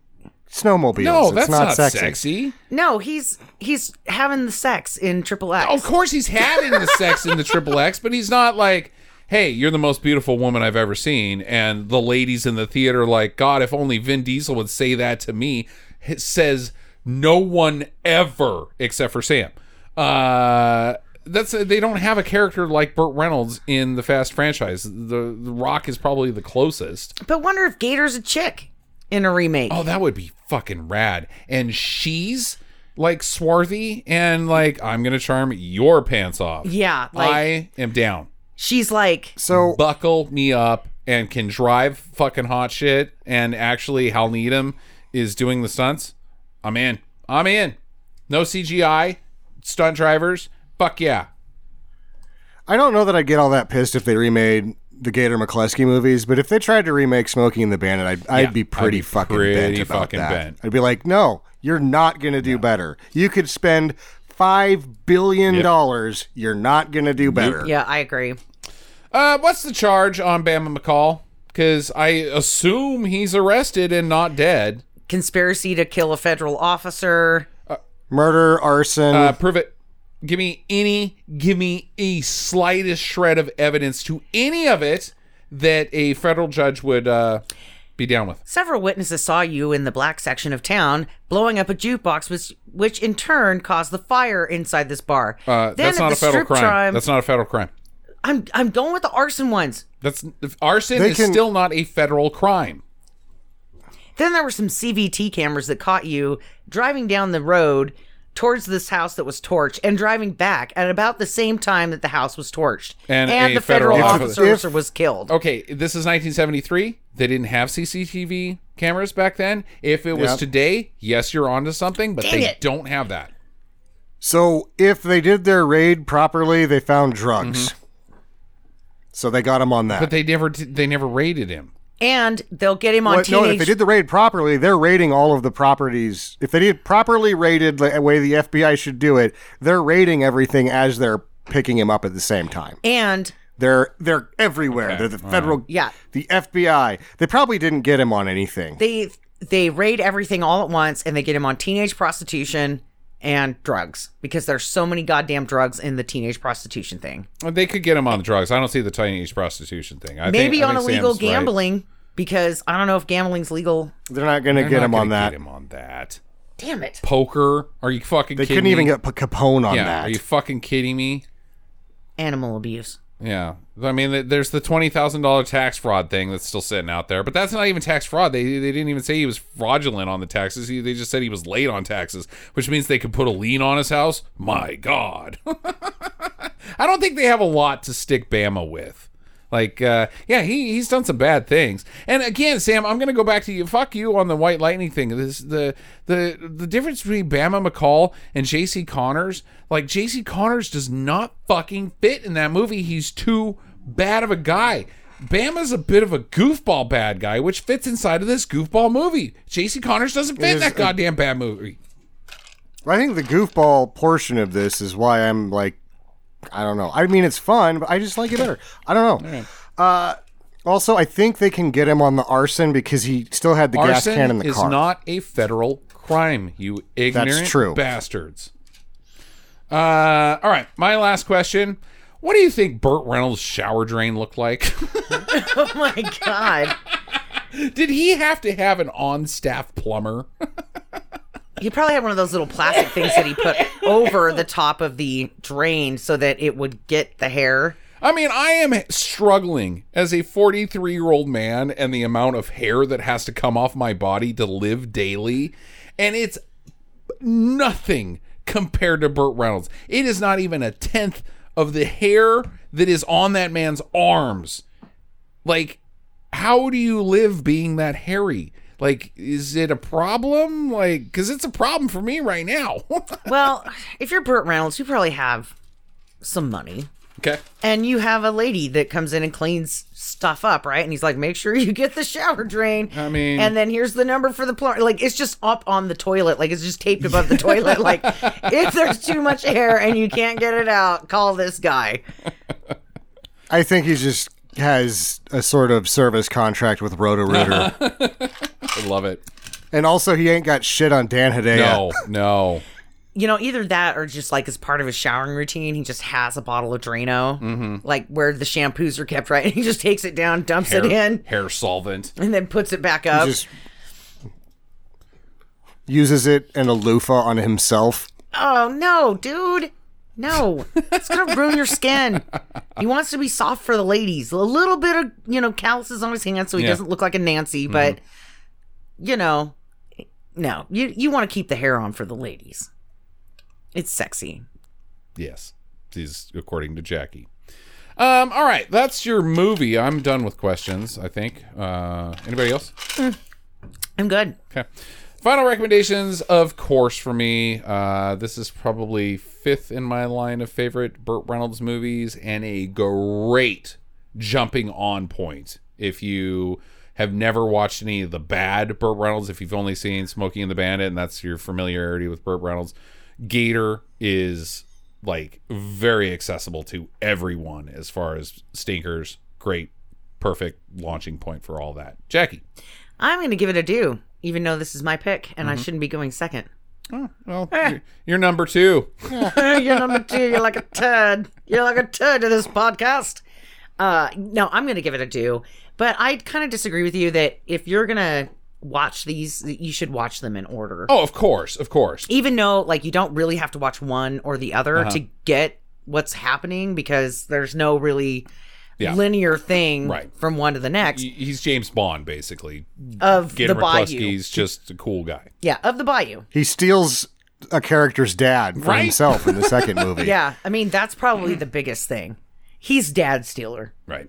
S2: snowmobiles.
S1: no,
S2: it's
S1: that's
S2: not,
S1: not,
S2: sexy.
S1: sexy.
S3: no, he's he's having the sex in Triple X.
S1: Of course, he's having the sex in the triple X, but he's not like, "Hey, you're the most beautiful woman I've ever seen," and the ladies in the theater like, "God, if only Vin Diesel would say that to me." It says no one ever except for Sam. Uh, that's they don't have a character like Burt Reynolds in the Fast franchise. The, the Rock is probably the closest.
S3: But wonder if Gator's a chick in a remake.
S1: Oh, that would be fucking rad. And she's like swarthy and like, I'm gonna charm your pants off.
S3: Yeah, like-
S1: I am down.
S3: She's like,
S2: So
S1: Buckle me up and can drive fucking hot shit. And actually, Hal Needham is doing the stunts. I'm in. I'm in. No CGI, stunt drivers. Fuck yeah.
S2: I don't know that I'd get all that pissed if they remade the Gator McCluskey movies, but if they tried to remake Smokey and the Bandit, I'd, I'd be pretty
S1: I'd be
S2: fucking
S1: pretty
S2: bent about
S1: fucking
S2: that.
S1: bent.
S2: I'd be like, no, you're not gonna do better. You could spend five billion dollars. You're not gonna do better.
S3: Yeah, I agree.
S1: Uh, what's the charge on Bama McCall? Because I assume he's arrested and not dead.
S3: Conspiracy to kill a federal officer.
S2: Murder, arson.
S1: Uh, prove it. Give me any, give me a slightest shred of evidence to any of it that a federal judge would uh, be down with.
S3: Several witnesses saw you in the black section of town blowing up a jukebox, which, which in turn caused the fire inside this bar.
S1: Uh,
S3: Then
S1: that's
S3: at
S1: not
S3: the
S1: a federal
S3: strip
S1: crime.
S3: tribe-
S1: That's not a federal crime.
S3: I'm I'm going with the arson ones.
S1: That's arson
S2: They
S1: is
S2: can-
S1: still not a federal crime.
S3: Then there were some CVT cameras that caught you driving down the road towards this house that was torched and driving back at about the same time that the house was torched.
S1: And a
S3: the federal,
S1: federal
S3: officer
S2: officer-
S3: was killed.
S1: Okay, this is 1973. They didn't have CCTV cameras back then. If it was
S2: Yep.
S1: today, yes, you're onto something, but
S3: Dang
S1: they
S3: it.
S1: don't have that.
S2: so if they did their raid properly, they found drugs. So they got him on that.
S1: Mm-hmm. But they never did- they never raided him.
S3: And they'll get him on
S2: What- no, if they did the raid properly, they're raiding all of the properties. If they did properly raided the way the FBI should do it, they're raiding everything as they're picking him up at the same time.
S3: and
S2: They're they're everywhere. They're the federal,
S3: Yeah.
S2: the FBI. They probably didn't get him on anything.
S3: they they raid everything all at once and they get him on teenage prostitution and drugs because there's so many goddamn drugs in the teenage prostitution thing.
S1: They could get him on the drugs. I don't see the teenage prostitution thing. I
S3: Maybe
S1: think, I
S3: on
S1: think
S3: illegal
S1: Sam's right.
S3: Gambling because I don't know if gambling's legal.
S2: They're not going to get him on that.
S1: Get him on that.
S3: Damn it.
S1: Poker? Are you fucking
S2: They
S1: kidding
S2: couldn't even
S1: me?
S2: get P- Capone on
S1: yeah,
S2: that.
S1: are you fucking kidding me?
S3: Animal abuse.
S1: Yeah, I mean, th- there's the twenty thousand dollar tax fraud thing that's still sitting out there, but that's not even tax fraud. They they didn't even say he was fraudulent on the taxes. He, they just said he was late on taxes, which means they could put a lien on his house. My God, I don't think they have a lot to stick Bama with. Like, uh, yeah, he he's done some bad things. And again, Sam, I'm gonna go back to you. Fuck you on the White Lightning thing. This the the the difference between Bama McCall and J.C. Connors. Like, J.C. Connors does not fucking fit in that movie. He's too bad of a guy. Bama's a bit of a goofball bad guy, which fits inside of this goofball movie. J.C. Connors doesn't fit in
S2: is
S1: that
S2: a-
S1: goddamn bad movie.
S2: I think the goofball portion of this is why I'm like, I don't know. I mean, it's fun, but I just like it better. I don't know. Uh, also, I think they can get him on the arson because he still had the gas
S1: Arson
S2: can in the
S1: is
S2: car.
S1: not a federal crime, you ignorant
S2: true.
S1: bastards. Uh, all right, my last question. What do you think Burt Reynolds' shower drain looked like?
S3: Oh my god.
S1: Did he have to have an on-staff plumber?
S3: He probably had one of those little plastic things that he put over the top of the drain so that it would get the hair.
S1: I mean, I am struggling as a 43 year old man and the amount of hair that has to come off my body to live daily. And it's nothing compared to Burt Reynolds. It is not even a tenth of the hair that is on that man's arms. Like, how do you live being that hairy? Like, is it a problem? Like, because it's a problem for me right now.
S3: Well, if you're Burt Reynolds, you probably have some money.
S1: okay.
S3: And you have a lady that comes in and cleans stuff up, right? And he's like, make sure you get the shower drain.
S1: I mean-
S3: and then here's the number for the plumber. Like, it's just up on the toilet. Like, it's just taped above the toilet. Like, if there's too much hair and you can't get it out, call this guy.
S2: I think he just has a sort of service contract with Roto Rooter.
S1: I love it.
S2: and also, he ain't got shit on Dan Hedaya.
S1: No, no.
S3: You know, either that or just like as part of his showering routine, he just has a bottle of Drano,
S1: Mm-hmm.
S3: like where the shampoos are kept, right? And he just takes it down, dumps
S1: Hair,
S3: it in,
S1: hair solvent.
S3: and then puts it back up.
S2: Just uses it in a loofah on himself.
S3: Oh no, dude. No. It's gonna ruin your skin. He wants to be soft for the ladies. A little bit of, you know, calluses on his hands so he
S1: Yeah.
S3: doesn't look like a Nancy, but you know, no. You you want to keep the hair on for the ladies. It's sexy.
S1: Yes, is according to Jackie. Um, all right, that's your movie. I'm done with questions. I think. Uh, anybody else?
S3: I'm good.
S1: Okay. Final recommendations, of course, for me. Uh, this is probably fifth in my line of favorite Burt Reynolds movies, and a great jumping on point. If you have never watched any of the bad Burt Reynolds, if you've only seen Smokey and the Bandit, and that's your familiarity with Burt Reynolds, Gator is like very accessible to everyone as far as stinkers. Great, perfect launching point for all that. Jackie.
S3: I'm going to give it a do, even though this is my pick and I shouldn't be going second.
S1: Oh, well, you're, you're number two.
S3: you're number two. You're like a turd. You're like a turd to this podcast. Uh, no, I'm going to give it a do. But I kind of disagree with you that if you're going to watch these, you should watch them in order.
S1: Oh, of course, of course.
S3: Even though, like, you don't really have to watch one or the other
S1: Uh-huh.
S3: to get what's happening because there's no really
S1: Yeah.
S3: linear thing
S1: Right.
S3: from one to the next
S1: He's James Bond, basically.
S3: of
S1: Gator
S3: the Bayou.
S1: He's just a cool guy.
S3: Yeah, of the Bayou.
S2: He steals a character's dad for
S1: Right?
S2: himself in the second movie.
S3: Yeah, I mean that's probably the biggest thing. He's dad stealer,
S1: Right.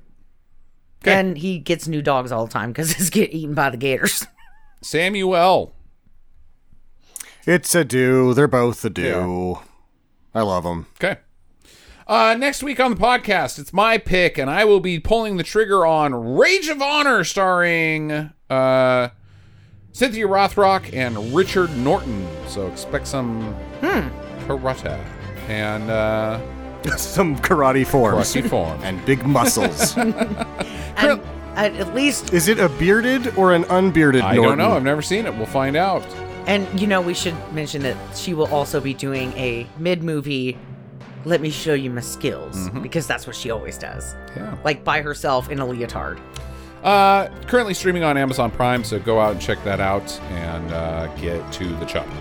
S1: Okay.
S3: and he gets new dogs all the time because he's get eaten by the gators.
S1: Samuel.
S2: It's a do. They're both a do. I love them.
S1: Okay. Uh, next week on the podcast, it's my pick, and I will be pulling the trigger on Rage and Honor, starring uh, Cynthia Rothrock and Richard Norton. So expect some karate and uh,
S2: Some karate forms
S1: karate form.
S2: and big muscles.
S3: and at, at least,
S2: Is it a bearded or an unbearded
S1: I
S2: Norton?
S1: don't know. I've never seen it. We'll find out.
S3: and you know, we should mention that she will also be doing a mid-movie. Let me show you my skills because that's what she always does,
S1: Yeah.
S3: like by herself in a leotard.
S1: Uh, currently streaming on Amazon Prime, so go out and check that out and uh, get to the chopper.